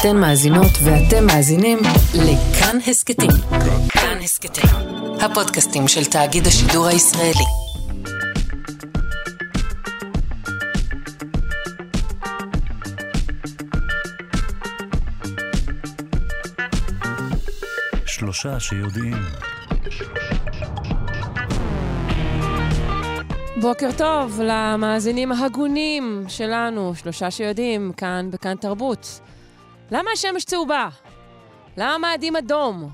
אתן מאזינות ואתם מאזינים לכאן הסכתים. כאן הסכתים, הפודקאסטים של תאגיד השידור הישראלי. שלושה שיודעים. בוקר טוב למאזינים ההגונים שלנו, שלושה שיודעים, כאן בכאן תרבות. למה השמש צהובה? למה מאדים אדום?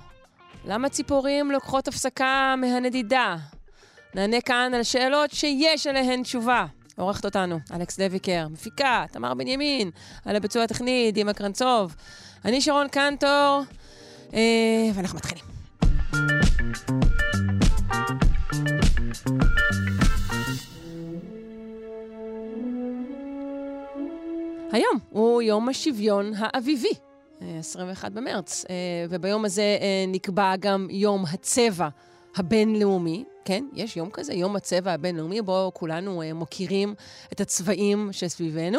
למה ציפורים לוקחות הפסקה מהנדידה? נענה כאן על שאלות שיש עליהן תשובה. עורכת אותנו, אלכס דביקר, מפיקה, תמר בנימין, על הביצוע הטכני, דימה קרנצוב. אני שרון קנטור, אה, ואנחנו מתחילים. היום הוא יום השוויון האביבי, 21 אה, במרץ, אה, וביום הזה אה, נקבע גם יום הצבע הבינלאומי. כן, יש יום כזה, יום הצבע הבינלאומי, בו כולנו מוקירים את הצבעים שסביבנו.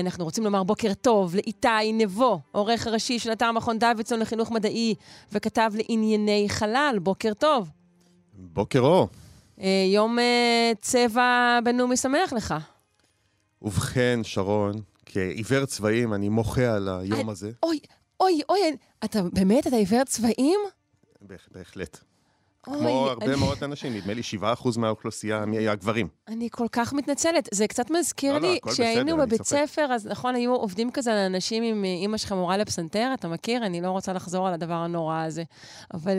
אנחנו רוצים לומר בוקר טוב לאיתי נבו, עורך הראשי של אתר מכון דוידסון לחינוך מדעי וכתב לענייני חלל. בוקר טוב. בוקר אור. יום צבע בינלאומי שמח לך. ובכן, שרון, כעיוור צבעים, אני מוחה על היום הזה. אוי, אוי, אוי, אתה באמת, אתה עיוור צבעים? בהחלט. כמו הרבה מאוד אנשים, נדמה לי 7% מהאוכלוסייה, הגברים. אני כל כך מתנצלת. זה קצת מזכיר לי, כשהיינו בבית ספר, אז נכון, היו עובדים כזה על אנשים עם אימא שלך מורה לפסנתר, אתה מכיר? אני לא רוצה לחזור על הדבר הנורא הזה. אבל...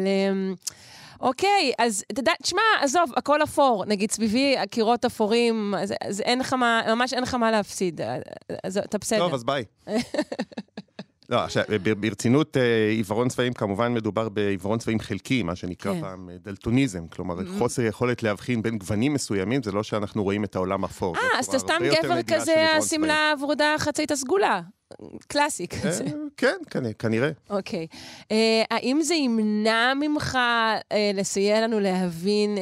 אוקיי, אז אתה יודע, תשמע, עזוב, הכל אפור. נגיד, סביבי הקירות אפורים, אז, אז אין לך מה, ממש אין לך מה להפסיד. אז אתה בסדר. טוב, אז ביי. לא, עכשיו, ברצינות, אה, עיוורון צבעים, כמובן מדובר בעיוורון צבעים חלקי, מה שנקרא כן. פעם אה, דלטוניזם. כלומר, mm-hmm. חוסר יכולת להבחין בין גוונים מסוימים, זה לא שאנחנו רואים את העולם אפור. אה, אז אתה סתם גבר כזה, השמלה הוורודה חצאית הסגולה. קלאסי כזה. כן, כנראה. אוקיי. האם זה ימנע ממך לסייע לנו להבין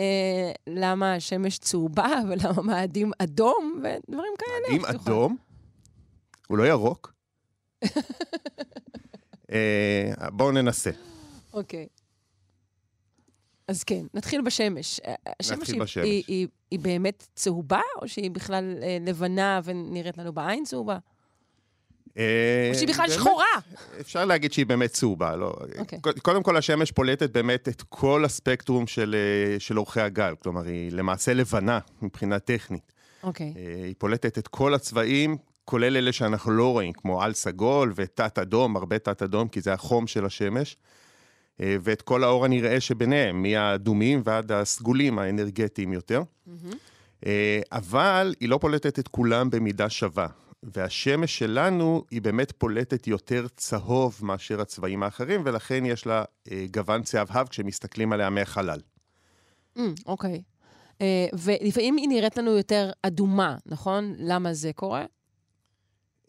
למה השמש צהובה ולמה מאדים אדום ודברים כאלה? מאדים אדום? הוא לא ירוק? בואו ננסה. אוקיי. אז כן, נתחיל בשמש. השמש נתחיל בשמש. היא, היא, היא באמת צהובה, או שהיא בכלל לבנה ונראית לנו בעין צהובה? אה, או שהיא בכלל שחורה. אפשר להגיד שהיא באמת צהובה, לא. אוקיי. קודם כל, השמש פולטת באמת את כל הספקטרום של, אה, של אורכי הגל, כלומר, היא למעשה לבנה מבחינה טכנית. אוקיי. אה, היא פולטת את כל הצבעים, כולל אלה שאנחנו לא רואים, כמו על סגול ותת אדום, הרבה תת אדום, כי זה החום של השמש. ואת כל האור הנראה שביניהם, מהאדומים ועד הסגולים האנרגטיים יותר. Mm-hmm. אבל היא לא פולטת את כולם במידה שווה. והשמש שלנו היא באמת פולטת יותר צהוב מאשר הצבעים האחרים, ולכן יש לה אה, גוון צהבהב כשמסתכלים עליה מהחלל. Mm, אוקיי. Mm, okay. אה, ולפעמים היא נראית לנו יותר אדומה, נכון? למה זה קורה?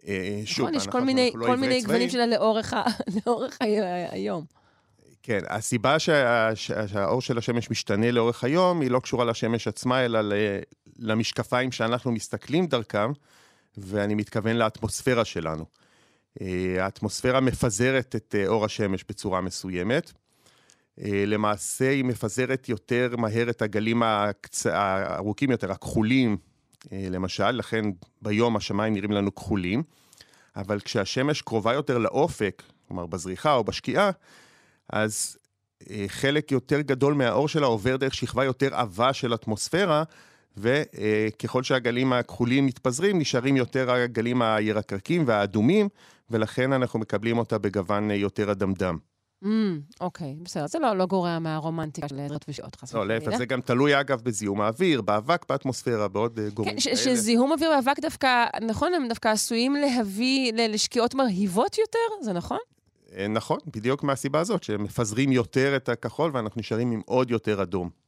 אה, שוב, נכון, יש כל מיני, לא כל מיני גוונים שלה לאורך, ה, לאורך היום. כן, הסיבה שה, שה, שהאור של השמש משתנה לאורך היום, היא לא קשורה לשמש עצמה, אלא למשקפיים שאנחנו מסתכלים דרכם. ואני מתכוון לאטמוספירה שלנו. אה, האטמוספירה מפזרת את אה, אור השמש בצורה מסוימת. אה, למעשה היא מפזרת יותר מהר את הגלים הקצ... הארוכים יותר, הכחולים, למשל, לכן ביום השמיים נראים לנו כחולים, אבל כשהשמש קרובה יותר לאופק, כלומר בזריחה או בשקיעה, אז חלק יותר גדול מהאור שלה עובר דרך שכבה יותר עבה של אטמוספירה, וככל שהגלים הכחולים מתפזרים, נשארים יותר הגלים הירקרקים והאדומים, ולכן אנחנו מקבלים אותה בגוון יותר אדמדם. אוקיי, mm, בסדר. זה לא, לא גורע מהרומנטיקה של עזרת ושעות, חס וחלילה. לא, להפך, זה גם תלוי, אגב, בזיהום האוויר, באבק, באטמוספירה, בעוד uh, גורמים כן, כאלה. שזיהום אוויר ואבק דווקא, נכון, הם דווקא עשויים להביא לשקיעות מרהיבות יותר, זה נכון? אה, נכון, בדיוק מהסיבה הזאת, שהם מפזרים יותר את הכחול ואנחנו נשארים עם עוד יותר אדום.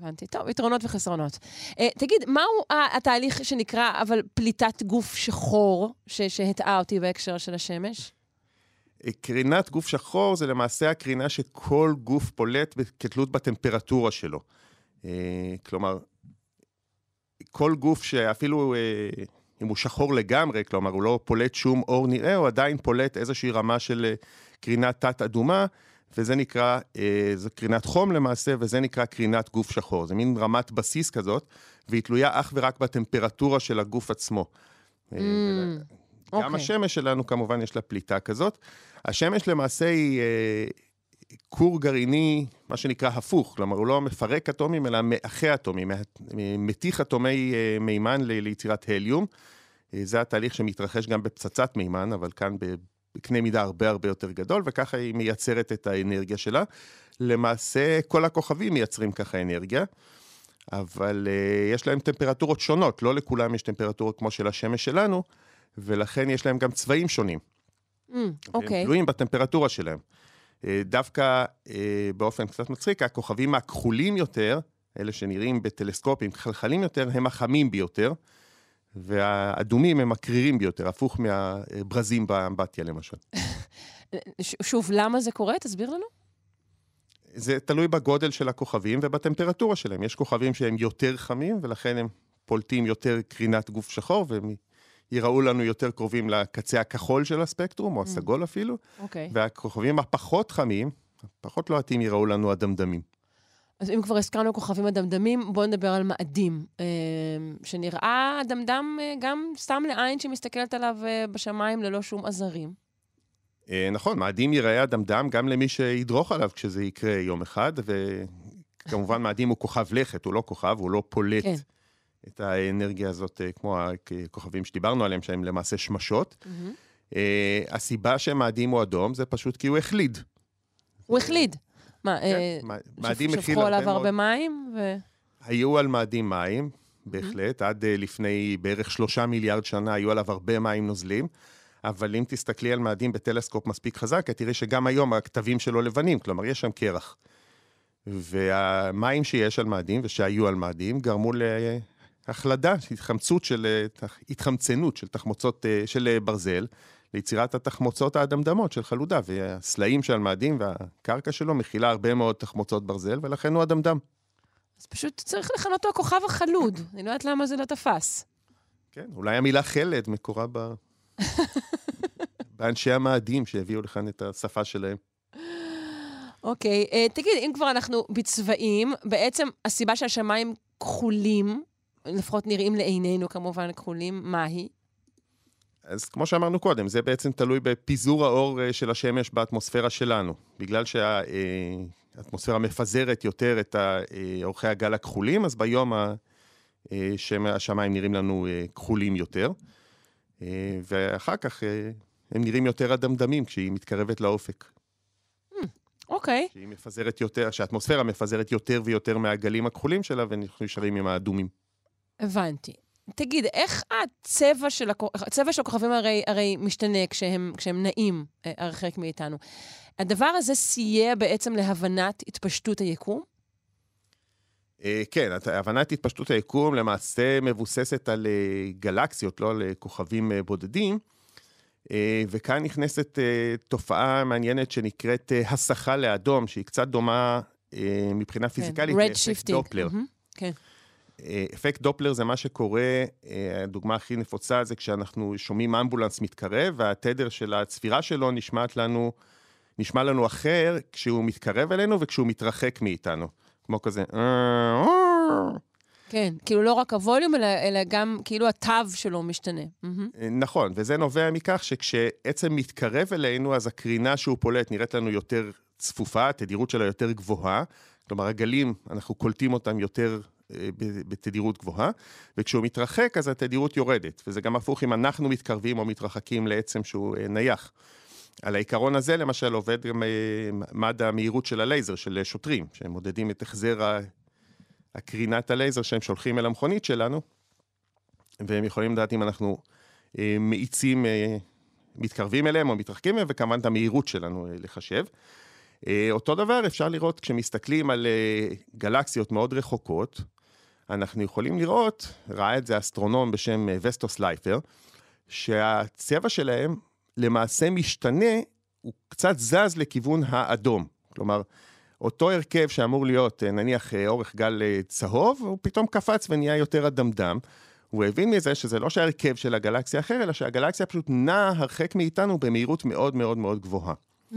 הבנתי. טוב, יתרונות וחסרונות. Uh, תגיד, מהו התהליך שנקרא, אבל פליטת גוף שחור, שהטעה אותי בהקשר של השמש? אה, קרינת גוף שחור זה למעשה הקרינה שכל גוף פולט כתלות בטמפרטורה שלו. Uh, כלומר, כל גוף שאפילו uh, אם הוא שחור לגמרי, כלומר הוא לא פולט שום אור נראה, הוא עדיין פולט איזושהי רמה של קרינת תת-אדומה, וזה נקרא, זו קרינת חום למעשה, וזה נקרא קרינת גוף שחור. זה מין רמת בסיס כזאת, והיא תלויה אך ורק בטמפרטורה של הגוף עצמו. Mm. גם okay. אוקיי. השמש שלנו כמובן יש לה פליטה כזאת. השמש למעשה היא אה, כור גרעיני, מה שנקרא הפוך, כלומר הוא לא מפרק אטומים אלא מאחה אטומים, מתיך אטומי אה, מימן ליצירת הליום. אה, זה התהליך שמתרחש גם בפצצת מימן, אבל כאן בקנה מידה הרבה הרבה יותר גדול, וככה היא מייצרת את האנרגיה שלה. למעשה כל הכוכבים מייצרים ככה אנרגיה. אבל uh, יש להם טמפרטורות שונות, לא לכולם יש טמפרטורות כמו של השמש שלנו, ולכן יש להם גם צבעים שונים. Mm, אוקיי. הם תלויים בטמפרטורה שלהם. Uh, דווקא uh, באופן קצת מצחיק, הכוכבים הכחולים יותר, אלה שנראים בטלסקופים חלחלים יותר, הם החמים ביותר, והאדומים הם הקרירים ביותר, הפוך מהברזים באמבטיה למשל. שוב, למה זה קורה? תסביר לנו. זה תלוי בגודל של הכוכבים ובטמפרטורה שלהם. יש כוכבים שהם יותר חמים, ולכן הם פולטים יותר קרינת גוף שחור, והם ייראו לנו יותר קרובים לקצה הכחול של הספקטרום, או mm. הסגול אפילו. אוקיי. Okay. והכוכבים הפחות חמים, הפחות לוהטים, ייראו לנו אדמדמים. אז אם כבר הזכרנו כוכבים אדמדמים, בואו נדבר על מאדים, אה, שנראה אדמדם אה, גם סתם לעין שמסתכלת עליו אה, בשמיים ללא שום עזרים. אה, נכון, מאדים ייראה אדמדם גם למי שידרוך עליו כשזה יקרה יום אחד, וכמובן מאדים הוא כוכב לכת, הוא לא כוכב, הוא לא פולט כן. את האנרגיה הזאת כמו הכוכבים שדיברנו עליהם, שהם למעשה שמשות. Mm-hmm. הסיבה שמאדים הוא אדום זה פשוט כי הוא החליד. הוא החליד. מה, כן, מאדים הכיל שפכו עליו הרבה מים? ו... היו על מאדים מים, בהחלט, mm-hmm. עד לפני בערך שלושה מיליארד שנה היו עליו הרבה מים נוזלים. אבל אם תסתכלי על מאדים בטלסקופ מספיק חזק, את תראי שגם היום הכתבים שלו לבנים, כלומר, יש שם קרח. והמים שיש על מאדים ושהיו על מאדים גרמו להחלדה, התחמצות של, התחמצנות של תחמוצות, של ברזל, ליצירת התחמוצות האדמדמות של חלודה, והסלעים של מאדים והקרקע שלו מכילה הרבה מאוד תחמוצות ברזל, ולכן הוא אדמדם. אז פשוט צריך לכנות אותו הכוכב החלוד. אני לא יודעת למה זה לא תפס. כן, אולי המילה חלד מקורה ב... באנשי המאדים שהביאו לכאן את השפה שלהם. אוקיי, okay, uh, תגיד, אם כבר אנחנו בצבעים, בעצם הסיבה שהשמיים כחולים, לפחות נראים לעינינו כמובן כחולים, מה היא? אז כמו שאמרנו קודם, זה בעצם תלוי בפיזור האור אה, של השמש באטמוספירה שלנו. בגלל שהאטמוספירה מפזרת יותר את אורכי הגל הכחולים, אז ביום השמיים נראים לנו כחולים יותר. אה, ואחר כך אה, הם נראים יותר אדמדמים כשהיא מתקרבת לאופק. Hmm, אוקיי. שהיא מפזרת יותר, שהאטמוספירה מפזרת יותר ויותר מהגלים הכחולים שלה, ואנחנו נשארים עם האדומים. הבנתי. תגיד, איך הצבע של, הכ... הצבע של הכוכבים הרי, הרי משתנה כשהם, כשהם נעים אה, הרחק מאיתנו. הדבר הזה סייע בעצם להבנת התפשטות היקום? אה, כן, הבנת התפשטות היקום למעשה מבוססת על אה, גלקסיות, לא על כוכבים בודדים. וכאן נכנסת תופעה מעניינת שנקראת הסחה לאדום, שהיא קצת דומה מבחינה כן, פיזיקלית לאפקט דופלר. כן. אפקט דופלר זה מה שקורה, הדוגמה הכי נפוצה זה כשאנחנו שומעים אמבולנס מתקרב, והתדר של הצפירה שלו נשמעת לנו, נשמע לנו אחר כשהוא מתקרב אלינו וכשהוא מתרחק מאיתנו. כמו כזה... כן, כאילו לא רק הווליום, אלא, אלא גם כאילו התו שלו משתנה. נכון, וזה נובע מכך שכשעצם מתקרב אלינו, אז הקרינה שהוא פולט נראית לנו יותר צפופה, התדירות שלה יותר גבוהה. כלומר, הגלים, אנחנו קולטים אותם יותר אה, בתדירות גבוהה, וכשהוא מתרחק, אז התדירות יורדת. וזה גם הפוך אם אנחנו מתקרבים או מתרחקים לעצם שהוא אה, נייח. על העיקרון הזה למשל עובד גם אה, מד המהירות של הלייזר, של שוטרים, שהם מודדים את החזר הקרינת הלייזר שהם שולחים אל המכונית שלנו, והם יכולים לדעת אם אנחנו אה, מאיצים, מתקרבים אליהם או מתרחקים מהם, וכמובן את המהירות שלנו לחשב. אותו דבר אפשר לראות כשמסתכלים על גלקסיות מאוד רחוקות, אנחנו יכולים לראות, ראה את זה אסטרונום בשם וסטוס לייפר, שהצבע שלהם למעשה משתנה, הוא קצת זז לכיוון האדום. כלומר, אותו הרכב שאמור להיות, אה, נניח, אה, אורך גל אה, צהוב, הוא פתאום קפץ ונהיה יותר אדמדם. הוא הבין מזה שזה לא שההרכב של הגלקסיה אחר, אלא שהגלקסיה פשוט נעה הרחק מאיתנו במהירות מאוד מאוד מאוד גבוהה. Mm,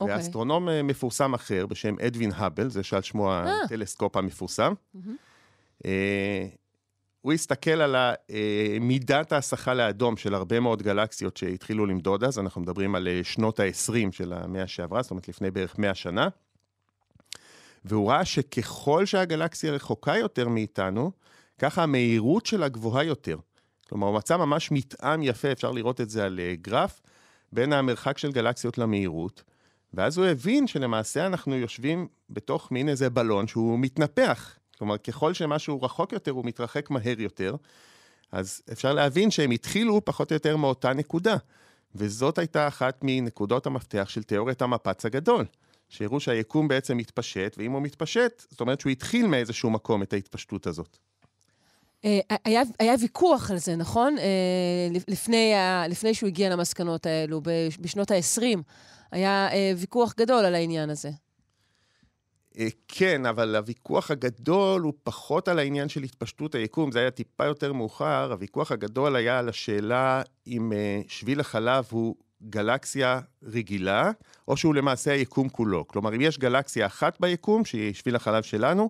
אוקיי. ואסטרונום אה, מפורסם אחר בשם אדווין האבל, זה שעל שמו אה. הטלסקופ המפורסם, אה, הוא הסתכל על אה, מידת ההסחה לאדום של הרבה מאוד גלקסיות שהתחילו למדוד אז, אנחנו מדברים על אה, שנות ה-20 של המאה שעברה, זאת אומרת לפני בערך 100 שנה, והוא ראה שככל שהגלקסיה רחוקה יותר מאיתנו, ככה המהירות שלה גבוהה יותר. כלומר, הוא מצא ממש מתאם יפה, אפשר לראות את זה על אה, גרף, בין המרחק של גלקסיות למהירות, ואז הוא הבין שלמעשה אנחנו יושבים בתוך מין איזה בלון שהוא מתנפח. כלומר, ככל שמשהו רחוק יותר, הוא מתרחק מהר יותר, אז אפשר להבין שהם התחילו פחות או יותר מאותה נקודה. וזאת הייתה אחת מנקודות המפתח של תיאוריית המפץ הגדול. שהראו שהיקום בעצם מתפשט, ואם הוא מתפשט, זאת אומרת שהוא התחיל מאיזשהו מקום את ההתפשטות הזאת. אה, היה, היה ויכוח על זה, נכון? אה, לפני, לפני שהוא הגיע למסקנות האלו, בשנות ה-20, היה אה, ויכוח גדול על העניין הזה. אה, כן, אבל הוויכוח הגדול הוא פחות על העניין של התפשטות היקום, זה היה טיפה יותר מאוחר. הוויכוח הגדול היה על השאלה אם אה, שביל החלב הוא גלקסיה רגילה, או שהוא למעשה היקום כולו. כלומר, אם יש גלקסיה אחת ביקום, שהיא שביל החלב שלנו,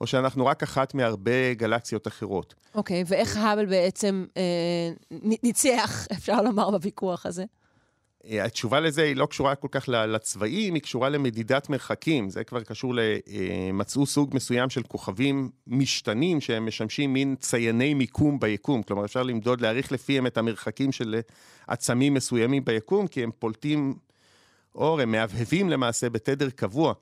או שאנחנו רק אחת מהרבה גלקסיות אחרות. אוקיי, ואיך האבל בעצם אה, ניצח, אפשר לומר, בוויכוח הזה? אה, התשובה לזה היא לא קשורה כל כך לצבעים, היא קשורה למדידת מרחקים. זה כבר קשור למצאו סוג מסוים של כוכבים משתנים שהם משמשים מין צייני מיקום ביקום. כלומר, אפשר למדוד, להעריך לפיהם את המרחקים של עצמים מסוימים ביקום, כי הם פולטים אור, הם מהבהבים למעשה בתדר קבוע.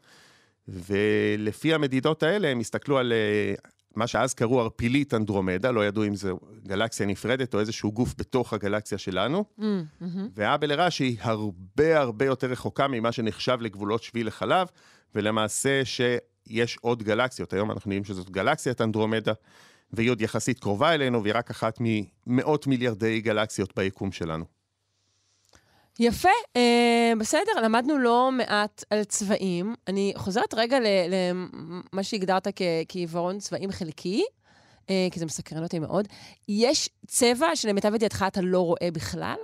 ולפי המדידות האלה הם הסתכלו על אה, מה שאז קראו ערפילית אנדרומדה, לא ידעו אם זו גלקסיה נפרדת או איזשהו גוף בתוך הגלקסיה שלנו. Mm, מהמם. והאבל הראה שהיא הרבה הרבה יותר רחוקה ממה שנחשב לגבולות שביל החלב, ולמעשה שיש עוד גלקסיות. היום אנחנו יודעים שזאת גלקסיית אנדרומדה, והיא עוד יחסית קרובה אלינו, והיא רק אחת ממאות מיליארדי גלקסיות ביקום שלנו. יפה, אה, בסדר, למדנו לא מעט על צבעים. אני חוזרת רגע למה שהגדרת כ- כעיוורון צבעים חלקי, אה, כי זה מסקרן אותי מאוד. יש צבע שלמיטב ידיעתך אתה לא רואה בכלל?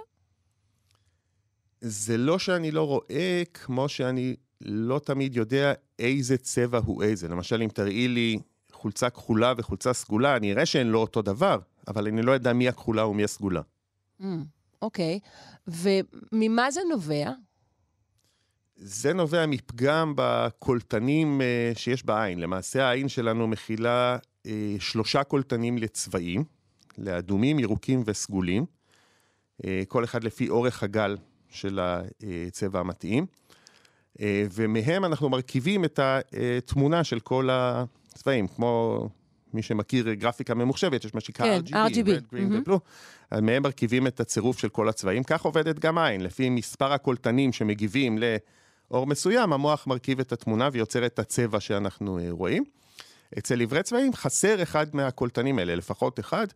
זה לא שאני לא רואה, כמו שאני לא תמיד יודע איזה צבע הוא איזה. למשל, אם תראי לי חולצה כחולה וחולצה סגולה, אני אראה שהן לא אותו דבר, אבל אני לא יודע מי הכחולה ומי הסגולה. Mm, אוקיי, וממה זה נובע? זה נובע מפגם בקולטנים אה, שיש בעין. למעשה העין שלנו מכילה אה, שלושה קולטנים לצבעים, לאדומים, ירוקים וסגולים, אה, כל אחד לפי אורך הגל של הצבע המתאים, ומהם אנחנו מרכיבים את התמונה של כל הצבעים, כמו מי שמכיר גרפיקה ממוחשבת, יש מה שנקרא כן, RGB, RGB, Red, Green מהמם. אז מהם מרכיבים את הצירוף של כל הצבעים. כך עובדת גם עין, לפי מספר הקולטנים שמגיבים לאור מסוים, המוח מרכיב את התמונה ויוצר את הצבע שאנחנו אה, רואים. אצל עיוורי צבעים חסר אחד מהקולטנים האלה, לפחות אחד,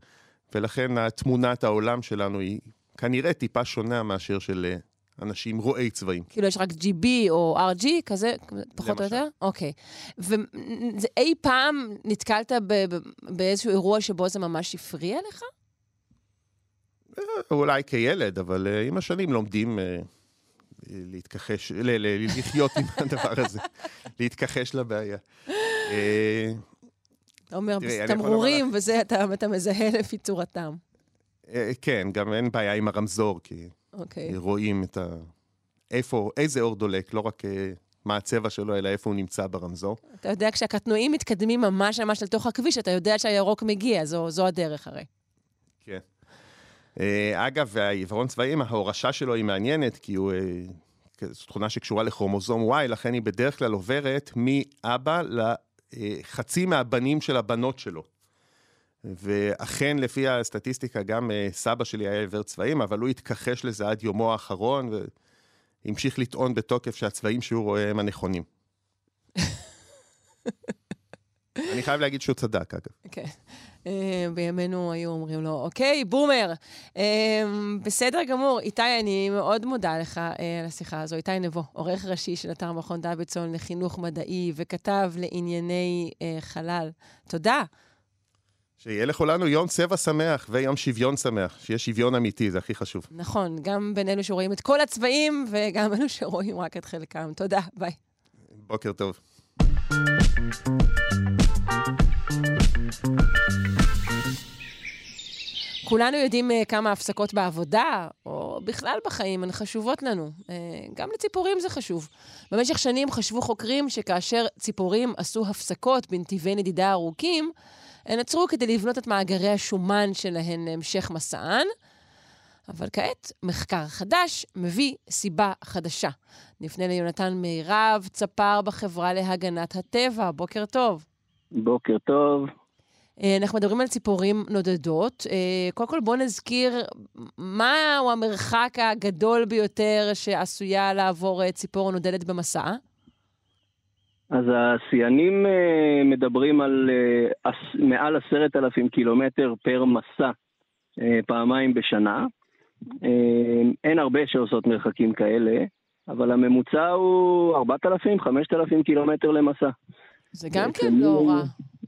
ולכן תמונת העולם שלנו היא כנראה טיפה שונה מאשר של אה, אנשים רואי צבעים. כאילו יש רק GB או RG, כזה, פחות או. יותר? אוקיי. ואי פעם נתקלת באיזשהו אירוע שבו זה ממש הפריע לך? אולי כילד, אבל אה, עם השנים לומדים אה, להתכחש, לחיות עם הדבר הזה, להתכחש לבעיה. אה, אתה אומר, תמרורים וזה, אתה, מזהה לפי צורתם. אה, כן, גם אין בעיה עם הרמזור, כי אוקיי. רואים את ה... איפה, איזה אור דולק, לא רק אה, מה הצבע שלו, אלא איפה הוא נמצא ברמזור. אתה יודע, כשהקטנועים מתקדמים ממש ממש לתוך הכביש, אתה יודע שהירוק מגיע, זו, זו הדרך הרי. כן. אה, אגב, העיוורון צבעים, ההורשה שלו היא מעניינת, כי הוא... אה, זו תכונה שקשורה לכרומוזום Y, לכן היא בדרך כלל עוברת מאבא לחצי מהבנים של הבנות שלו. ואכן, לפי הסטטיסטיקה, גם אה, סבא שלי היה עיוור צבעים, אבל הוא התכחש לזה עד יומו האחרון, והמשיך לטעון בתוקף שהצבעים שהוא רואה הם הנכונים. אני חייב להגיד שהוא צדק, אגב. כן. אה, בימינו היו אומרים לו, אוקיי, בומר. אה, בסדר גמור. איתי, אני מאוד מודה לך אה, על השיחה הזו. איתי נבו, עורך ראשי של אתר מכון דוידסון לחינוך מדעי וכתב לענייני אה, חלל. תודה. שיהיה לכולנו יום צבע שמח ויום שוויון שמח, שיהיה שוויון אמיתי, זה הכי חשוב. נכון, גם בין אלו שרואים את כל הצבעים וגם אלו שרואים רק את חלקם. תודה, ביי. בוקר טוב. כולנו יודעים uh, כמה הפסקות בעבודה, או בכלל בחיים, הן חשובות לנו. Uh, גם לציפורים זה חשוב. במשך שנים חשבו חוקרים שכאשר ציפורים עשו הפסקות בנתיבי נדידה ארוכים, הן עצרו כדי לבנות את מאגרי השומן שלהן להמשך מסען. אבל כעת, מחקר חדש מביא סיבה חדשה. נפנה ליונתן מירב, צפר בחברה להגנת הטבע. בוקר טוב. בוקר טוב. אה, אנחנו מדברים על ציפורים נודדות. אה, קודם כל בואו נזכיר מהו המרחק הגדול ביותר שעשויה לעבור אה, ציפור נודדת במסע. אז השיאנים מדברים על מעל עשרת אלפים קילומטר פר מסע פעמיים בשנה. אין הרבה שעושות מרחקים כאלה, אבל הממוצע הוא 4,000-5,000 קילומטר למסע. זה גם כן לא רע.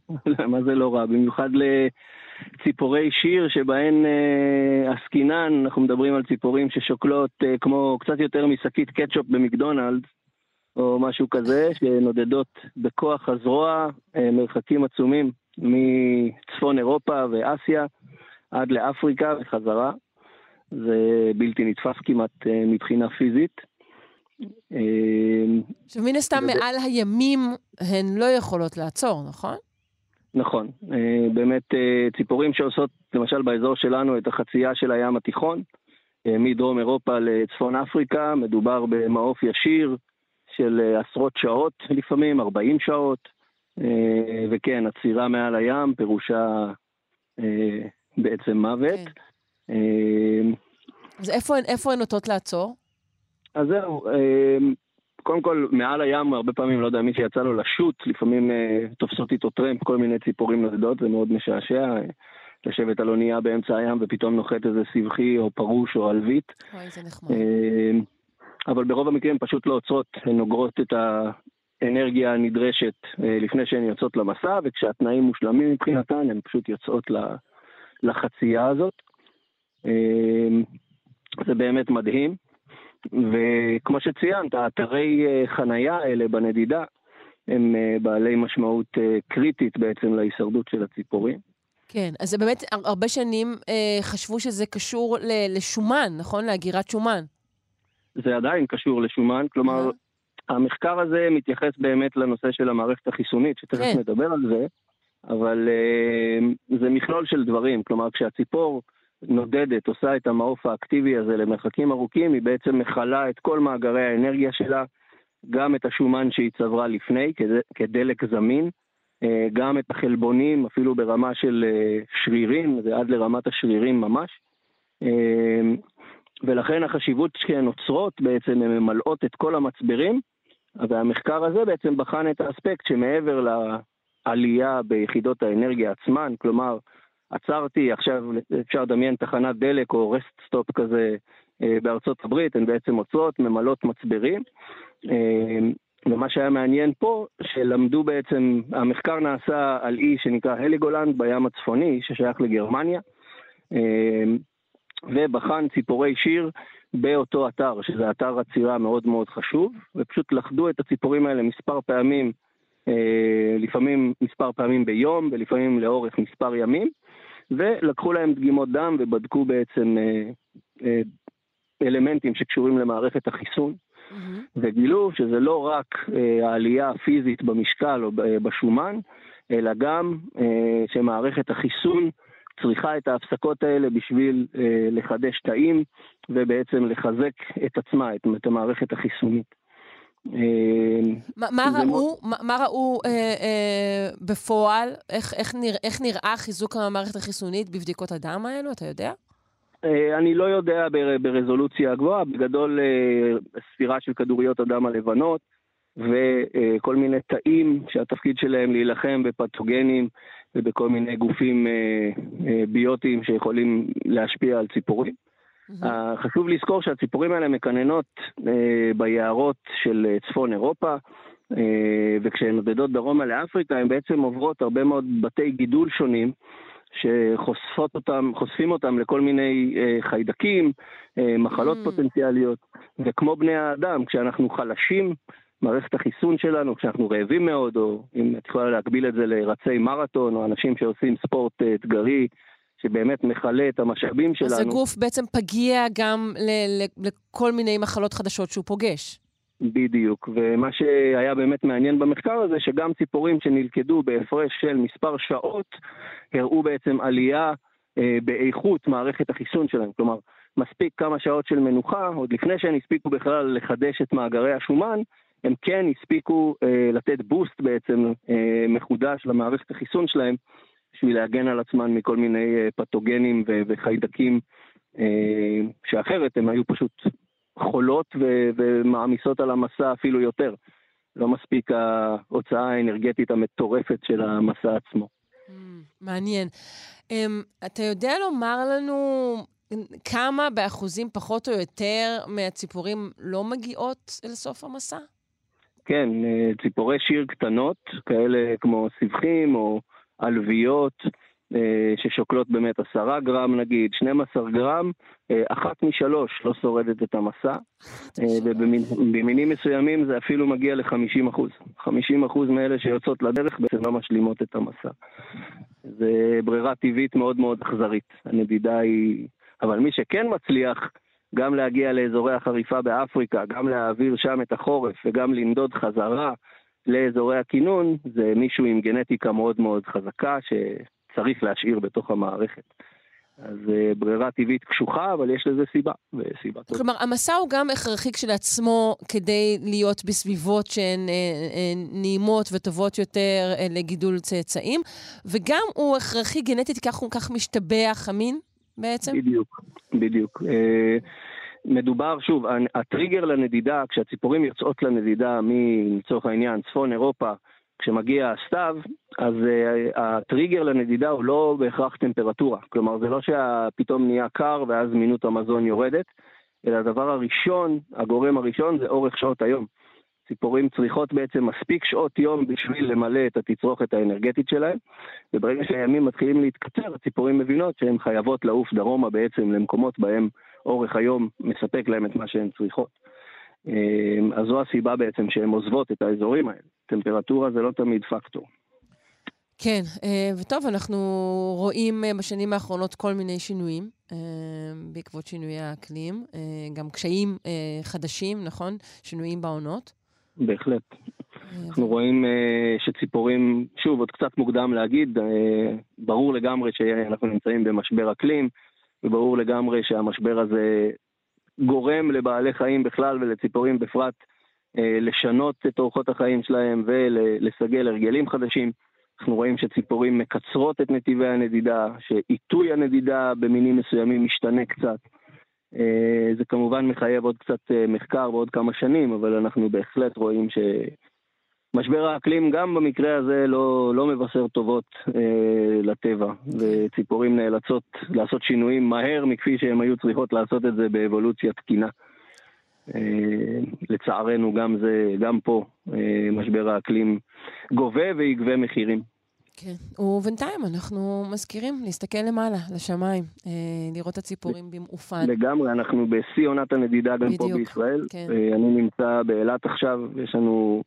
מה זה לא רע? במיוחד לציפורי שיר שבהן אה, עסקינן, אנחנו מדברים על ציפורים ששוקלות אה, כמו קצת יותר משקית קטשופ במקדונלדס, או משהו כזה, שנודדות בכוח הזרוע אה, מרחקים עצומים מצפון אירופה ואסיה עד לאפריקה וחזרה. זה בלתי נתפס כמעט מבחינה פיזית. עכשיו, מן הסתם מעל הימים הן לא יכולות לעצור, נכון? נכון, אה, באמת אה, ציפורים שעושות, למשל באזור שלנו, את החצייה של הים התיכון, אה, מדרום אירופה לצפון אפריקה, מדובר במעוף ישיר של עשרות שעות לפעמים, 40 שעות, וכן, עצירה מעל הים פירושה בעצם מוות. כן. אז איפה, איפה הן נוטות לעצור? אז זהו, קודם כל, מעל הים, הרבה פעמים, לא יודע, מי שיצא לו לשוט, לפעמים אה, תופסות איתו טרמפ, כל מיני ציפורים נודדות, זה מאוד משעשע. אה, לשבת על אונייה באמצע הים ופתאום נוחת איזה סבכי או פרוש או עלבית. אוי, זה נחמד. אה, אבל ברוב המקרים פשוט לא עוצרות, הן נוגרות את האנרגיה הנדרשת אה, לפני שהן יוצאות למסע, וכשהתנאים מושלמים מבחינתן, הן פשוט יוצאות לחצייה הזאת. אה, זה באמת מדהים. וכמו שציינת, האתרי אה, חנייה האלה בנדידה הם אה, בעלי משמעות אה, קריטית בעצם להישרדות של הציפורים. כן, אז זה באמת, הרבה שנים אה, חשבו שזה קשור ל- לשומן, נכון? להגירת שומן. זה עדיין קשור לשומן, כלומר, המחקר הזה מתייחס באמת לנושא של המערכת החיסונית, שתכף כן. נדבר על זה, אבל אה, זה מכלול של דברים, כלומר, כשהציפור... נודדת, עושה את המעוף האקטיבי הזה למרחקים ארוכים, היא בעצם מכלה את כל מאגרי האנרגיה שלה, גם את השומן שהיא צברה לפני כדלק זמין, אה, גם את החלבונים, אפילו ברמה של אה, שרירים, זה עד לרמת השרירים ממש. אה, ולכן החשיבות שהן עוצרות בעצם, הן ממלאות את כל המצברים, והמחקר הזה בעצם בחן את האספקט שמעבר לעלייה ביחידות האנרגיה עצמן, כלומר, עצרתי, עכשיו אפשר לדמיין תחנת דלק או rest stop כזה אה, בארצות הברית, הן בעצם עוצרות, ממלאות מצברים. אה, ומה שהיה מעניין פה, שלמדו בעצם, המחקר נעשה על אי שנקרא הלגולנד בים הצפוני, ששייך לגרמניה, אה, ובחן ציפורי שיר באותו אתר, שזה אתר עצירה מאוד מאוד חשוב, ופשוט לכדו את הציפורים האלה מספר פעמים, לפעמים מספר פעמים ביום, ולפעמים לאורך מספר ימים, ולקחו להם דגימות דם ובדקו בעצם אה, אה, אלמנטים שקשורים למערכת החיסון, mm-hmm. וגילו שזה לא רק אה, העלייה הפיזית במשקל או בשומן, אלא גם שמערכת החיסון צריכה את ההפסקות האלה בשביל לחדש תאים ובעצם לחזק את עצמה, את המערכת החיסונית. אמ, מה ראו, מה ראו אה, אה, בפועל? איך נראה חיזוק המערכת החיסונית בבדיקות הדם האלו? אתה יודע? אה, אני לא יודע ברזולוציה גבוהה, בגדול ספירה של כדוריות הדם הלבנות וכל מיני תאים שהתפקיד שלהם להילחם בפתוגנים ובכל מיני גופים ביוטיים שיכולים להשפיע על ציפורים. Mm-hmm. חשוב לזכור שהציפורים האלה מקננות אה, ביערות של אה, צפון אירופה, אה, וכשהן נודדות דרומה לאפריקה, הן בעצם עוברות הרבה מאוד בתי גידול שונים, שחושפות אותם, אותם לכל מיני אה, חיידקים, אה, מחלות mm. פוטנציאליות, וכמו בני האדם, כשאנחנו חלשים, מערכת החיסון שלנו, כשאנחנו רעבים מאוד, או אם את יכולה להקביל את זה לרצי מרתון, או אנשים שעושים ספורט אה, אתגרי, שבאמת מכלה את המשאבים שלנו. אז הגוף בעצם פגיע גם ל- ל- לכל מיני מחלות חדשות שהוא פוגש. בדיוק, ומה שהיה באמת מעניין במחקר הזה, שגם ציפורים שנלכדו בהפרש של מספר שעות, הראו בעצם עלייה אה, באיכות מערכת החיסון שלהם. כלומר, מספיק כמה שעות של מנוחה, עוד לפני שהן הספיקו בכלל לחדש את מאגרי השומן, הם כן הספיקו אה, לתת בוסט בעצם אה, מחודש למערכת החיסון שלהם, בשביל להגן על עצמן מכל מיני אה, פתוגנים וחיידקים, אה, שאחרת הם היו פשוט חולות ו- ומעמיסות על המסע אפילו יותר. לא מספיק ההוצאה האנרגטית המטורפת של המסע עצמו. Mm, מעניין. Um, אתה יודע לומר לנו כמה באחוזים פחות או יותר מהציפורים לא מגיעות אל סוף המסע? כן, אה, ציפורי שיר קטנות, כאלה כמו סבכים או עלוויות, אה, ששוקלות באמת עשרה גרם נגיד, 12 גרם, אה, אחת משלוש לא שורדת את המסע, ובמינים מסוימים זה אפילו מגיע ל-50 אחוז. 50 אחוז מאלה שיוצאות לדרך בעצם לא משלימות את המסע. זה ברירה טבעית מאוד מאוד אכזרית. הנדידה היא... אבל מי שכן מצליח גם להגיע לאזורי החריפה באפריקה, גם להעביר שם את החורף וגם לנדוד חזרה לאזורי הכינון, זה מישהו עם גנטיקה מאוד מאוד חזקה שצריך להשאיר בתוך המערכת. אז uh, ברירה טבעית קשוחה, אבל יש לזה סיבה, וסיבה טובה. כלומר, המסע הוא גם הכרחי כשלעצמו כדי להיות בסביבות שהן אה, אה, נעימות וטובות יותר אה, לגידול צאצאים, וגם הוא הכרחי גנטית, כך הוא כך משתבח המין בעצם? בדיוק, בדיוק. מדובר, שוב, הטריגר לנדידה, כשהציפורים יוצאות לנדידה מלצורך העניין צפון אירופה, כשמגיע הסתיו, אז uh, הטריגר לנדידה הוא לא בהכרח טמפרטורה. כלומר, זה לא שפתאום נהיה קר ואז מינות המזון יורדת, אלא הדבר הראשון, הגורם הראשון זה אורך שעות היום. ציפורים צריכות בעצם מספיק שעות יום בשביל למלא את התצרוכת האנרגטית שלהם, וברגע שהימים מתחילים להתקצר, הציפורים מבינות שהן חייבות לעוף דרומה בעצם למקומות בהם אורך היום מספק להם את מה שהן צריכות. אמ, אז זו הסיבה בעצם שהן עוזבות את האזורים האלה. טמפרטורה זה לא תמיד פקטור. כן, אה, וטוב, אנחנו רואים אה, בשנים האחרונות כל מיני שינויים אה, בעקבות שינויי האקלים, גם קשיים חדשים, נכון? שינויים בעונות. בהחלט. אנחנו רואים שציפורים, שוב, עוד קצת מוקדם להגיד, ברור לגמרי שאנחנו נמצאים במשבר אקלים, וברור לגמרי שהמשבר הזה גורם לבעלי חיים בכלל ולציפורים בפרט אה, לשנות את אורחות החיים שלהם ולסגל הרגלים חדשים. אנחנו רואים שציפורים מקצרות את נתיבי הנדידה, שעיתוי הנדידה במינים מסוימים משתנה קצת. אה, זה כמובן מחייב עוד קצת אה, מחקר ועוד כמה שנים, אבל אנחנו בהחלט רואים ש... משבר האקלים גם במקרה הזה לא, לא מבשר טובות אה, לטבע, וציפורים נאלצות לעשות שינויים מהר מכפי שהן היו צריכות לעשות את זה באבולוציה תקינה. אה, לצערנו גם זה, גם פה אה, משבר האקלים גובה ויגבה מחירים. כן, ובינתיים אנחנו מזכירים להסתכל למעלה, לשמיים, אה, לראות את הציפורים במעופן. לגמרי, אנחנו בשיא עונת הנדידה גם בדיוק, פה בישראל. כן. אה, אני נמצא באילת עכשיו, יש לנו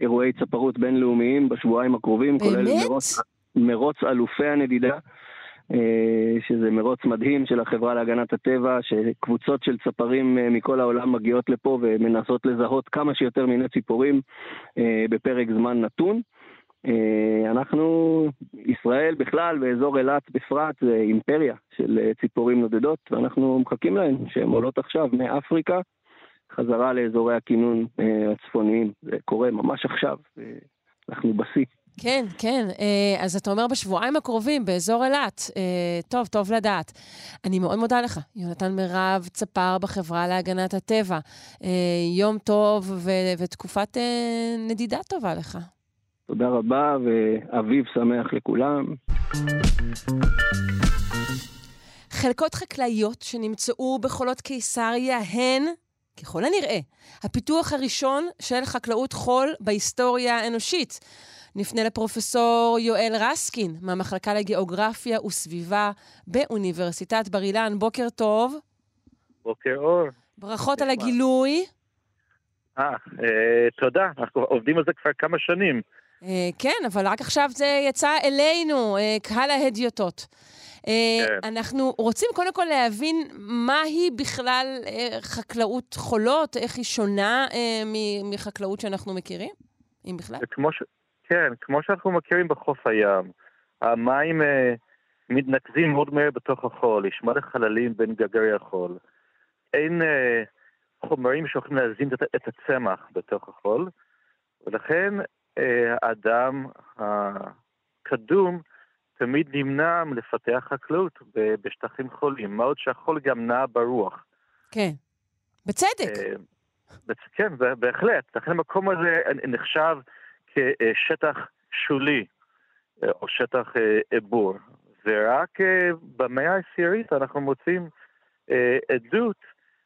אירועי צפרות בינלאומיים בשבועיים הקרובים, באמת? כולל מרוץ, מרוץ אלופי הנדידה. אה, שזה מרוץ מדהים של החברה להגנת הטבע, שקבוצות של צפרים אה, מכל העולם מגיעות לפה ומנסות לזהות כמה שיותר מיני ציפורים אה, בפרק זמן נתון. אנחנו, ישראל בכלל ואזור אילת בפרט, זה אימפריה של ציפורים נודדות, ואנחנו מחכים להן, שהן עולות עכשיו מאפריקה חזרה לאזורי הכינון אה, הצפוניים. זה קורה ממש עכשיו, אנחנו בשיא. כן, כן. אה, אז אתה אומר בשבועיים הקרובים, באזור אילת. אה, טוב, טוב לדעת. אני מאוד מודה לך, יונתן מירב, צפר בחברה להגנת הטבע. יום טוב ו- ותקופת נדידה טובה לך. תודה רבה, ואביב שמח לכולם. חלקות חקלאיות שנמצאו בחולות קיסריה הן ככל הנראה, הפיתוח הראשון של חקלאות חול בהיסטוריה האנושית. נפנה לפרופסור יואל רסקין, מהמחלקה לגיאוגרפיה וסביבה באוניברסיטת בר אילן. בוקר טוב. בוקר אור. ברכות על הגילוי. אה, אה, תודה, אנחנו עובדים על זה כבר כמה שנים. אה, כן, אבל רק עכשיו זה יצא אלינו, אה, קהל ההדיוטות. אה, כן. אנחנו רוצים קודם כל להבין מהי בכלל אה, חקלאות חולות, איך היא שונה אה, מחקלאות שאנחנו מכירים, אם בכלל. וכמו ש... כן, כמו שאנחנו מכירים בחוף הים, המים אה, מתנקזים מאוד מהר בתוך החול, יש מלא חללים בין גגרי החול. אין אה, חומרים שיכולים להזין את, את הצמח בתוך החול, ולכן אה, האדם הקדום תמיד נמנע מלפתח חקלאות בשטחים חולים, מה עוד שהחול גם נע ברוח. כן. בצדק. אה, כן, בהחלט. לכן המקום הזה נחשב כשטח שולי, אה, או שטח אה, בור. ורק אה, במאה העשירית אנחנו מוצאים עדות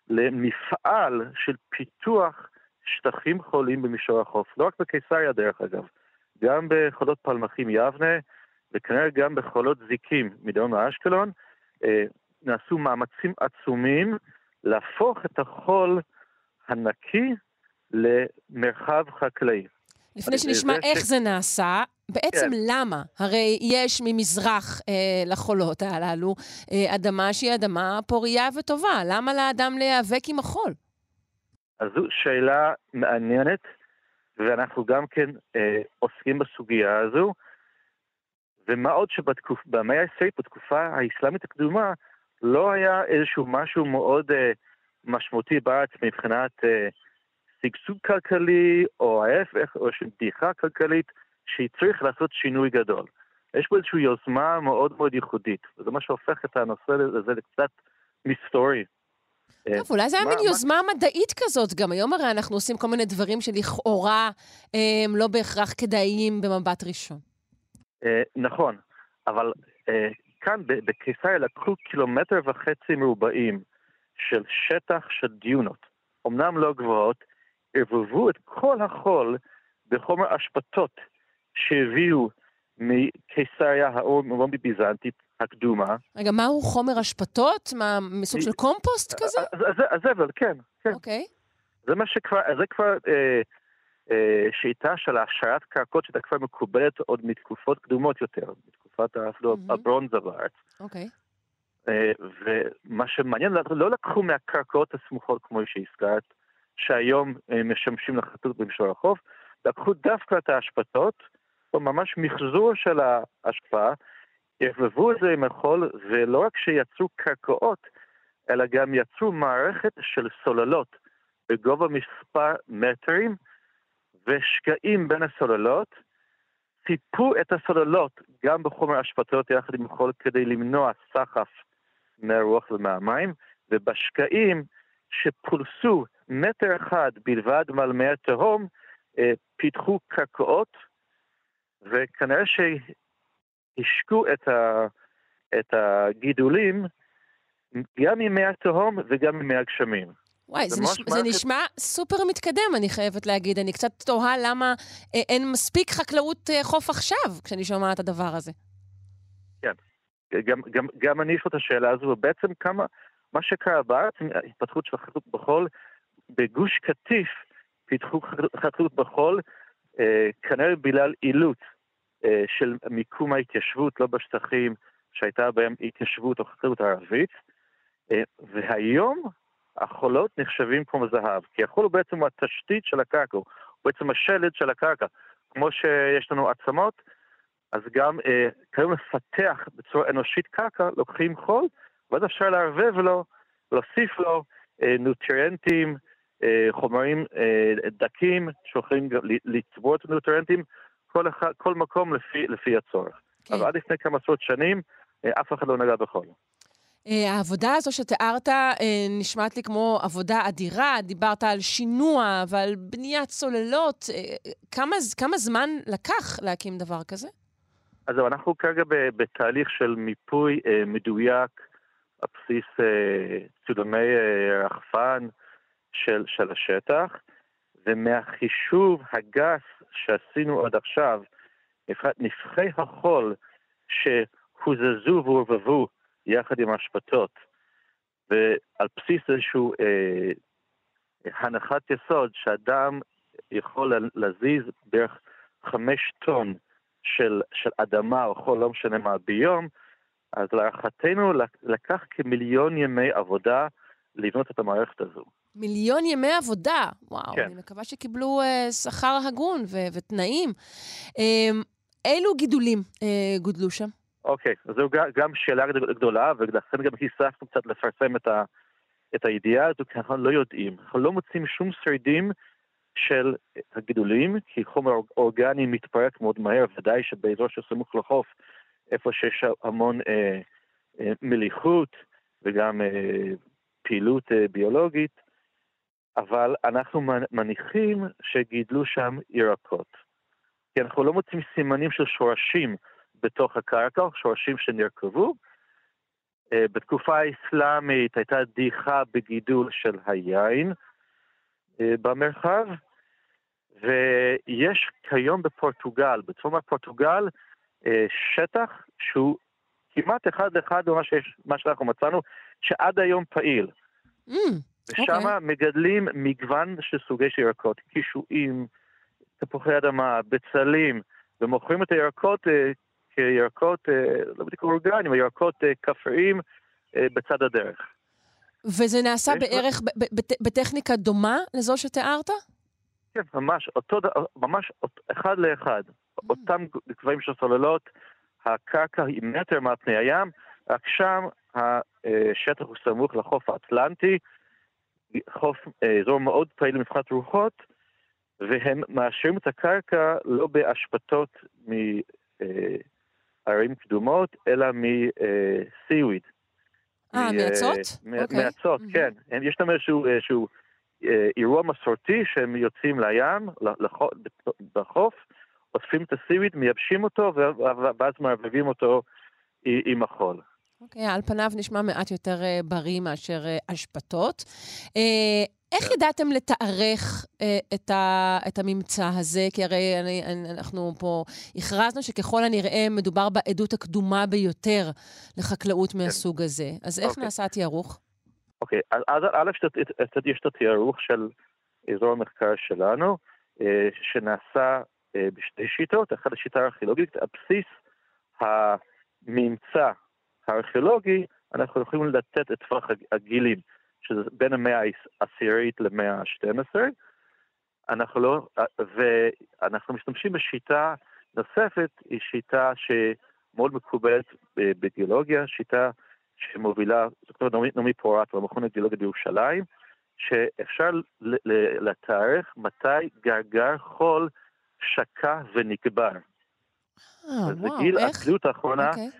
למפעל של פיתוח שטחים חולים במישור החוף. לא רק בקיסריה דרך אגב, גם בחולות פלמחים יבנה, וכנראה גם בחולות זיקים מדרום לאשקלון, אה, נעשו מאמצים עצומים להפוך את החול הנקי למרחב חקלאי. לפני זה- שנשמע זה איך ש- זה נעשה, בעצם כן. למה? הרי יש ממזרח אה, לחולות הללו אה, אדמה שהיא אדמה פורייה וטובה. למה לאדם להיאבק עם החול? אז זו שאלה מעניינת, ואנחנו גם כן אה, עוסקים בסוגיה הזו. ומה עוד שבמאה העשירית, בתקופה האסלאמית הקדומה, לא היה איזשהו משהו מאוד אה, משמעותי בארץ מבחינת אה, שגשוג כלכלי, או ההפך, או של בדיחה כלכלית, שצריך לעשות שינוי גדול. יש פה איזושהי יוזמה מאוד מאוד ייחודית, וזה מה שהופך את הנושא הזה לקצת מסתורי. אה, טוב, אולי זה היה מין מה- יוזמה מדעית כזאת. גם היום הרי אנחנו עושים כל מיני דברים שלכאורה אה, הם לא בהכרח כדאיים במבט ראשון. אה, נכון, אבל אה, כאן בקיסריה לקחו קילומטר וחצי מרובעים של שטח של דיונות, אמנם לא גבוהות, ערבבו את כל החול בחומר אשפתות שהביאו מקיסריה הרומי ביזנטית הקדומה. רגע, מהו חומר אשפתות? מה, מסוג של קומפוסט כזה? הזבל, כן, כן. אוקיי. זה מה שכבר, זה כבר אה, שיטה של העשרת קרקעות שהייתה כבר מקובלת עוד מתקופות קדומות יותר, מתקופת אפילו מהמם. הברונזה בארץ. אוקיי. אה, ומה שמעניין, לא לקחו מהקרקעות הסמוכות כמו שהזכרת, שהיום אה, משמשים לחטות במישור החוף, לקחו דווקא את האשפתות, או ממש מחזור של האשפה, ערבבו את זה עם החול, ולא רק שיצרו קרקעות, אלא גם יצרו מערכת של סוללות בגובה מספר מטרים, ושקעים בין הסוללות, ציפו את הסוללות גם בחומר אשפתות יחד עם החול כדי למנוע סחף מהרוח ומהמים, ובשקעים שפולסו מטר אחד בלבד מעל מי התהום, אה, פיתחו קרקעות, וכנראה שהשקו את, ה, את הגידולים גם ממי התהום וגם ממי הגשמים. וואי, זה, נש... זה נשמע סופר מתקדם, אני חייבת להגיד. אני קצת תוהה למה אה, אין מספיק חקלאות אה, חוף עכשיו, כשאני שומעת את הדבר הזה. גם, גם, גם אני יש את השאלה הזו, ובעצם כמה, מה שקרה בארץ, ההתפתחות של החקלאות בחול, בגוש קטיף פיתחו חקלאות- חקלאות בחול, אה, כנראה בגלל אילוץ אה, של מיקום ההתיישבות, לא בשטחים שהייתה בהם התיישבות או חקלאות ערבית, אה, והיום החולות נחשבים כמו זהב, כי החול הוא בעצם התשתית של הקרקע, הוא בעצם השלד של הקרקע. כמו שיש לנו עצמות, אז גם אה, כיום לפתח בצורה אנושית קרקע, לוקחים חול, ואז אפשר לערבב לו, להוסיף לו אה, נוטריאנטים, אה, חומרים אה, דקים, שיכולים גם ל- לצבור את הנוטריאנטים, כל, אחד, כל מקום לפי, לפי הצורך. כן. אבל עד לפני כמה עשרות שנים, אה, אף אחד לא נגע בחול. אה, העבודה הזו שתיארת אה, נשמעת לי כמו עבודה אדירה. דיברת על שינוע ועל בניית סוללות. אה, כמה, כמה זמן לקח להקים דבר כזה? אז אנחנו כרגע בתהליך של מיפוי מדויק על בסיס צילומי רחפן של, של השטח, ומהחישוב הגס שעשינו עד עכשיו, נפחי החול שהוזזו ועורבבו יחד עם האשפתות, ועל בסיס איזושהי אה, הנחת יסוד שאדם יכול להזיז בערך חמש טון של, של אדמה או חול, לא משנה מה, ביום, אז להערכתנו לקח כמיליון ימי עבודה לבנות את המערכת הזו. מיליון ימי עבודה, וואו, כן. אני מקווה שקיבלו uh, שכר הגון ו- ותנאים. Um, אילו גידולים uh, גודלו שם? אוקיי, okay, זו גם שאלה גדולה, ולכן גם היססנו קצת לפרסם את, ה, את הידיעה הזו, כי אנחנו לא יודעים. אנחנו לא מוצאים שום שרידים של הגידולים, כי חומר אורגני מתפרק מאוד מהר, ודאי שבאזור שסמוך לחוף, איפה שיש המון אה, אה, מליחות וגם אה, פעילות אה, ביולוגית, אבל אנחנו מניחים שגידלו שם ירקות. כי אנחנו לא מוצאים סימנים של שורשים בתוך הקרקע, שורשים שנרקבו. אה, בתקופה האסלאמית הייתה דעיכה בגידול של היין אה, במרחב, ויש כיום בפורטוגל, בצפון הפורטוגל, אה, שטח שהוא כמעט אחד לאחד ממה שאנחנו מצאנו, שעד היום פעיל. Mm, ושם okay. מגדלים מגוון של סוגי של ירקות, קישואים, תפוחי אדמה, בצלים, ומוכרים את הירקות כירקות, uh, לא בדיוק אורגניים, ירקות uh, כפריים uh, בצד הדרך. וזה נעשה בערך, בטכניקה דומה לזו שתיארת? כן, ממש, אותו, ממש אחד לאחד. Mm. אותם גבהים של סוללות, הקרקע היא מטר מעל פני הים, רק שם השטח הוא סמוך לחוף האטלנטי, חוף, אזור מאוד פעיל מבחינת רוחות, והם מאשרים את הקרקע לא באשפתות מערים קדומות, אלא מסיוויד. אה, מאצות? מאצות, אוקיי. כן. יש להם איזשהו, אה, אירוע מסורתי שהם יוצאים לים, בחוף, אוספים את הסיוויד, מייבשים אותו, ואז מערבבים אותו עם החול. אוקיי, okay, על פניו נשמע מעט יותר uh, בריא מאשר אשפתות. איך כן. ידעתם לתארך uh, את, ה, את הממצא הזה? כי הרי אני, אני, אנחנו פה הכרזנו שככל הנראה מדובר בעדות הקדומה ביותר לחקלאות כן. מהסוג הזה. אז איך okay. אוקיי. נעשה התיארוך? אוקיי, okay. אז א', יש את התיארוך של אזור המחקר שלנו, שנעשה בשתי שיטות. אחת השיטה הארכיאולוגית, על בסיס הממצא הארכיאולוגי, אנחנו יכולים לתת את טווח הגילים, שזה בין המאה העשירית למאה ה-12. אנחנו לא, ואנחנו משתמשים בשיטה נוספת, היא שיטה שמאוד מקובלת בגיאולוגיה, שיטה שמובילה, דוקטור נעמי, נעמי פורט במכון הגיאולוגיה בירושלים, שאפשר לתארך מתי גרגר חול שקע ונקבר. אה, וואו, גיל איך? הגלות האחרונה, okay. אוקיי.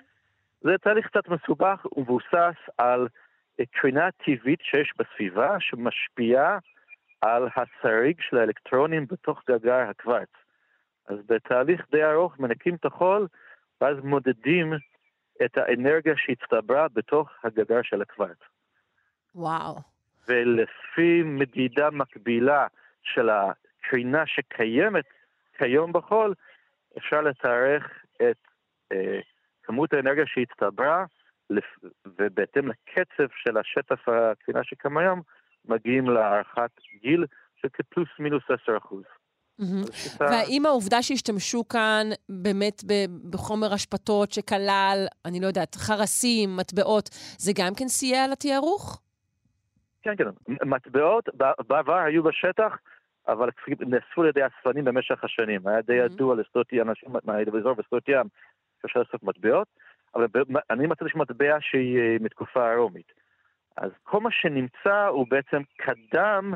זה תהליך קצת מסובך ומבוסס על קרינה טבעית שיש בסביבה שמשפיעה על השריג של האלקטרונים בתוך גגר הקוורץ. אז בתהליך די ארוך מנקים את החול ואז מודדים את האנרגיה שהצטברה בתוך הגגר של הקוורץ. וואו. ולפי מדידה מקבילה של הקרינה שקיימת כיום בחול, אפשר לתארך את אה, כמות האנרגיה שהצטברה, ובהתאם לקצב של השטף הקרינה שקם היום, מגיעים להערכת גיל של כפלוס מינוס 10 אחוז. והאם העובדה שהשתמשו כאן באמת בחומר אשפתות שכלל, אני לא יודעת, חרסים, מטבעות, זה גם כן סייע לתיארוך? כן, כן. מטבעות בעבר היו בשטח, אבל נאספו על ידי אספנים במשך השנים. היה די ידוע לשדות ים, אנשים באזור בשדות ים, שאפשר לאסוף מטבעות, אבל אני מצאתי שם מטבע שהיא אה, מתקופה הרומית. אז כל מה שנמצא הוא בעצם קדם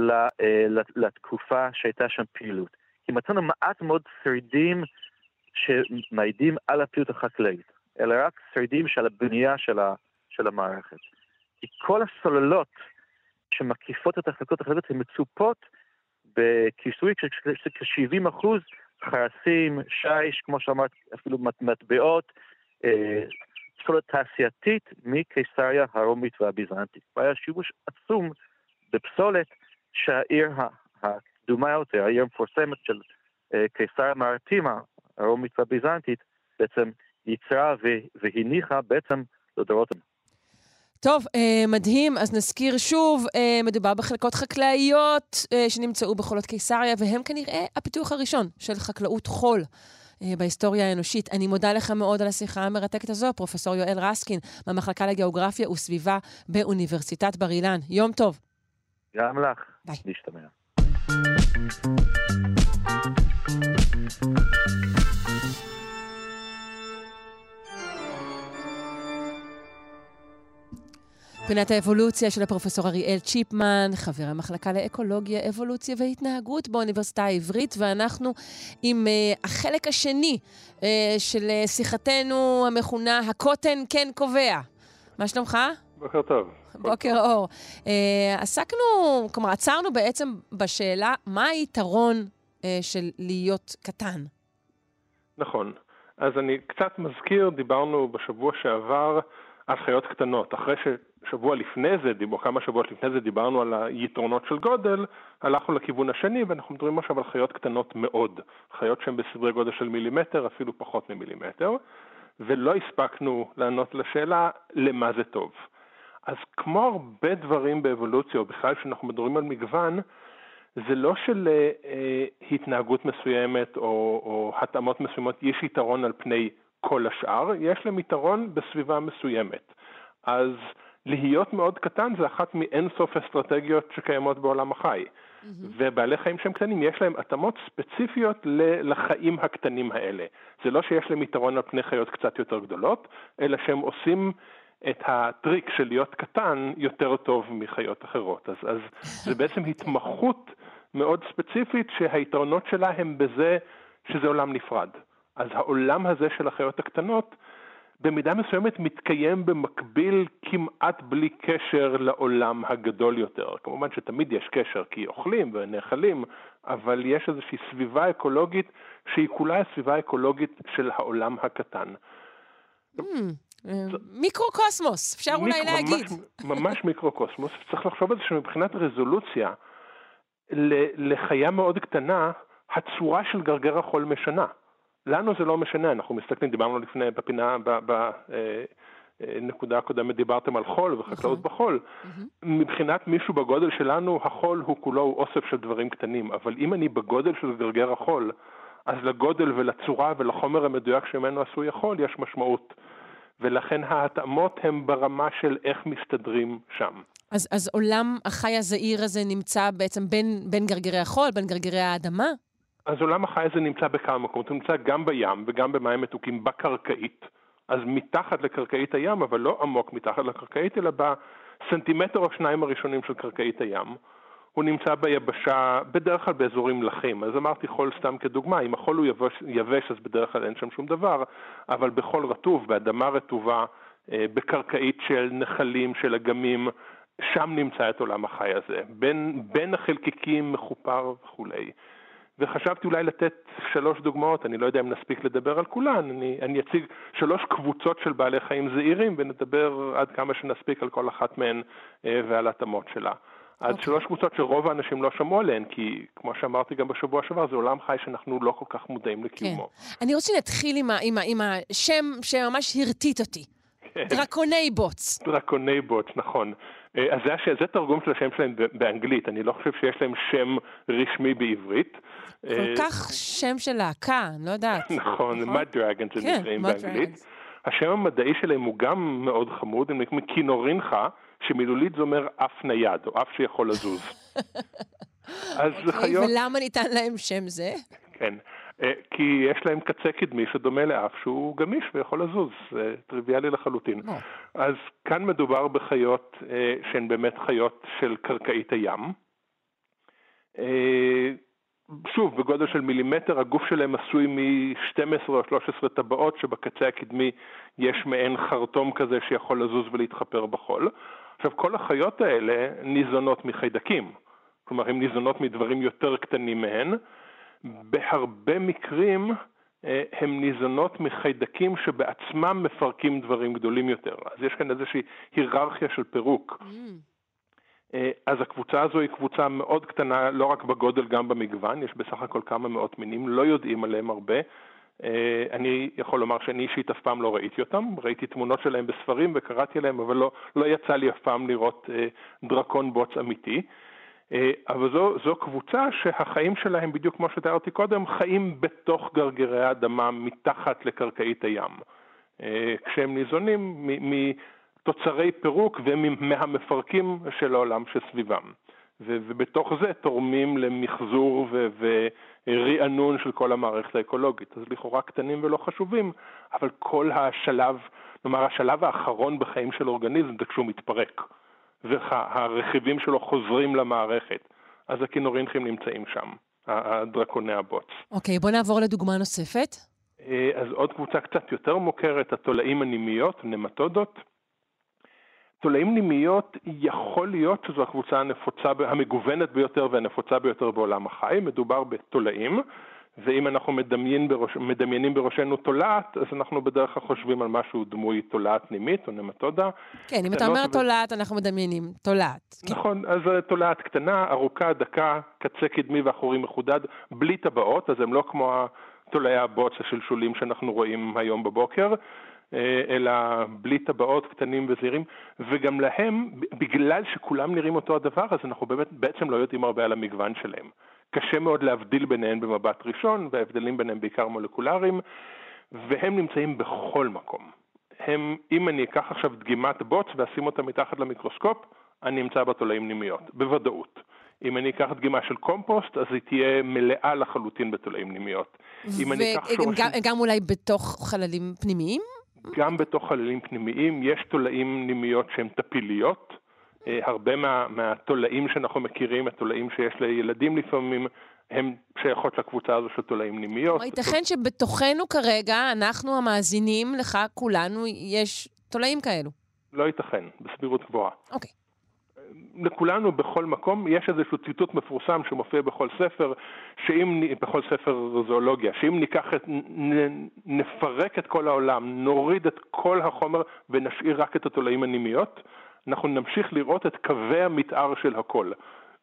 אה, לתקופה שהייתה שם פעילות. כי מצאנו מעט מאוד שרידים שמעידים על הפעילות החקלאית, אלא רק שרידים של הבנייה של, המערכת. כי כל הסוללות שמקיפות את החלקות החקלאיות הן מצופות בכיסוי של כ-70 אחוז חרסים, שיש, כמו שאמרת, אפילו מטבעות, פסולת תעשייתית מקיסריה הרומית והביזנטית. והיה שימוש עצום בפסולת שהעיר הקדומה יותר, העיר המפורסמת של אה, קיסריה מריטימה, הרומית והביזנטית בעצם ייצרה והניחה בעצם לדורות טוב, אה, מדהים. אז נזכיר שוב, אה, מדובר בחלקות חקלאיות אה, שנמצאו בחולות קיסריה, והם כנראה הפיתוח הראשון של חקלאות חול. בהיסטוריה האנושית. אני מודה לך מאוד על השיחה המרתקת הזו, פרופ' יואל רוסקין, מהמחלקה לגיאוגרפיה וסביבה באוניברסיטת בר אילן. יום טוב. גם לך. ביי. להשתמע. פינת האבולוציה של הפרופסור אריאל צ'יפמן, חבר המחלקה לאקולוגיה, אבולוציה והתנהגות באוניברסיטה העברית, ואנחנו עם uh, החלק השני uh, של uh, שיחתנו המכונה הקוטן כן קובע. מה שלומך? בוקר טוב. בוקר אור. Uh, עסקנו, כלומר, עצרנו בעצם בשאלה מה היתרון uh, של להיות קטן. נכון. אז אני קצת מזכיר, דיברנו בשבוע שעבר על חיות קטנות. אחרי ששבוע לפני זה, או כמה שבועות לפני זה, דיברנו על היתרונות של גודל, הלכנו לכיוון השני, ואנחנו מדברים עכשיו על חיות קטנות מאוד. חיות שהן בסדרי גודל של מילימטר, אפילו פחות ממילימטר, ולא הספקנו לענות לשאלה למה זה טוב. אז כמו הרבה דברים באבולוציה, או בכלל כשאנחנו מדברים על מגוון, זה לא שלהתנהגות אה, מסוימת או, או התאמות מסוימות יש יתרון על פני כל השאר, יש להם יתרון בסביבה מסוימת. אז להיות מאוד קטן זה אחת מאין סוף אסטרטגיות שקיימות בעולם החי. Mm-hmm. ובעלי חיים שהם קטנים, יש להם התאמות ספציפיות לחיים הקטנים האלה. זה לא שיש להם יתרון על פני חיות קצת יותר גדולות, אלא שהם עושים את הטריק של להיות קטן יותר טוב מחיות אחרות. אז, אז זה בעצם התמחות מאוד ספציפית שהיתרונות שלה הם בזה שזה עולם נפרד. אז העולם הזה של החיות הקטנות במידה מסוימת מתקיים במקביל כמעט בלי קשר לעולם הגדול יותר. כמובן שתמיד יש קשר כי אוכלים ונאכלים, אבל יש איזושהי סביבה אקולוגית שהיא כולה הסביבה האקולוגית של העולם הקטן. אה, מיקרוקוסמוס, אפשר אולי להגיד. ממש מיקרוקוסמוס. צריך לחשוב על זה שמבחינת רזולוציה, לחיה מאוד קטנה, הצורה של גרגר החול משנה. לנו זה לא משנה, אנחנו מסתכלים, דיברנו לפני, בפינה, בנקודה אה, הקודמת דיברתם על חול וחקלאות נכון. בחול. מבחינת מישהו בגודל שלנו, החול הוא כולו אוסף של דברים קטנים, אבל אם אני בגודל של גרגר החול, אז לגודל ולצורה ולחומר המדויק שממנו עשוי החול יש משמעות. ולכן ההתאמות הן ברמה של איך מסתדרים שם. אז, אז עולם החי הזעיר הזה נמצא בעצם בין, בין גרגרי החול, בין גרגרי האדמה? אז עולם החי הזה נמצא בכמה מקומות, הוא נמצא גם בים וגם במים מתוקים בקרקעית, אז מתחת לקרקעית הים, אבל לא עמוק מתחת לקרקעית, אלא בסנטימטר או שניים הראשונים של קרקעית הים. הוא נמצא ביבשה, בדרך כלל באזורים לחים. אז אמרתי חול סתם כדוגמה, אם החול הוא יבש, יבש אז בדרך כלל אין שם שום דבר, אבל בחול רטוב, באדמה רטובה, אה, בקרקעית של נחלים, של אגמים, שם נמצא את עולם החי הזה. בין, בין החלקיקים מחופר וכולי. וחשבתי אולי לתת שלוש דוגמאות, אני לא יודע אם נספיק לדבר על כולן, אני, אני אציג שלוש קבוצות של בעלי חיים זעירים ונדבר עד כמה שנספיק על כל אחת מהן אה, ועל התאמות שלה. אז okay. אוקיי. שלוש קבוצות שרוב האנשים לא שמעו עליהן, כי כמו שאמרתי גם בשבוע שעבר, זה עולם חי שאנחנו לא כל כך מודעים לקיומו. כן. אני רוצה שנתחיל עם, עם, עם השם שממש הרטיט אותי. כן. דרקוני בוץ. דרקוני בוץ, נכון. אה, אז זה, זה תרגום של השם שלהם באנגלית, אני לא חושב שיש להם שם רשמי בעברית. כל אה, כך שם של להקה, אני לא יודעת. נכון, נכון? mud dragons הם נקראים באנגלית. השם המדעי שלהם הוא גם מאוד חמוד, הם נקראים קינורינחה, שמילולית זה אומר אף נייד, או אף שיכול לזוז. אז okay, אוקיי, חיות... ולמה ניתן להם שם זה? כן. אה, כי יש להם קצה קדמי שדומה לאף שהוא גמיש ויכול לזוז, זה טריוויאלי לחלוטין. No. אז כאן מדובר בחיות אה, שהן באמת חיות של קרקעית הים. שוב, בגודל של מילימטר, הגוף שלהם עשוי מ-12 או 13 טבעות, שבקצה הקדמי יש מעין חרטום כזה שיכול לזוז ולהתחפר בחול. עכשיו, כל החיות האלה ניזונות מחיידקים. כלומר, הן ניזונות מדברים יותר קטנים מהן. בהרבה מקרים אה, הן ניזונות מחיידקים שבעצמם מפרקים דברים גדולים יותר. אז יש כאן איזושהי היררכיה של פירוק. Mm. אה, אז הקבוצה הזו היא קבוצה מאוד קטנה, לא רק בגודל, גם במגוון, יש בסך הכל כמה מאות מינים, לא יודעים עליהם הרבה. אה, אני יכול לומר שאני אישית אף פעם לא ראיתי אותם, ראיתי תמונות שלהם בספרים וקראתי עליהם, אבל לא, לא יצא לי אף פעם לראות אה, דרקון בוץ אמיתי. אבל זו, זו קבוצה שהחיים שלהם, בדיוק כמו שתיארתי קודם, חיים בתוך גרגרי האדמה מתחת לקרקעית הים. כשהם ניזונים מתוצרי פירוק ומהמפרקים של העולם שסביבם. ובתוך זה תורמים למחזור ורענון של כל המערכת האקולוגית. אז לכאורה קטנים ולא חשובים, אבל כל השלב, כלומר השלב האחרון בחיים של אורגניזם זה כשהוא מתפרק, והרכיבים שלו חוזרים למערכת. אז הכינורינכים נמצאים שם, הדרקוני הבוץ. אוקיי, okay, בוא נעבור לדוגמה נוספת. אה, אז עוד קבוצה קצת יותר מוכרת, התולעים הנימיות, נמטודות. תולעים נימיות יכול להיות שזו הקבוצה הנפוצה, המגוונת ביותר והנפוצה ביותר בעולם החי, מדובר בתולעים, ואם אנחנו מדמיין בראש, מדמיינים בראשנו תולעת, אז אנחנו בדרך כלל חושבים על משהו דמוי תולעת נימית או נמטודה. כן, אם אתה אומר ו... תולעת, אנחנו מדמיינים תולעת. כן. נכון, אז תולעת קטנה, ארוכה, דקה, קצה קדמי ואחורי מחודד, בלי טבעות, אז הם לא כמו תולעי הבוץ השלשולים שאנחנו רואים היום בבוקר. אה, אלא בלי טבעות קטנים וזהירים, וגם להם, בגלל שכולם נראים אותו הדבר, אז אנחנו באמת בעצם לא יודעים הרבה על המגוון שלהם. קשה מאוד להבדיל ביניהם במבט ראשון, וההבדלים ביניהם בעיקר מולקולריים, והם נמצאים בכל מקום. הם, אם אני אקח עכשיו דגימת בוץ ואשים אותה מתחת למיקרוסקופ, אני אמצא בה תולעים נימיות, בוודאות. אם אני אקח דגימה של קומפוסט, אז היא תהיה מלאה לחלוטין בתולעים נימיות. וגם אולי בתוך חללים פנימיים? גם בתוך חללים פנימיים יש תולעים נימיות שהן טפיליות. אה, הרבה מה, מהתולעים שאנחנו מכירים, התולעים שיש לילדים לפעמים, הן שייכות לקבוצה הזו של תולעים נימיות. ייתכן שבתוכנו כרגע, אנחנו המאזינים לך, כולנו, יש תולעים כאלו. לא ייתכן, בסבירות גבוהה. אוקיי. לכולנו בכל מקום יש איזשהו ציטוט מפורסם שמופיע בכל ספר, שאם, בכל ספר זואולוגיה, שאם ניקח את, נ, נפרק את כל העולם, נוריד את כל החומר ונשאיר רק את התולעים הנימיות, אנחנו נמשיך לראות את קווי המתאר של הכל,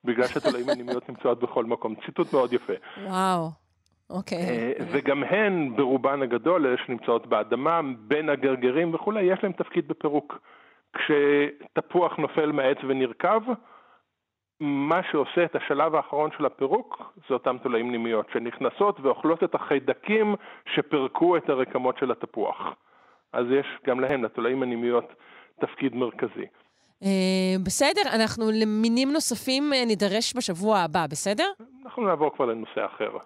בגלל שהתולעים הנימיות נמצאות בכל מקום. ציטוט מאוד יפה. וואו. אוקיי. Okay. וגם הן, ברובן הגדול, אלה שנמצאות באדמה, בין הגרגרים וכולי, יש להם תפקיד בפירוק. כשתפוח נופל מהעץ ונרקב, מה שעושה את השלב האחרון של הפירוק זה אותם תולעים נימיות שנכנסות ואוכלות את החיידקים שפירקו את הרקמות של התפוח. אז יש גם להם, לתולעים הנימיות, תפקיד מרכזי. אה, בסדר, אנחנו למינים נוספים אה, נידרש בשבוע הבא, בסדר? אנחנו נעבור כבר לנושא אחר.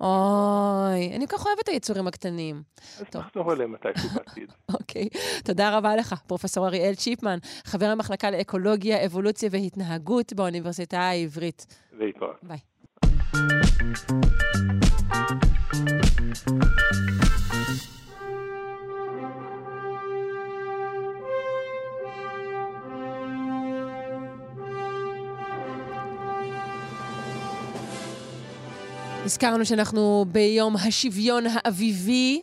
אוי, אני כל כך אוהבת את היצורים הקטנים. אז נחזור אליהם מתישהו בעתיד. אוקיי, תודה רבה לך, פרופ' אריאל צ'יפמן, חבר המחלקה לאקולוגיה, אבולוציה והתנהגות באוניברסיטה העברית. להתראות. ביי. הזכרנו שאנחנו ביום השוויון האביבי,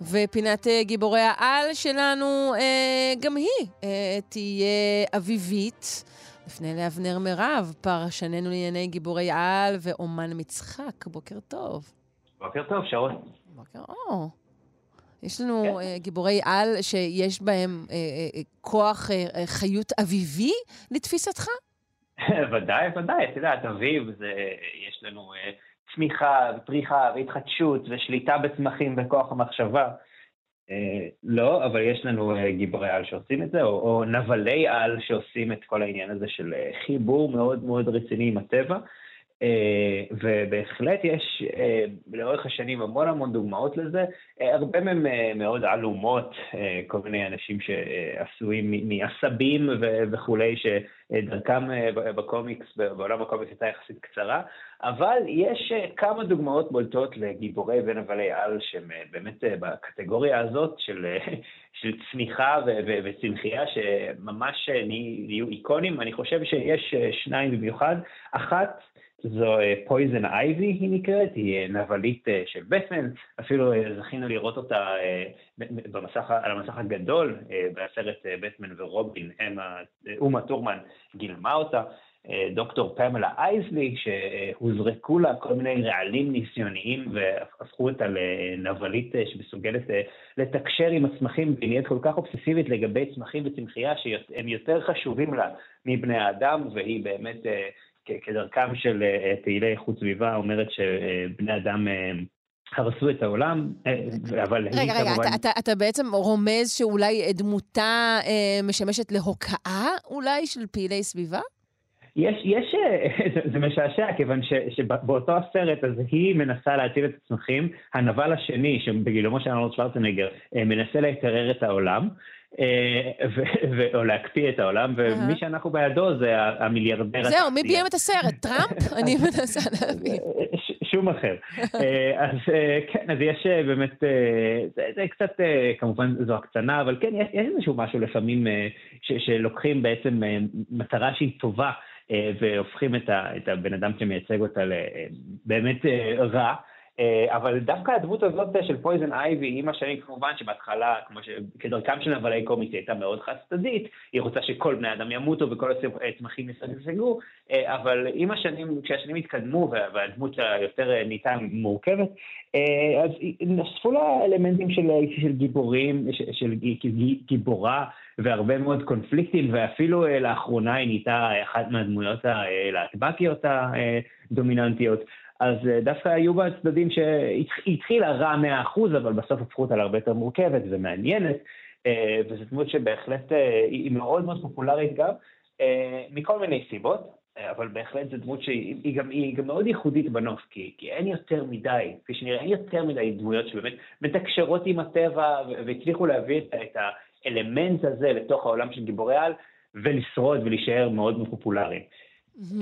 ופינת אה, גיבורי העל שלנו, אה, גם היא אה, תהיה אביבית. נפנה לאבנר מירב, פרשננו לענייני גיבורי על ואומן מצחק. בוקר טוב. בוקר טוב, שרון. בוקר אור. יש לנו כן. uh, גיבורי על שיש בהם uh, uh, כוח uh, חיות אביבי, לתפיסתך? ודאי, ודאי. את יודעת, אביב, זה, יש לנו... Uh, צמיחה ופריחה והתחדשות ושליטה בצמחים וכוח המחשבה. אה, לא, אבל יש לנו אה, גיבורי על שעושים את זה, או, או נבלי על שעושים את כל העניין הזה של אה, חיבור מאוד מאוד רציני עם הטבע. אה, ובהחלט יש אה, לאורך השנים המון המון דוגמאות לזה, אה, הרבה מהן מאוד עלומות, כל מיני אנשים שעשויים מעשבים וכולי, שדרכם בקומיקס, בעולם הקומיקס הייתה יחסית קצרה, אבל יש כמה דוגמאות בולטות לגיבורי ונבלי על שהם באמת בקטגוריה הזאת של, של צמיחה וצמחייה, שממש נהיו איקונים. אני חושב שיש שניים במיוחד. אחת, זו פויזן אה, אייבי היא נקראת, היא אה, נבלית אה, של בטמן, אפילו זכינו לראות אותה במסך, על המסך הגדול בסרט בטמן ורובין, אומה טורמן גילמה אותה. דוקטור פמלה אייזלי, שהוזרקו לה כל מיני רעלים ניסיוניים והפכו אותה לנבלית שמסוגלת לתקשר עם הצמחים, והיא נהיית כל כך אובססיבית לגבי צמחים וצמחייה שהם יותר חשובים לה מבני האדם, והיא באמת, כדרכם של פעילי איכות סביבה, אומרת שבני אדם הרסו את העולם, אבל רגע, רגע, כמובן... אתה, אתה, אתה בעצם רומז שאולי דמותה אה, משמשת להוקעה אולי של פעילי סביבה? יש, יש, זה משעשע, כיוון ש, שבאותו הסרט, אז היא מנסה להציל את הצמחים, הנבל השני, שבגילומו של ארנולד שוורצנגר, מנסה להתערער את העולם, אה, או להקפיא את העולם, ומי שאנחנו בידו זה המיליארדר. זהו, מי ביים את הסרט? טראמפ? אני מנסה להבין. שום אחר. אה, אז אה, כן, אז יש באמת, זה קצת, כמובן זו הקצנה, אבל כן, יש איזשהו משהו לפעמים שלוקחים בעצם מטרה שהיא טובה. והופכים את הבן אדם שמייצג אותה לבאמת רע. אה, אבל דווקא הדמות הזאת של פויזן אייבי, עם השנים כמובן שבהתחלה, כמו ש... כדרכם של נבלי קומיקס, היא הייתה מאוד חד צדדית, היא רוצה שכל בני אדם ימותו וכל הצמחים אה, אבל עם השנים, כשהשנים התקדמו והדמות היותר נהייתה מורכבת, אה, אז נוספו לה אלמנטים של, של גיבורים, של, של גיבורה, והרבה מאוד קונפליקטים, ואפילו לאחרונה היא נהייתה אחת מהדמויות הלהטבקיות הדומיננטיות. אז אה, דווקא היו בה צדדים שהתחילה רע 100%, אבל בסוף הפכו אותה להרבה יותר מורכבת ומעניינת, אה, וזו דמות שבהחלט אה, היא מאוד מאוד פופולרית גם, מכל מיני סיבות, אבל בהחלט זו דמות שהיא גם, גם מאוד ייחודית בנוף, כי, כי אין יותר מדי, כפי שנראה, אין יותר מדי דמויות שבאמת מתקשרות עם הטבע והצליחו להביא את, האלמנט הזה לתוך העולם של גיבורי על, ולשרוד ולהישאר מאוד פופולריים.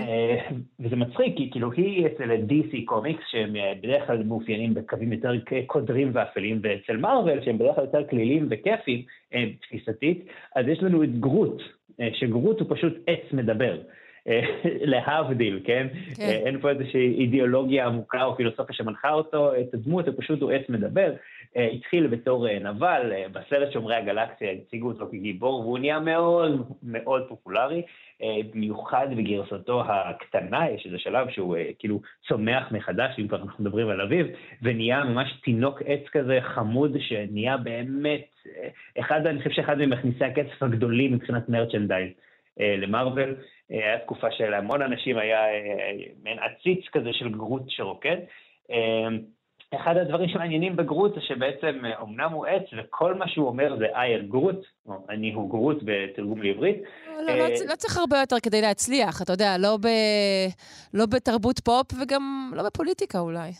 אה, וזה מצחיק, כי כאילו היא אצל DC קומיקס, שהם אה, בדרך כלל מאופיינים בקווים יותר קודרים ואפלים, ואצל מארוול, שהם בדרך כלל יותר כלילים וכיפים אה, תפיסתית, אז יש לנו את גרוט, שגרוט הוא פשוט עץ מדבר. להבדיל, כן? כן? אין פה איזושהי אידיאולוגיה עמוקה או פילוסופיה שמנחה אותו, את הדמות, הוא פשוט הוא עץ מדבר. התחיל בתור נבל, בסרט שומרי הגלקסיה הציגו אותו כגיבור, והוא נהיה מאוד מאוד פופולרי. במיוחד בגרסתו הקטנה, יש איזה שלב שהוא אה, כאילו צומח מחדש, אם כבר אנחנו מדברים על אביו, ונהיה ממש תינוק עץ כזה חמוד, שנהיה באמת, אה, אחד, אני חושב שאחד ממכניסי הכסף הגדולים מבחינת מרצ'נדייז אה, למרוויל. היה תקופה שלהמון אנשים היה מעין עציץ כזה של גרוט שרוקד. אחד הדברים שמעניינים בגרוט זה שבעצם אמנם הוא עץ וכל מה שהוא אומר זה I am גרוט, או אני הוא גרוט בתרגום לעברית. לא, לא, לא צריך הרבה יותר כדי להצליח, אתה יודע, לא, ב, לא בתרבות פופ וגם לא בפוליטיקה אולי.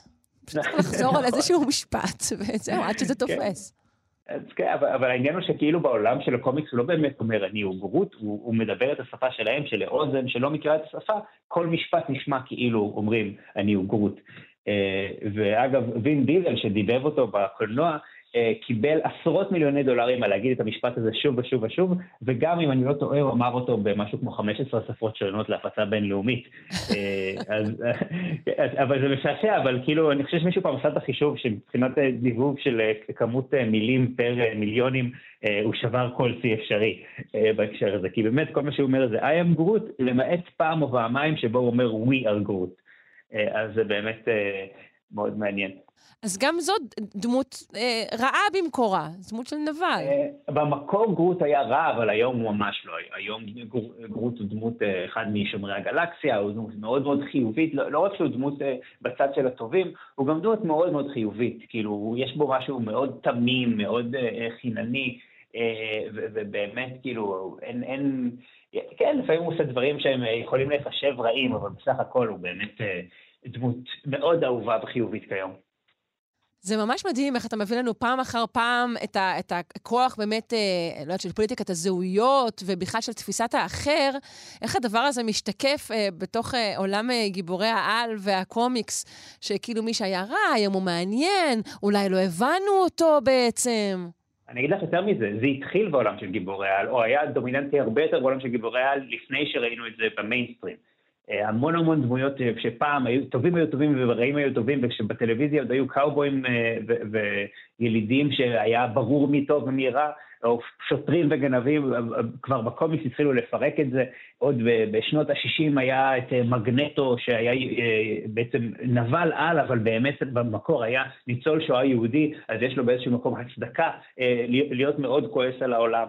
פשוט צריך לחזור על איזשהו משפט, וזהו, עד שזה תופס. אז כן, אבל, אבל העניין הוא שכאילו בעולם של הקומיקס הוא לא באמת אומר אני הוא גרוט, הוא, הוא מדבר את השפה שלהם, שלאוזן שלא מכירה את השפה, כל משפט נשמע כאילו אומרים אני הוא גרוט. אה, ואגב, וין דיזל שדיבב אותו בקולנוע, אה, קיבל עשרות מיליוני דולרים על להגיד את המשפט הזה שוב ושוב ושוב, וגם אם אני לא טועה, הוא אמר אותו במשהו כמו 15 שפות שונות להפצה בינלאומית. אה, אז, אבל זה משעשע, אבל כאילו, אני חושב שמישהו פעם עשה את החישוב שמבחינת דיבוב של כמות מילים פר מיליונים, הוא שבר כל שיא אפשרי בהקשר הזה, כי באמת כל מה שהוא אומר זה I am Groot, למעט פעם או פעמיים שבו הוא אומר We are Groot. אה, אז זה באמת אה, מאוד מעניין. אז גם זאת דמות אה, רעה במקורה, דמות של נבל. אה, במקור גרוט היה רע, אבל היום הוא ממש לא. היום גרוט הוא דמות אה, אחד משומרי הגלקסיה, הוא דמות מאוד מאוד חיובית, לא, לא רק שהוא דמות אה, בצד של הטובים, הוא גם דמות מאוד מאוד חיובית. כאילו, יש בו משהו מאוד תמים, מאוד אה, חינני, אה, ובאמת, כאילו, אין... אין כן, לפעמים הוא עושה דברים שהם יכולים להיחשב רעים, אבל בסך הכל הוא באמת אה, דמות מאוד אהובה וחיובית כיום. זה ממש מדהים איך אתה מביא לנו פעם אחר פעם את, ה, את הכוח באמת, אה, לא יודעת, של פוליטיקת הזהויות ובכלל של תפיסת האחר, איך הדבר הזה משתקף אה, בתוך אה, עולם אה, גיבורי העל והקומיקס, שכאילו מי שהיה רע, היום הוא מעניין, אולי לא הבנו אותו בעצם. אני אגיד לך יותר מזה, זה התחיל בעולם של גיבורי העל, או היה דומיננטי הרבה יותר בעולם של גיבורי העל לפני שראינו את זה במיינסטרים. אה, המון המון דמויות אה, שפעם היו טובים היו טובים ורעים היו טובים, וכשבטלוויזיה עוד היו קאובויים אה, וילידים שהיה ברור מי טוב ומי רע, או שוטרים וגנבים, כבר בקומיקס התחילו לפרק את זה. עוד בשנות ה-60 היה את מגנטו, שהיה בעצם נבל על, אבל באמת במקור היה ניצול שואה יהודי, אז יש לו באיזשהו מקום הצדקה להיות מאוד כועס על העולם.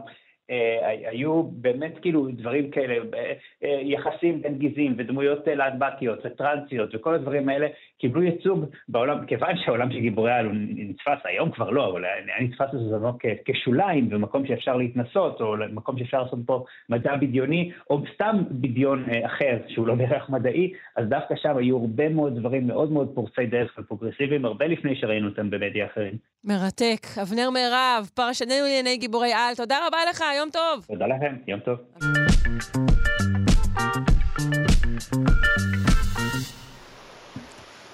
אה, היו באמת כאילו דברים כאלה, אה, אה, יחסים בין גזעים ודמויות להטבקיות וטרנסיות וכל הדברים האלה קיבלו ייצוג בעולם, כיוון שהעולם של גיבורי העל הוא נתפס, היום כבר לא, אבל היה נתפס בזמנו כשוליים, במקום שאפשר להתנסות, או מקום שאפשר לעשות פה מדע בדיוני, או סתם בדיון אחר שהוא לא בהכרח מדעי, אז דווקא שם היו הרבה מאוד דברים מאוד מאוד פורצי דרך ופרוגרסיביים, הרבה לפני שראינו אותם במדיה אחרים. מרתק. אבנר מירב, פרשננו לענייני גיבורי על, תודה רבה לך, יום טוב. תודה לכם, יום טוב.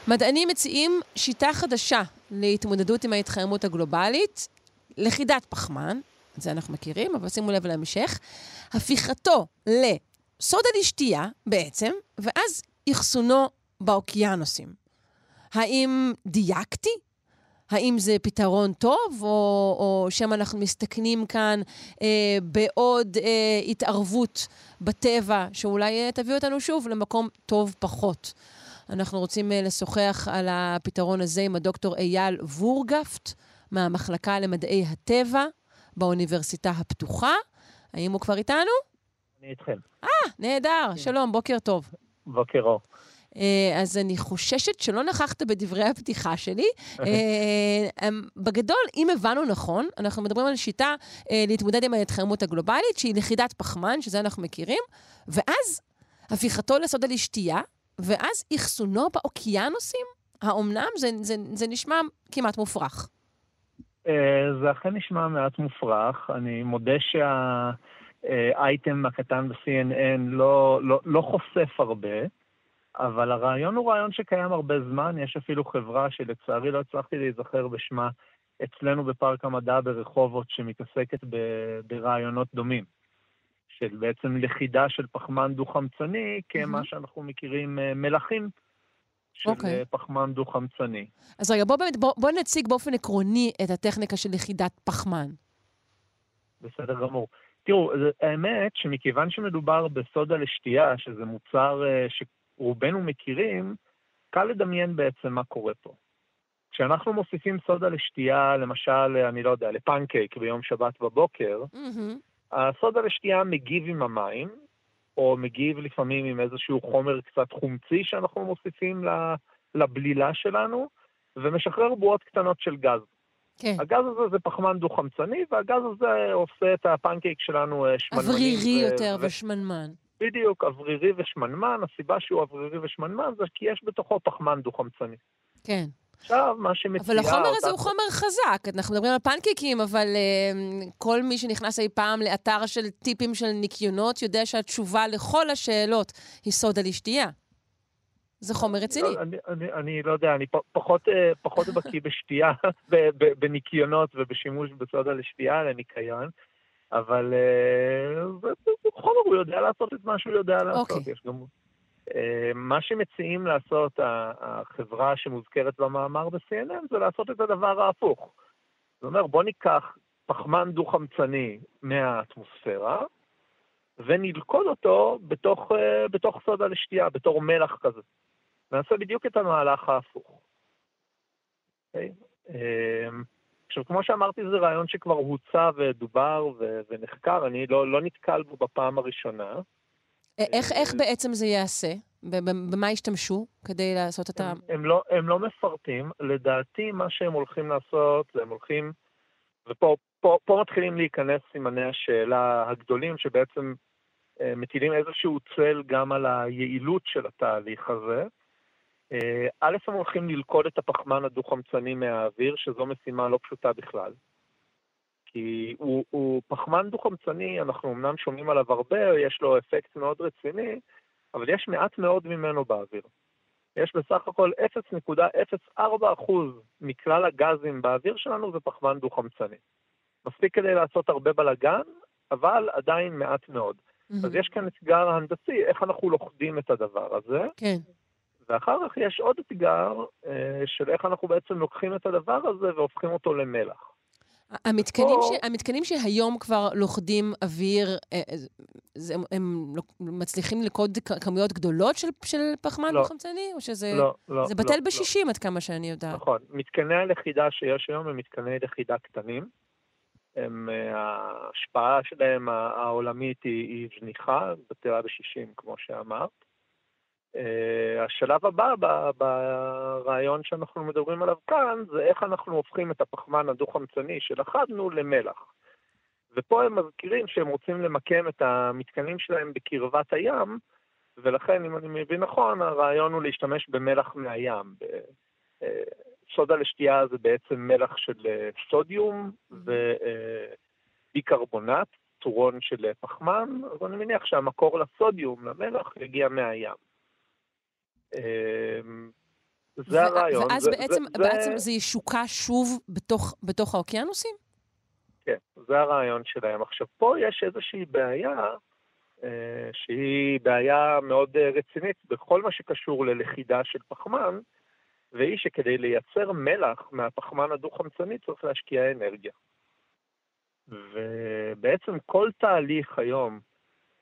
מדענים מציעים שיטה חדשה להתמודדות עם ההתחממות הגלובלית, לכידת פחמן, את זה אנחנו מכירים, אבל שימו לב להמשך, הפיכתו לסודה לשתייה בעצם, ואז אחסונו באוקיינוסים. האם דייקתי? האם זה פתרון טוב, או, או שמא אנחנו מסתכנים כאן אה, בעוד אה, התערבות בטבע, שאולי אה, תביא אותנו שוב למקום טוב פחות. אנחנו רוצים אה, לשוחח על הפתרון הזה עם הדוקטור אייל וורגפט מהמחלקה למדעי הטבע באוניברסיטה הפתוחה. האם הוא כבר איתנו? אני איתכם. אה, נהדר. כן. שלום, בוקר טוב. בוקר אור. אה, אז אני חוששת שלא נכחת בדברי הפתיחה שלי. אה, אמ, בגדול, אם הבנו נכון, אנחנו מדברים על שיטה אה, להתמודד עם ההתחממות הגלובלית, שהיא לכידת פחמן, שזה אנחנו מכירים, ואז הפיכתו לסודה לשתייה, ואז אחסונו באוקיינוסים? האומנם? זה, זה, זה נשמע כמעט מופרך. זה אכן נשמע מעט מופרך. אני מודה שהאייטם הקטן ב-CNN לא, לא, לא חושף הרבה. אבל הרעיון הוא רעיון שקיים הרבה זמן, יש אפילו חברה שלצערי לא הצלחתי להיזכר בשמה אצלנו בפארק המדע ברחובות, שמתעסקת ב- ברעיונות דומים, של בעצם לכידה של פחמן דו-חמצני כמה שאנחנו מכירים אה, מלחים. של okay. אוקיי. אה, פחמן דו-חמצני. אז רגע, בוא, בוא, בוא נציג באופן עקרוני את הטכניקה של לכידת פחמן. בסדר גמור. תראו, האמת שמכיוון שמדובר בסודה לשתייה, שזה מוצר אה, ש... רובנו מכירים, קל לדמיין בעצם מה קורה פה. כשאנחנו מוסיפים סודה לשתייה, למשל, אני לא יודע, לפנקייק ביום שבת בבוקר, mm-hmm. הסודה לשתייה מגיב עם המים, או מגיב לפעמים עם איזשהו חומר קצת חומצי שאנחנו מוסיפים לבלילה שלנו, ומשחרר בועות קטנות של גז. כן. הגז הזה זה פחמן דו-חמצני, והגז הזה עושה את הפנקייק שלנו אה, שמנמני. אוורירי ו... יותר ו... ושמנמן. בדיוק, אוורירי ושמנמן, הסיבה שהוא אוורירי ושמנמן זה כי יש בתוכו פחמן דו-חמצני. כן. עכשיו, מה שמציע... אבל החומר אותה... הזה הוא חומר חזק. אנחנו מדברים על פנקייקים, אבל uh, כל מי שנכנס אי פעם לאתר של טיפים של ניקיונות יודע שהתשובה לכל השאלות היא סודה לשתייה. זה חומר רציני. אני, אני, אני לא יודע, אני פחות, אה, פחות בקיא בשתייה, בניקיונות ובשימוש בסודה לשתייה לניקיון. אבל בכל אה, זאת הוא יודע לעשות את מה שהוא יודע לעשות. Okay. אוקיי. יש גם... אה, מה שמציעים לעשות החברה שמוזכרת במאמר ב-CNN זה לעשות את הדבר ההפוך. זאת אומרת, בוא ניקח פחמן דו-חמצני מהאטמוספירה, ונלכוד אותו בתוך, אה, בתוך סודה לשתייה, בתור מלח כזה. נעשה בדיוק את המהלך ההפוך. Okay? עכשיו, כמו שאמרתי, זה רעיון שכבר הוצע ודובר ו- ונחקר, אני לא, לא נתקל בו בפעם הראשונה. איך, איך בעצם זה ייעשה? במה ישתמשו כדי לעשות את ה... הם, הם, לא, הם לא מפרטים. לדעתי, מה שהם הולכים לעשות, זה הם הולכים... ופה פה, פה מתחילים להיכנס סימני השאלה הגדולים, שבעצם אה, מטילים איזשהו צל גם על היעילות של התהליך הזה. אה, א', הם הולכים ללכוד את הפחמן הדו-חמצני מהאוויר, שזו משימה לא פשוטה בכלל. כי הוא, הוא פחמן דו-חמצני, אנחנו אמנם שומעים עליו הרבה, יש לו אפקט מאוד רציני, אבל יש מעט מאוד ממנו באוויר. יש בסך הכל 0.04% מכלל הגזים באוויר שלנו זה פחמן דו-חמצני. מספיק כדי לעשות הרבה בלאגן, אבל עדיין מעט מאוד. Mm-hmm. אז יש כאן אתגר הנדסי, איך אנחנו לוכדים את הדבר הזה. כן. ואחר כך יש עוד אתגר אה, של איך אנחנו בעצם לוקחים את הדבר הזה והופכים אותו למלח. המתקנים, ופה- ש... המתקנים שהיום כבר לוכדים אוויר, אה, אה, זה, הם, הם לא- מצליחים לקוד כמויות גדולות של, של פחמן לא. חמצני? או שזה לא, לא, זה לא, בטל לא. בשישים עד כמה שאני יודעת? נכון. מתקני הלכידה שיש היום הם מתקני לכידה קטנים. הם, ההשפעה שלהם העולמית היא, היא זניחה, בטלה ב-60, כמו שאמרת. אה, השלב הבא ברעיון שאנחנו מדברים עליו כאן, זה איך אנחנו הופכים את הפחמן הדו-חמצני שלכדנו למלח. ופה הם מזכירים שהם רוצים למקם את המתקנים שלהם בקרבת הים, ולכן, אם אני מבין נכון, הרעיון הוא להשתמש במלח מהים. אה, סודה לשתייה זה בעצם מלח של אה, סודיום וביקרבונט, צורון של פחמן, אז אני מניח שהמקור לסודיום, למלח, יגיע מהים. אה, זה הרעיון. ואז זה- בעצם, זה- בעצם זה ישוקע שוב בתוך, בתוך האוקיינוסים? כן, זה הרעיון שלהם. עכשיו, פה יש איזושהי בעיה, אה, שהיא בעיה מאוד אה, רצינית בכל מה שקשור ללכידה של פחמן, והיא שכדי לייצר מלח מהפחמן הדו-חמצני צריך להשקיע אנרגיה. ובעצם כל תהליך היום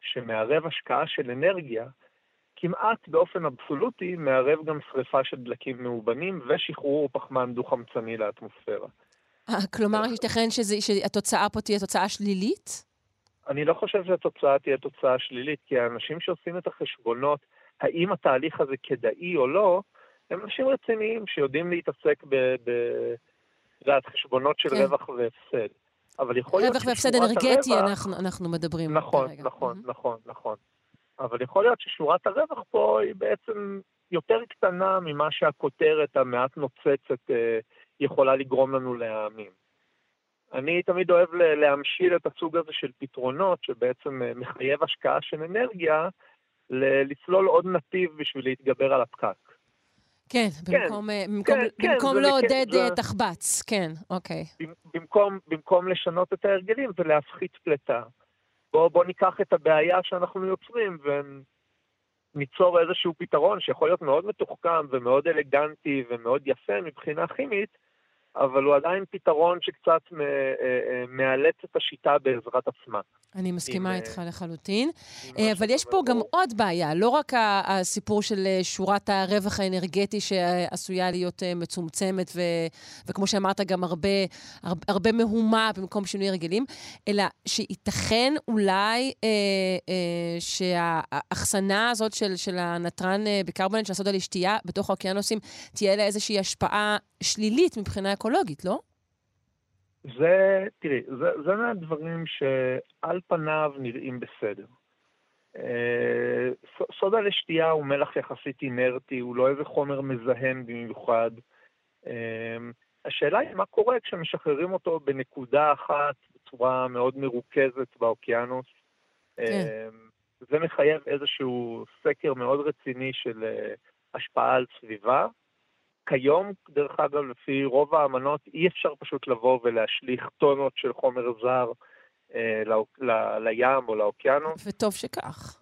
שמערב השקעה של אנרגיה, כמעט באופן אבסולוטי מערב גם שריפה של דלקים מאובנים ושחרור פחמן דו-חמצני לאטמוספירה. אה, כלומר, ייתכן שזה- שהתוצאה פה תהיה תוצאה שלילית? אני לא חושב שהתוצאה תהיה תוצאה שלילית, כי האנשים שעושים את החשבונות, האם התהליך הזה כדאי או לא, הם אנשים רציניים שיודעים להתעסק ב... ב... יודעת, חשבונות של כן. רווח והפסד. אבל יכול להיות רווח והפסד אנרגטי הרווח- אנחנו, אנחנו מדברים נכון, כרגע. נכון, מהמם. נכון, נכון. אבל יכול להיות ששורת הרווח פה היא בעצם יותר קטנה ממה שהכותרת המעט נוצצת אה, יכולה לגרום לנו להאמין. אני תמיד אוהב להמשיל את הסוג הזה של פתרונות, שבעצם אה, מחייב השקעה של אנרגיה, ל- לסלול עוד נתיב בשביל להתגבר על הפקק. כן, כן, במקום, אה, במקום, כן, במקום זה- לעודד זה- אה, תחבץ, כן, אוקיי. במ- במקום, במקום לשנות את ההרגלים ולהפחית פליטה. בואו בוא ניקח את הבעיה שאנחנו יוצרים וניצור איזשהו פתרון שיכול להיות מאוד מתוחכם ומאוד אלגנטי ומאוד יפה מבחינה כימית, אבל הוא עדיין פתרון שקצת אה, אה, מאלץ את השיטה בעזרת עצמה. אני מסכימה עם, איתך לחלוטין. אה, מה אבל יש פה. גם עוד בעיה, לא רק הסיפור של שורת הרווח האנרגטי שעשויה להיות מצומצמת, ו- וכמו שאמרת, גם הרבה, הרבה, מהומה במקום שינוי הרגלים, אלא שייתכן אולי אה, אה, שהאחסנה הזאת של, של הנתרן ביקרבונט של הסודה לשתייה בתוך האוקיינוסים, תהיה לה איזושהי השפעה שלילית מבחינה אקולוגית, לא? זה, תראי, זה, זה מהדברים שעל פניו נראים בסדר. אה, סודה לשתייה הוא מלח יחסית אינרטי, הוא לא איזה חומר מזהם במיוחד. אה, השאלה היא מה קורה כשמשחררים אותו בנקודה אחת בצורה מאוד מרוכזת באוקיינוס. אה, זה מחייב איזשהו סקר מאוד רציני של השפעה על סביבה. כיום, דרך אגב, לפי רוב האמנות, אי אפשר פשוט לבוא ולהשליך טונות של חומר זר אה, לא, ל, לים או לאוקיינוס, וטוב שכך.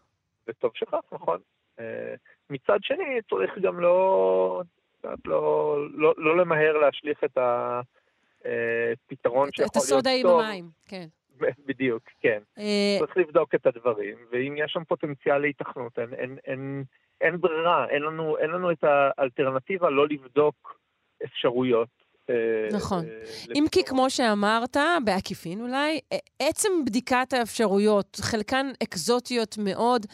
וטוב שכך, נכון. אה, מצד שני, צריך גם לא, לא, לא, לא למהר להשליך את הפתרון את- שיכול את הסודה להיות עם טוב. המים, כן. בדיוק, כן. אה, צריך לבדוק את הדברים, ואם יש שם פוטנציאל להיתכנות, אין, אין, אין, אין ברירה, אין לנו, אין לנו את האלטרנטיבה לא לבדוק אפשרויות. אה, נכון. אה, אם כי. כמו שאמרת, בעקיפין אולי, עצם בדיקת האפשרויות, חלקן אקזוטיות מאוד,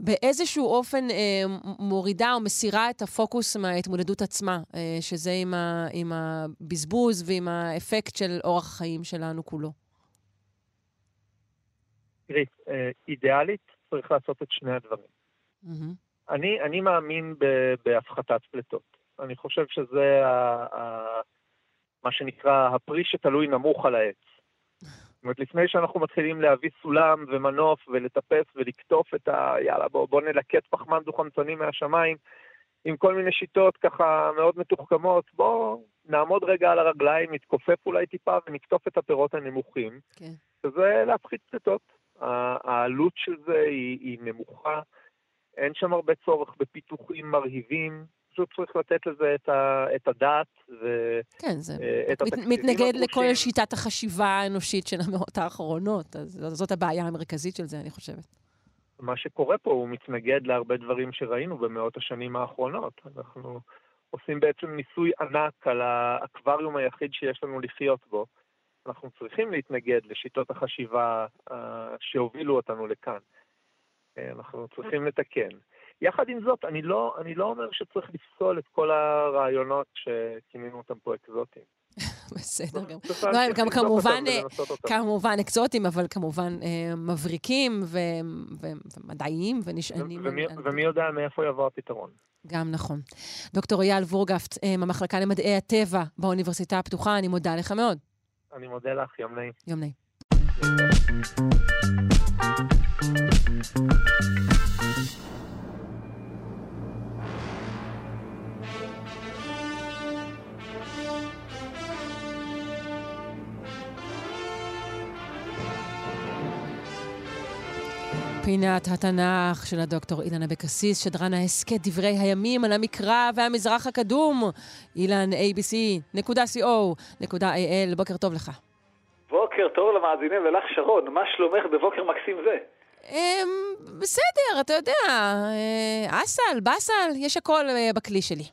באיזשהו אופן אה, מורידה או מסירה את הפוקוס מההתמודדות עצמה, אה, שזה עם, ה, עם הבזבוז ועם האפקט של אורח החיים שלנו כולו. תראי, אה, אידיאלית צריך לעשות את שני הדברים. מהמם. אני, אני מאמין ב, בהפחתת פליטות. אני חושב שזה ה, ה, מה שנקרא הפרי שתלוי נמוך על העץ. זאת אומרת, לפני שאנחנו מתחילים להביא סולם ומנוף ולטפס ולקטוף את ה... יאללה, בוא, בוא נלקט פחמן דו-חמצני מהשמיים עם כל מיני שיטות ככה מאוד מתוחכמות, בוא נעמוד רגע על הרגליים, נתכופף אולי טיפה ונקטוף את הפירות הנמוכים. כן. שזה להפחית פליטות. העלות של זה היא, היא נמוכה, אין שם הרבה צורך בפיתוחים מרהיבים, פשוט צריך לתת לזה את, ה, את הדעת ו... כן, זה אה, את מת, מתנגד לכל הדרושים. שיטת החשיבה האנושית של המאות האחרונות, אז זאת הבעיה המרכזית של זה, אני חושבת. מה שקורה פה הוא מתנגד להרבה דברים שראינו במאות השנים האחרונות. אנחנו עושים בעצם ניסוי ענק על האקווריום היחיד שיש לנו לחיות בו. אנחנו צריכים להתנגד לשיטות החשיבה אה, שהובילו אותנו לכאן. אה, אנחנו צריכים לתקן. יחד עם זאת, אני לא, אני לא אומר שצריך לפסול את כל הרעיונות שכינינו אותם פה אקזוטיים. בסדר גם. צריך לא, הם גם כמובן. כמובן אקזוטיים, אבל כמובן אה, מבריקים ומדעיים ונשענים ומי יודע מאיפה יבוא הפתרון. גם נכון. דוקטור אייל וורגפט, אה, מהמחלקה למדעי הטבע באוניברסיטה הפתוחה, אני מודה לך מאוד. אני מודה לך, יום נעים. יום נעים. פינת התנ"ך של הדוקטור אילן אבקסיס, שדרן ההסכת דברי הימים על המקרא והמזרח הקדום. אילן, abc.co.il, בוקר טוב לך. בוקר טוב למאזינים ולך שרון, מה שלומך בבוקר מקסים זה? אמ, בסדר, אתה יודע, אה, אסל, באסל, יש הכל אה, בכלי שלי.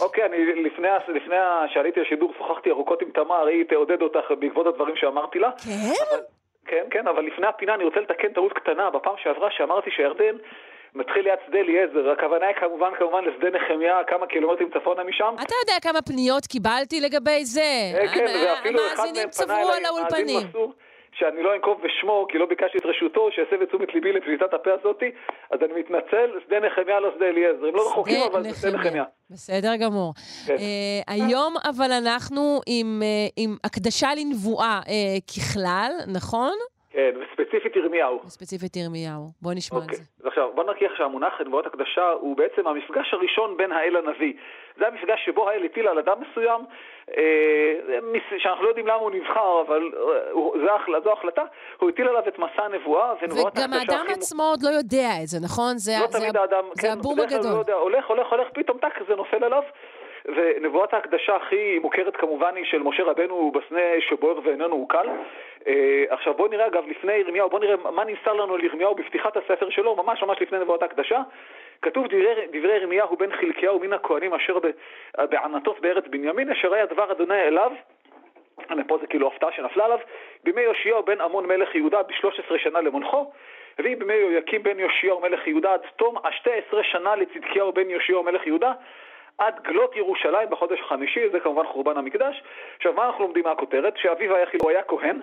אוקיי, אני לפני, לפני שעליתי לשידור שוחחתי ארוכות עם תמר, היא תעודד אותך בעקבות הדברים שאמרתי לה. כן? אבל, כן, כן, אבל לפני הפינה אני רוצה לתקן טעות קטנה. בפעם שעברה שאמרתי שירדן מתחיל ליד שדה אליעזר, הכוונה היא כמובן כמובן לשדה נחמיה, כמה קילומטרים צפונה משם. אתה יודע כמה פניות קיבלתי לגבי זה? אה, כן, ואפילו אחד המאזינים מהם צברו פנה על אליי, מאזין האולפנים. מסור, שאני לא אנקוב בשמו, כי לא ביקשתי את רשותו, שיסב את תשומת ליבי לפליטת הפה הזאתי, אז אני מתנצל, שדה נחמיה לא שדה אליעזר. הם לא רחוקים, אבל זה שדה נחמיה. בסדר גמור. כן. אה, היום אבל אנחנו עם, אה, עם הקדשה לנבואה אה, ככלל, נכון? כן, וספציפית ירמיהו. ספציפית ירמיהו. בוא נשמע על אוקיי, זה. אז עכשיו בוא נרקיח שהמונח נבואות הקדשה הוא בעצם המפגש הראשון בין האל לנביא. זה המפגש שבו האל הטיל על אדם מסוים, אה, שאנחנו לא יודעים למה הוא נבחר, אבל אה, זו ההחלטה, הוא הטיל עליו את מסע הנבואה, ונבואות וגם הקדשה האדם הכי... עצמו עוד לא יודע את זה, נכון? זה, לא זה, תמיד האדם, זה כן, הבום הגדול. לא יודע, הולך, הולך, הולך, פתאום טאק, זה נופל עליו. ונבואת ההקדשה הכי מוכרת כמובן היא של משה רבנו בסנה שבוער ואיננו עוקל. אה, עכשיו בואו נראה אגב לפני ירמיהו, בואו נראה מה נמסר לנו על ירמיהו בפתיחת הספר שלו, ממש ממש לפני נבואת ההקדשה. כתוב דברי, דברי ירמיהו בן חלקיהו מן הכהנים אשר בענתות בארץ בנימין, אשר היה דבר אדוני אליו פה זה כאילו הפתעה שנפלה עליו, בימי יאשיהו בן עמון מלך יהודה ב-13 שנה למונחו, והיא בימי יהויקים בן יאשיהו מלך יהודה עד תום ה-12 שנה לצדקיהו בן יאשיהו מלך יהודה, עד גלות ירושלים בחודש החמישי, זה כמובן חורבן המקדש. עכשיו, מה אנחנו לומדים מהכותרת? שאביו היחיד הוא היה כהן,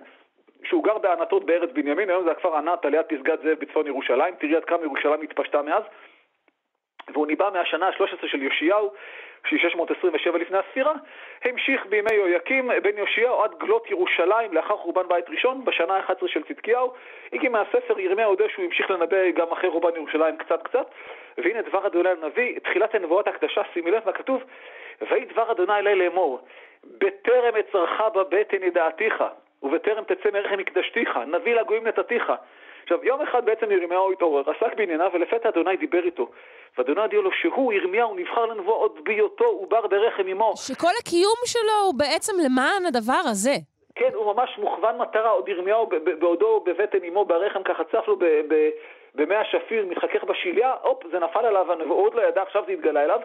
שהוא גר בענתות בארץ בנימין, היום זה הכפר ענת על יד פסגת זאב בצפון ירושלים, תראי עד כמה ירושלים התפשטה מאז. והוא ניבא מהשנה ה-13 של יאשיהו, שהיא 627 לפני הספירה, המשיך בימי יהויקים בן יאשיהו עד גלות ירושלים לאחר חורבן בית ראשון, בשנה ה-11 של צדקיהו. הגיע מהספר ירמיהו יודע שהוא המשיך לנבא גם אחרי חורבן ירושלים קצת קצת, והנה דבר אדוני לנביא, תחילת הנבואות הקדשה, שימי לב מה כתוב, ויהי דבר אדוני אלי לאמור, בטרם אצרך בבטן ידעתיך, ובטרם תצא מרחם מקדשתיך, נביא לגויים נתתיך. עכשיו, יום אחד בעצם ירמיהו התעורר, עסק בענייניו, ולפתע אדוני דיבר איתו. ואדוני הודיע לו שהוא, ירמיהו, נבחר לנבוא עוד בהיותו עובר ברחם אמו. שכל הקיום שלו הוא בעצם למען הדבר הזה. כן, הוא ממש מוכוון מטרה, עוד ירמיהו בעודו בבטן אמו ברחם, ככה צף לו במי השפיר, מתחכך בשליה, הופ, זה נפל עליו, הוא עוד לא ידע, עכשיו זה התגלה אליו.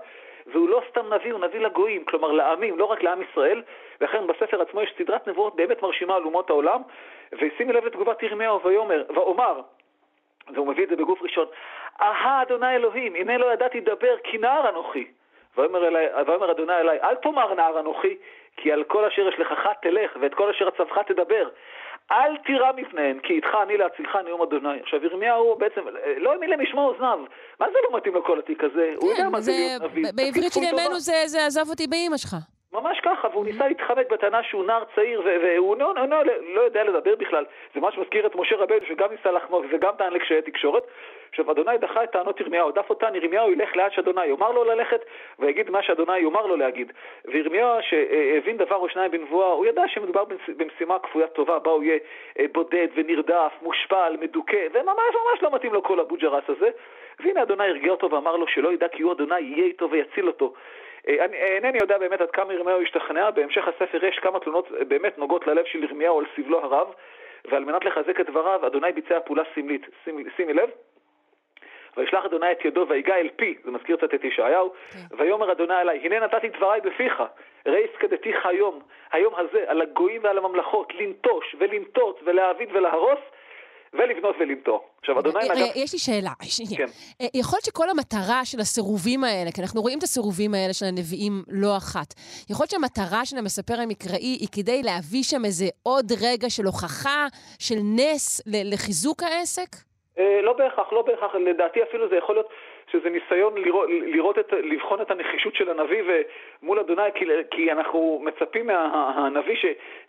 והוא לא סתם נביא, הוא נביא לגויים, כלומר לעמים, לא רק לעם ישראל, ולכן בספר עצמו יש סדרת נבואות באמת מרשימה על אומות העולם, ושימי לב לתגובת ירמיהו ויאמר, ואומר, והוא מביא את זה בגוף ראשון, אהה אדוני אלוהים, הנה לא ידעתי דבר כי נער אנוכי. ויאמר, אדוני אלי, אל תאמר נער אנוכי, כי על כל אשר יש לכך תלך, ואת כל אשר עצבך תדבר. אל תירא מפניהן, כי איתך אני להצילך נאום אדוני. עכשיו ירמיהו בעצם, לא האמין למשמע אוזניו. מה זה לא מתאים לו כל התיק הזה? הוא יודע כן, מה זה להיות נביא. בעברית של ימינו. זה, זה עזב אותי באימא שלך. ממש ככה, והוא ניסה להתחמק בטענה שהוא נער צעיר, והוא לא, לא, לא, לא יודע לדבר בכלל. זה ממש מזכיר את משה רבנו, שגם ניסה לחמוק וגם טען לקשיי תקשורת. עכשיו, אדוני דחה את טענות ירמיהו, דף אותן, ירמיהו ילך לאן שאדוני יאמר לו ללכת, ויגיד מה שאדוני יאמר לו להגיד. וירמיהו, שהבין דבר או שניים בנבואה, הוא ידע שמדובר במש- במשימה כפויה טובה, בה הוא יהיה אה, בודד ונרדף, מושפל, מדוכא, וממש ממש לא מתאים לו כל הבוג'רס הזה. והנה אדוני הרגיע אותו ואמר לו שלא ידע כי הוא אדוני יהיה איתו ויציל אותו. אה, אני אינני יודע באמת עד כמה ירמיהו השתכנע, בהמשך הספר יש כמה תלונות באמת נוגעות ללב של ירמיהו על סבלו הרב, ועל מנת לחזק את דבריו, אדוני ביצע פעולה סמלית. שימי, שימי לב, וישלח אדוני את ידו ויגע אל פי, זה מזכיר קצת את ישעיהו, כן. ויאמר אדוני אליי, הנה נתתי דבריי בפיך, ראי הסקדתיך היום, היום הזה, על הגויים ועל הממלכות, לנטוש ולנטוץ ולהעביד ולהרוס, ולבנות ולנטוע. עכשיו, אדוני נגע... יש לי שאלה. כן. אה, יכול להיות שכל המטרה של הסירובים האלה, כי אנחנו רואים את הסירובים האלה של הנביאים לא אחת, יכול להיות שהמטרה של המספר המקראי היא כדי להביא שם איזה עוד רגע של הוכחה, של נס לחיזוק העסק? אה, לא בהכרח, לא בהכרח. לדעתי אפילו זה יכול להיות שזה ניסיון לראות, לראות את, לבחון את הנחישות של הנביא מול אדוני, כי, כי אנחנו מצפים מהנביא ש,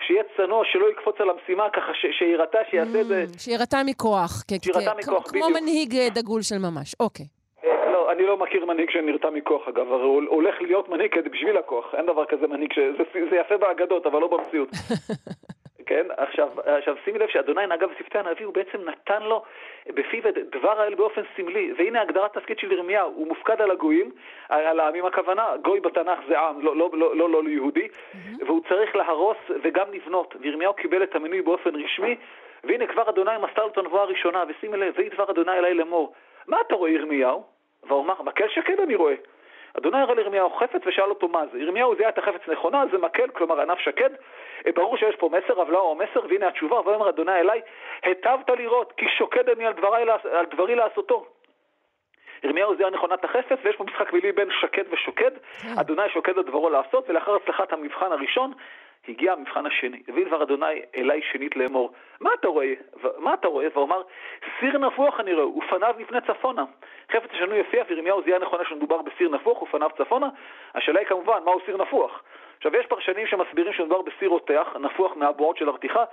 שיהיה צנוע, שלא יקפוץ על המשימה, ככה ש, שירתע, שיעשה את זה... Mm, שירתע מכוח. שירתע מכוח, בדיוק. כמו מנהיג אה, דגול של ממש, אוקיי. אה, לא, אני לא מכיר מנהיג שנרתע מכוח, אגב, הרי הוא הולך להיות מנהיג בשביל הכוח, אין דבר כזה מנהיג, ש... זה, זה יפה באגדות, אבל לא במציאות. כן? עכשיו, עכשיו שימי לב שאדוני נגע בשפתי הנביא, הוא בעצם נתן לו בפיו את דבר האל באופן סמלי. והנה הגדרת תפקיד של ירמיהו, הוא מופקד על הגויים, על העמים הכוונה, גוי בתנ"ך זה עם, לא, לא, לא, לא, לא, לא יהודי, mm-hmm. והוא צריך להרוס וגם לבנות. וירמיהו קיבל את המינוי באופן רשמי, והנה כבר אדוני מסר לו את הנבואה הראשונה, ושימי לב, ויהי דבר אדוני אליי לאמור. מה אתה רואה ירמיהו? והוא אמר, מקל שקד אני רואה. אדוני הראה לירמיהו חפץ ושאל אותו מה זה. ירמיהו זיהה את החפץ נכונה, זה מקל, כלומר ענף שקד. אה, ברור שיש פה מסר, אבל לא הוא מסר, והנה התשובה, ויאמר אדוני אליי, היטבת לראות, כי שוקד אני על דברי, על דברי לעשותו. ירמיהו זיהה נכונת החפץ, ויש פה משחק מילים בין שקד ושוקד. כן. אדוני שוקד על דברו לעשות, ולאחר הצלחת המבחן הראשון, הגיע המבחן השני. הביא דבר אדוני אליי שנית לאמור, מה אתה רואה? מה אתה רואה? ואומר, סיר נפוח אני רואה, ופניו מפני צפונה. חפץ השנוי יפיע, וירמיהו זיהה נכונה שמדובר בסיר נפוח ופניו צפונה. השאלה היא כמובן, מהו סיר נפוח? עכשיו, יש פרשנים שמסבירים שמדובר בסיר רותח, נפוח מהבועות של הרתיחה,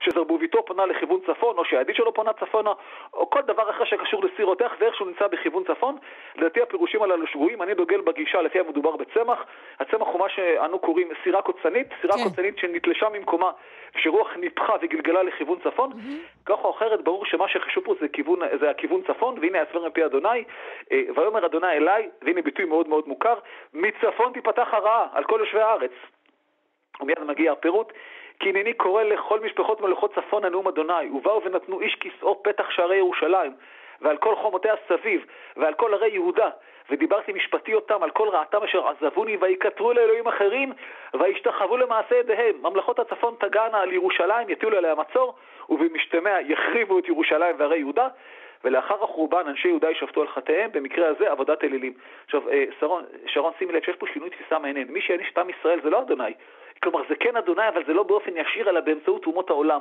שזרבוביתו פונה לכיוון צפון, או שהידיד שלו פונה צפונה, או כל דבר אחר שקשור לסיר רותח, ואיכשהו נמצא בכיוון צפון. לדעתי הפירושים הללו שגויים, אני דוגל בגישה לפי המדובר בצמח. הצמח הוא מה שאנו קוראים סירה קוצנית, סירה כן. קוצנית שנתלשה ממקומה, שרוח ניפחה וגלגלה לכיוון צפון. Mm-hmm. כך או אחרת, ברור שמה שחשוב פה זה, כיוון, זה הכיוון צפון, והנה הסבר מפי אדוני, אה, ויאמר אדוני אליי, והנה ביטוי מאוד מאוד מוכר, מצפון תיפתח הרעה על כל יושבי הארץ. ומיד מגיע הפירוט, כי הנני קורא לכל משפחות מלוכות צפון הנאום אדוני, ובאו ונתנו איש כסאו פתח שערי ירושלים, ועל כל חומותיה סביב, ועל כל ערי יהודה, ודיברתי משפטי אותם על כל רעתם אשר עזבוני, ויקטרו לאלוהים אחרים, וישתחוו למעשה ידיהם. ממלכות הצפון תגענה על ירושלים, יטילו עליה מצור, ובמשתמע יחריבו את ירושלים וערי יהודה, ולאחר החורבן אנשי יהודה ישפטו על חטאיהם, במקרה הזה עבודת אלילים. עכשיו, אה, שרון, שרון שימי לב שיש פה שינוי תפיסה מעניין. מי שיעניש את עם ישראל זה לא אדוני, כלומר, זה כן אדוני, אבל זה לא באופן ישיר, אלא באמצעות אומות העולם.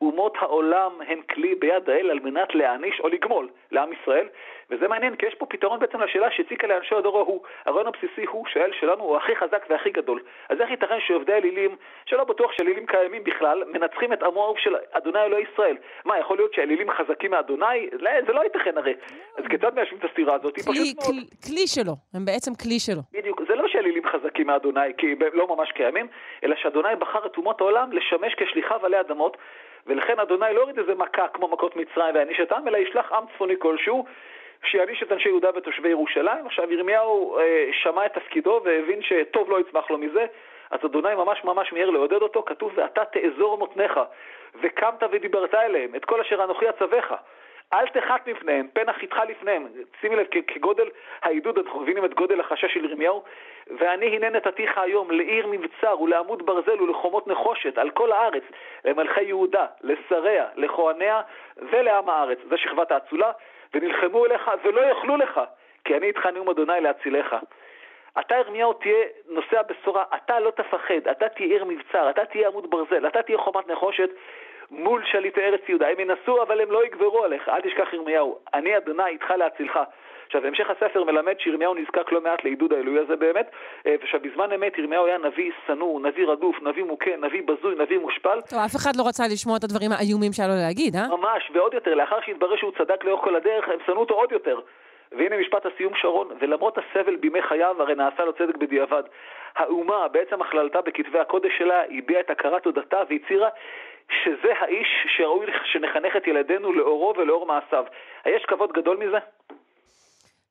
אומות העולם הם כלי ביד האל על מנת להעניש או לגמול לעם ישראל, וזה מעניין, כי יש פה פתרון בעצם לשאלה שהציקה לאנשי הדור ההוא. הרעיון הבסיסי הוא שהאל שלנו הוא הכי חזק והכי גדול. אז איך ייתכן שעובדי אלילים, שלא בטוח שאלילים קיימים בכלל, מנצחים את עמו האהוב של אדוני אלוהי ישראל? מה, יכול להיות שאלילים חזקים מאדוני? לא, זה לא ייתכן הרי. אז כיצד מיישבים את הסתירה הזאת? כלי, כלי, כלי שלו, הם בעצם כלי שלו. בדיוק, זה לא שאלילים חזקים מאדוני, כי הם לא ממש קיימים, אלא שאדוני בחר את אומות העולם לשמש כשליחיו עלי אדמות, ולכן אדוני לא יוריד איזה מכה כמו מכות מצרים ויעניש את העם, אלא ישלח עם צפוני כלשהו שיעניש את אנשי יהודה ותושבי ירושלים. עכשיו ירמיהו אה, שמע את תפקידו והבין שטוב לא יצמח לו מזה, אז אדוני ממש ממש מיהר לעודד אותו, כתוב ואתה תאזור מותניך, וקמת ודיברת אליהם, את כל אשר אנוכי אצווך. אל תחת מפניהם, פן אחיתך לפניהם. שימי לב, כגודל העידוד, אנחנו מבינים את גודל החשש של ירמיהו. ואני הנה נתתיך היום לעיר מבצר ולעמוד ברזל ולחומות נחושת על כל הארץ, למלכי יהודה, לשריה, לכהניה ולעם הארץ. זה שכבת האצולה. ונלחמו אליך ולא יאכלו לך, כי אני איתך נאום אדוני להצילך. אתה ירמיהו תהיה נושא הבשורה, אתה לא תפחד, אתה תהיה עיר מבצר, אתה תהיה עמוד ברזל, אתה תהיה חומת נחושת מול שליטי ארץ יהודה. הם ינסו אבל הם לא יגברו עליך, אל תשכח ירמיהו, אני אדוני איתך להצילך. עכשיו, המשך הספר מלמד שירמיהו נזקק לא מעט לעידוד האלוהי הזה באמת, אה, ושבזמן בזמן אמת ירמיהו היה נביא שנוא, נביא רדוף, נביא מוכה, נביא בזוי, נביא מושפל. טוב, אף אחד לא רצה לשמוע את הדברים האיומים שהיה לו להגיד, אה? ממש, ועוד יותר, לאחר שהתברר שהוא צדק לאורך כל הדרך, הם שנאו אותו עוד יותר. והנה משפט הסיום שרון, ולמרות הסבל בימי חייו, הרי נעשה לו צדק בדיעבד. האומה, בעצם הכללתה בכתבי הקודש שלה, הביעה את הכרת תודתה והצהירה שזה האיש שראוי שנחנך את ילדינו לאורו ולאור מעשיו. היש כבוד גדול מזה?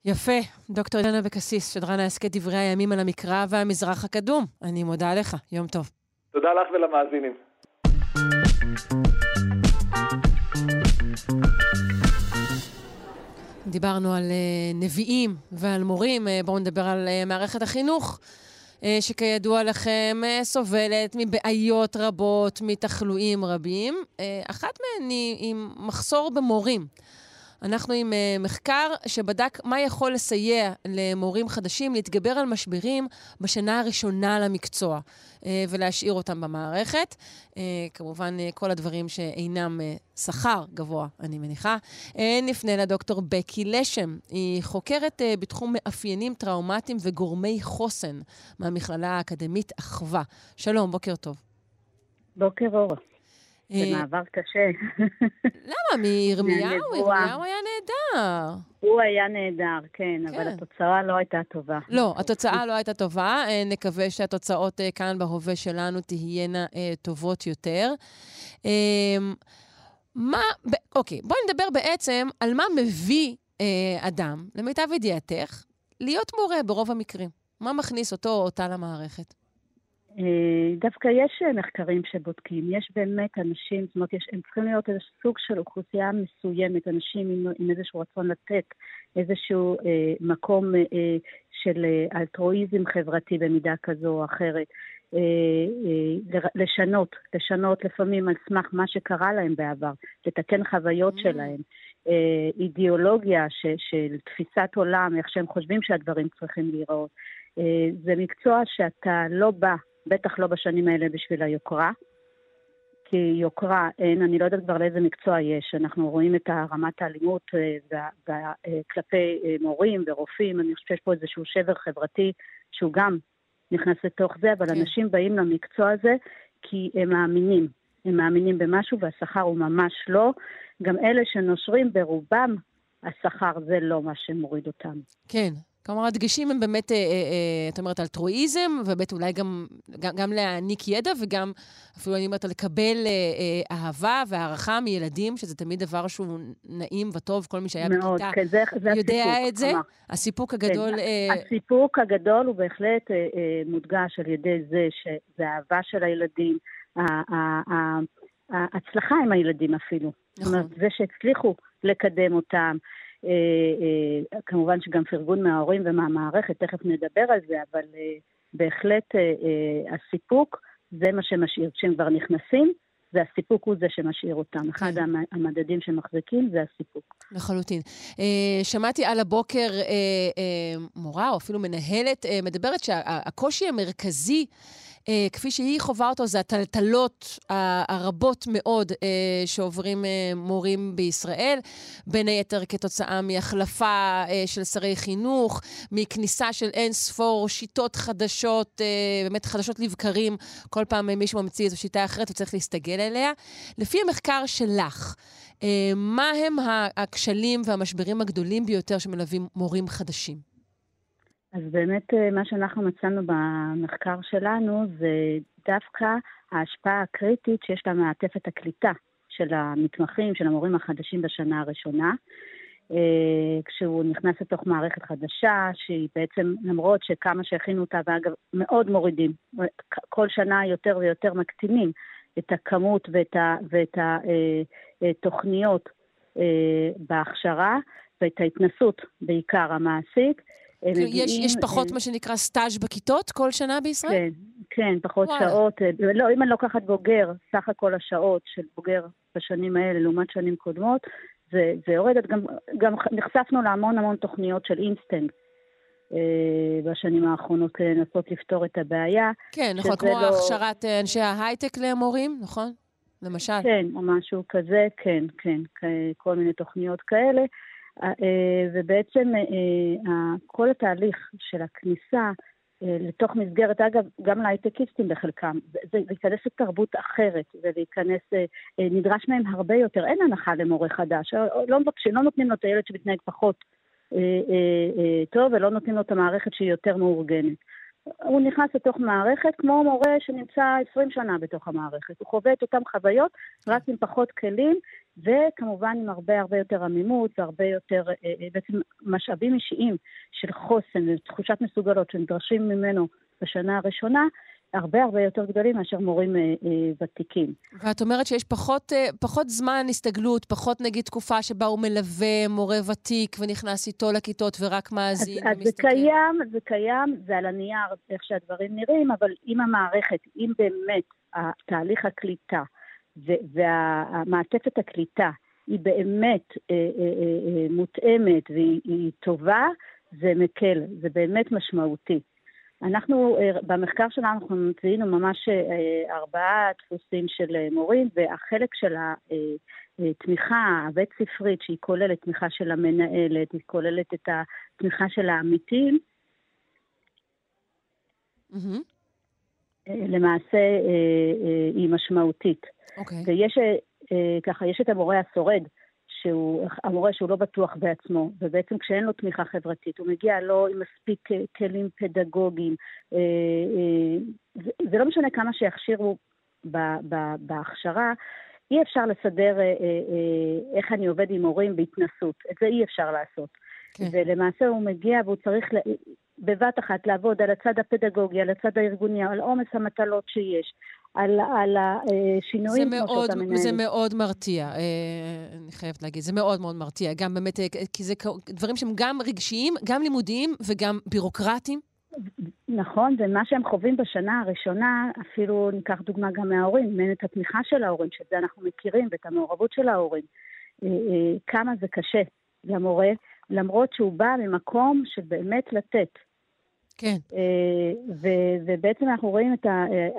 יפה. דוקטור אילנה אבקסיס, שדרן ההסכת דברי הימים על המקרא והמזרח הקדום. אני מודה לך. יום טוב. תודה לך ולמאזינים. דיברנו על uh, נביאים ועל מורים, uh, בואו נדבר על uh, מערכת החינוך, שכידוע לכם uh, סובלת מבעיות רבות, מתחלואים רבים. Uh, אחת מהן היא עם מחסור במורים. אנחנו עם uh, מחקר שבדק מה יכול לסייע למורים חדשים להתגבר על משברים בשנה הראשונה למקצוע uh, ולהשאיר אותם במערכת. Uh, כמובן, uh, כל הדברים שאינם uh, שכר גבוה, אני מניחה. Uh, נפנה לדוקטור בקי לשם. היא חוקרת uh, בתחום מאפיינים טראומטיים וגורמי חוסן מהמכללה האקדמית אחווה. שלום, בוקר טוב. בוקר אור. זה אה, מעבר קשה. למה? מירמיהו? ירמיהו היה נהדר. הוא היה נהדר, כן, אבל כן. התוצאה לא הייתה טובה. לא, התוצאה לא הייתה טובה. אה, נקווה שהתוצאות אה, כאן בהווה שלנו תהיינה טובות יותר. מה, אוקיי, בואי נדבר בעצם על מה מביא אה, אדם, למיטב ידיעתך, להיות מורה ברוב המקרים. מה מכניס אותו או אותה למערכת? אה, דווקא יש אה, מחקרים שבודקים, יש באמת אנשים, זאת אומרת, יש, הם צריכים להיות איזה סוג של אוכלוסייה מסוימת, אנשים עם, עם איזשהו רצון לתת איזשהו אה, מקום אה, אה, של אלטרואיזם חברתי במידה כזו או אחרת. אה, אה, לשנות, לשנות לפעמים על סמך מה שקרה להם בעבר, לתקן חוויות Mm. שלהם, אה, אידיאולוגיה ש, של תפיסת עולם, איך שהם חושבים שהדברים צריכים להיראות. זה מקצוע שאתה לא בא, בטח לא בשנים האלה בשביל היוקרה, כי יוקרה אין, אני לא יודעת כבר לאיזה מקצוע יש. אנחנו רואים את רמת האלימות אה, אה, כלפי אה, מורים ורופאים, אני חושבת שיש פה איזשהו שבר חברתי שהוא גם נכנס לתוך זה, אבל כן. אנשים באים למקצוע הזה כי הם מאמינים. הם מאמינים במשהו והשכר הוא ממש לא. גם אלה שנושרים ברובם, השכר זה לא מה שמוריד אותם. כן. כלומר, הדגשים הם באמת, אה, אה, אה, את אומרת, אלטרואיזם, ובאמת אולי גם, גם, גם להעניק ידע, וגם, אפילו אני אומרת, לקבל אה, אה, אהבה והערכה מילדים, שזה תמיד דבר שהוא נעים וטוב, כל מי שהיה מאוד, בכיתה כן, זה, זה יודע הסיפוק. את זה. כלומר, הסיפוק הגדול... כן, אה, הסיפוק הגדול הוא בהחלט אה, אה, מודגש על ידי זה שזה האהבה של הילדים, ה- ה- ה- ההצלחה עם הילדים אפילו. זאת אומרת, נכון. זה שהצליחו לקדם אותם. אה, אה, כמובן שגם פרגון מההורים ומהמערכת, תכף נדבר על זה, אבל אה, בהחלט הסיפוק זה מה שמשאיר. כשהם כבר נכנסים, והסיפוק הוא זה שמשאיר אותם. אחד כן. המ- המדדים שמחזיקים זה הסיפוק. לחלוטין. שמעתי על הבוקר מורה, או אפילו מנהלת, מדברת שהקושי המרכזי, uh, כפי שהיא חווה אותו, זה הטלטלות הרבות מאוד uh, שעוברים uh, מורים בישראל, בין היתר כתוצאה מהחלפה uh, של שרי חינוך, מכניסה של אין ספור שיטות חדשות, uh, באמת חדשות לבקרים, כל פעם מישהו ממציא איזו שיטה אחרת וצריך להסתגל אליה. לפי המחקר שלך, אה, מה הם הכשלים והמשברים הגדולים ביותר שמלווים מורים חדשים? אז באמת אה, מה שאנחנו מצאנו במחקר שלנו זה דווקא ההשפעה הקריטית שיש למעטפת הקליטה של המתמחים, של המורים החדשים בשנה הראשונה. אה, כשהוא נכנס לתוך מערכת חדשה, שהיא בעצם, למרות שכמה שהכינו אותה, ואגב, מאוד מורידים, כל שנה יותר ויותר מקטינים את הכמות ואת התוכניות אה, בהכשרה ואת ההתנסות, בעיקר המעשית. כאילו, יש, יש פחות אה, מה שנקרא סטאז' בכיתות כל שנה בישראל? כן, כן, פחות וואלה. שעות. אה, לא, אם אני לוקחת בוגר, סך הכל השעות של בוגר בשנים האלה לעומת שנים קודמות, זה, זה יורד. גם, גם נחשפנו להמון המון תוכניות של אינסטנט אה, בשנים האחרונות לנסות לפתור את הבעיה. כן, נכון, כמו לא- הכשרת אה, אנשי ההייטק למורים, נכון? למשל. כן, או משהו כזה, כן, כן, כל מיני תוכניות כאלה. אה, אה, ובעצם אה, כל התהליך של הכניסה לתוך מסגרת, אגב, גם להייטקיסטים בחלקם, זה, להיכנס לתרבות אחרת, זה להיכנס, נדרש מהם הרבה יותר, אין הנחה למורה חדש, לא מבקשים, לא נותנים לו את הילד שמתנהג פחות טוב, ולא נותנים לו את המערכת שהיא יותר מאורגנת. הוא נכנס לתוך מערכת כמו מורה שנמצא 20 שנה בתוך המערכת. הוא חווה את אותן חוויות, רק עם פחות כלים, וכמובן עם הרבה הרבה יותר עמימות והרבה יותר אה, אה, בעצם משאבים אישיים של חוסן ותחושת מסוגלות שנדרשים ממנו בשנה הראשונה, הרבה הרבה יותר גדולים מאשר מורים אה, אה, ותיקים. ואת אומרת שיש פחות, אה, פחות זמן הסתגלות, פחות נגיד תקופה שבה הוא מלווה מורה ותיק ונכנס איתו לכיתות ורק מאזין אז, ומסתכל. אז זה קיים, זה קיים, זה על הנייר איך שהדברים נראים, אבל אם המערכת, אם באמת תהליך הקליטה והמעטפת הקליטה היא באמת אה, אה, אה, מותאמת והיא טובה, זה מקל, זה באמת משמעותי. אנחנו, אה, במחקר שלנו אנחנו מציינו ממש אה, ארבעה דפוסים של אה, מורים, והחלק של התמיכה הבית ספרית, שהיא כוללת תמיכה של המנהלת, היא כוללת את התמיכה של העמיתים, mm-hmm. למעשה היא משמעותית. Okay. אוקיי. ויש ככה, יש את המורה השורד, שהוא המורה שהוא לא בטוח בעצמו, ובעצם כשאין לו תמיכה חברתית, הוא מגיע לא עם מספיק אה, כלים פדגוגיים. אה, אה, זה לא משנה כמה שיכשירו בהכשרה, אי אפשר לסדר איך אני עובד עם הורים בהתנסות. את זה אי אפשר לעשות. כן. ולמעשה הוא מגיע והוא צריך בבת אחת לעבוד על הצד הפדגוגי, על הצד הארגוני, על עומס המטלות שיש, על, על השינויים כמו מאוד, שאתה מנהל. זה מאוד מרתיע, אה, אני חייבת להגיד. זה מאוד מאוד מרתיע. גם באמת, אה, כי זה דברים שהם גם רגשיים, גם לימודיים וגם בירוקרטיים. נכון, ומה שהם חווים בשנה הראשונה, אפילו ניקח דוגמה גם מההורים, מן את התמיכה של ההורים, שזה אנחנו מכירים, ואת המעורבות של ההורים. אה, כמה זה קשה למורה, למרות שהוא בא ממקום של באמת לתת. כן. ו- ובעצם אנחנו רואים את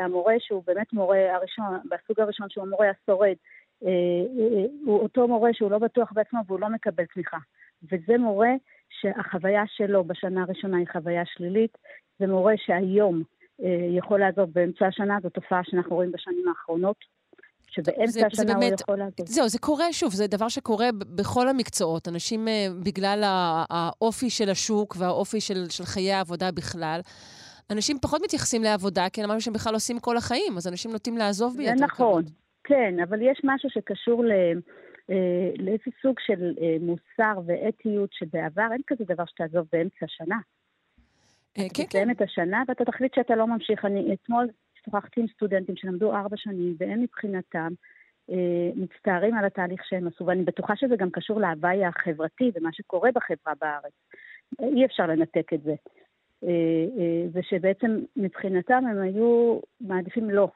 המורה שהוא באמת מורה הראשון, בסוג הראשון שהוא המורה השורד, הוא אותו מורה שהוא לא בטוח בעצמו והוא לא מקבל תמיכה. וזה מורה שהחוויה שלו בשנה הראשונה היא חוויה שלילית, זה מורה שהיום יכול לעזוב באמצע השנה, זו תופעה שאנחנו רואים בשנים האחרונות. שבאמצע השנה הוא יכול לעזוב. זהו, זה קורה, שוב, זה דבר שקורה בכל המקצועות. אנשים, אה, בגלל האופי של השוק והאופי של, של חיי העבודה בכלל, אנשים פחות מתייחסים לעבודה, כי אמרנו שהם בכלל עושים כל החיים, אז אנשים נוטים לעזוב ביותר זה נכון, כבוד. כן, אבל יש משהו שקשור ל... אה, לאיזה סוג של אה, מוסר ואתיות שבעבר אין כזה דבר שתעזוב באמצע השנה. כן, כן. אתה תסיים את השנה ואתה תחליט שאתה לא ממשיך. אני אתמול שוחחתי עם סטודנטים שלמדו ארבע שנים, והם מבחינתם אה, מצטערים על התהליך שהם עשו, ואני בטוחה שזה גם קשור להוואי החברתי ומה שקורה בחברה בארץ. אי אפשר לנתק את זה. אה, אה, ושבעצם מבחינתם הם היו מעדיפים לא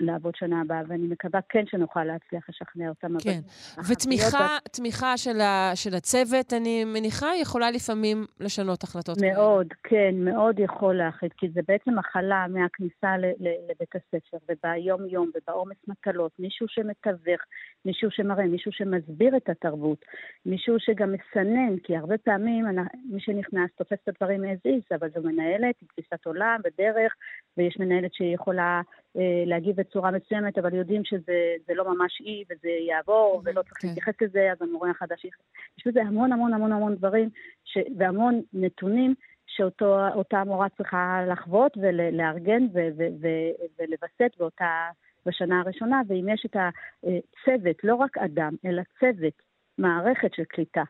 לעבוד שנה הבאה, ואני מקווה כן שנוכל להצליח לשכנע אותם. כן, ותמיכה תמיכה של, ה, של הצוות, אני מניחה, יכולה לפעמים לשנות החלטות. מאוד, כאלה. כן, מאוד יכול להחליט, כי זה בעצם מחלה מהכניסה ל, ל, לבית הספר, וביום-יום, ובעומס מטלות, מישהו שמתווך, מישהו שמראה, מישהו שמסביר את התרבות, מישהו שגם מסנן, כי הרבה פעמים מי שנכנס תופס את הדברים as is, אבל זו מנהלת עם תפיסת עולם ודרך, ויש מנהלת שיכולה אה, להגיב בצורה מסוימת, אבל יודעים שזה לא ממש אי וזה יעבור, mm-hmm, ולא צריך כן. להתייחס לזה, אז המורה החדש יחס. יש בזה המון המון המון המון דברים ש... והמון נתונים שאותה מורה צריכה לחוות ולארגן ו... ו... ו... ולווסת באותה, בשנה הראשונה, ואם יש את הצוות, לא רק אדם, אלא צוות, מערכת של קליטה.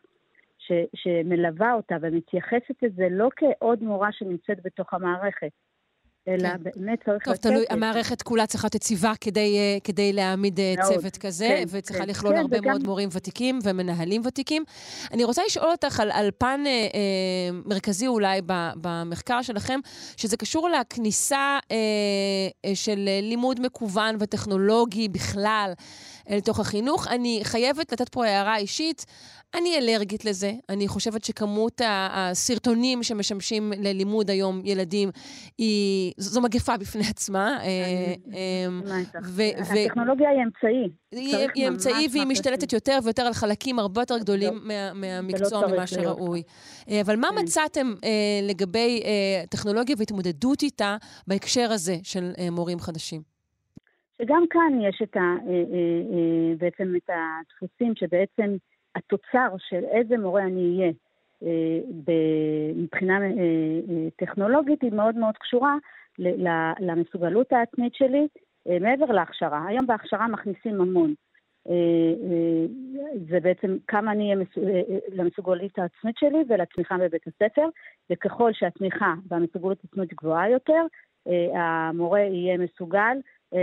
ש, שמלווה אותה ומתייחסת לזה לא כעוד מורה שנמצאת בתוך המערכת, אלא כן. באמת צריך טוב, לתת... טוב, תלוי, המערכת כולה צריכה להיות יציבה כדי, uh, כדי להעמיד uh, מאוד, צוות כזה, כן, וצריכה כן, לכלול כן, הרבה וגם... מאוד מורים ותיקים ומנהלים ותיקים. אני רוצה לשאול אותך על, על פן uh, uh, מרכזי אולי ב, במחקר שלכם, שזה קשור לכניסה uh, uh, של לימוד מקוון וטכנולוגי בכלל. אל תוך החינוך. אני חייבת לתת פה הערה אישית. אני אלרגית לזה. אני חושבת שכמות הסרטונים שמשמשים ללימוד היום ילדים היא, זו מגפה בפני עצמה. אה, אמ, הטכנולוגיה היא אמצעי. היא אמצעי והיא משתלטת יותר ויותר על חלקים הרבה יותר גדולים מהמקצוע ממה שראוי. אה, אבל מה כן. מצאתם אה, לגבי טכנולוגיה והתמודדות איתה בהקשר הזה של מורים חדשים? שגם כאן יש את ה, בעצם את הדפוסים שבעצם התוצר של איזה מורה אני אהיה מבחינה טכנולוגית היא מאוד מאוד קשורה למסוגלות העצמית שלי מעבר להכשרה. היום בהכשרה מכניסים המון. זה בעצם כמה אני אהיה למסוגלות העצמית שלי ולתמיכה בבית הספר, וככל שהתמיכה והמסוגלות העצמית גבוהה יותר, המורה יהיה מסוגל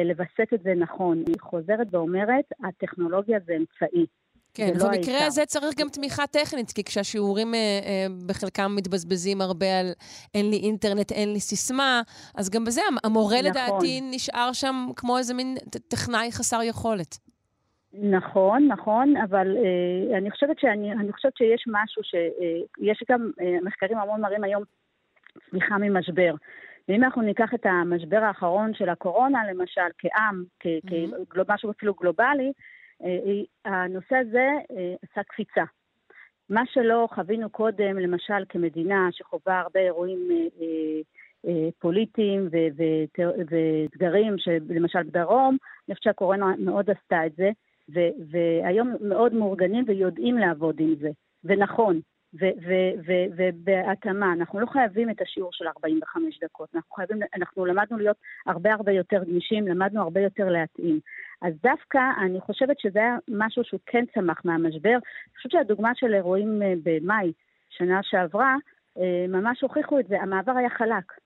לווסת את זה נכון. היא חוזרת ואומרת, הטכנולוגיה זה אמצעי. כן, ובמקרה לא הזה צריך גם תמיכה טכנית, כי כשהשיעורים אה, אה, בחלקם מתבזבזים הרבה על אין לי אינטרנט, אין לי סיסמה, אז גם בזה המורה נכון. לדעתי נשאר שם כמו איזה מין טכנאי חסר יכולת. נכון, נכון, אבל אה, אני, חושבת שאני, אני חושבת שיש משהו ש... אה, יש גם, אה, מחקרים המון מראים היום צמיחה ממשבר. ואם אנחנו ניקח את המשבר האחרון של הקורונה, למשל, כעם, mm-hmm. כמשהו אפילו גלובלי, הנושא הזה אה, עשה קפיצה. מה שלא חווינו קודם, למשל כמדינה שחווה הרבה אירועים אה, פוליטיים ואתגרים, למשל בדרום, אני חושבת שהקורונה מאוד עשתה את זה, והיום מאוד מאורגנים ויודעים לעבוד עם זה. ונכון, ובהתאמה. אנחנו לא חייבים את השיעור של 45 דקות, אנחנו חייבים, אנחנו למדנו להיות הרבה הרבה יותר גמישים, למדנו הרבה יותר להתאים. אז דווקא אני חושבת שזה היה משהו שהוא כן צמח מהמשבר. אני חושבת שהדוגמה של אירועים אה, במאי, שנה שעברה, אה, ממש הוכיחו את זה, המעבר היה חלק.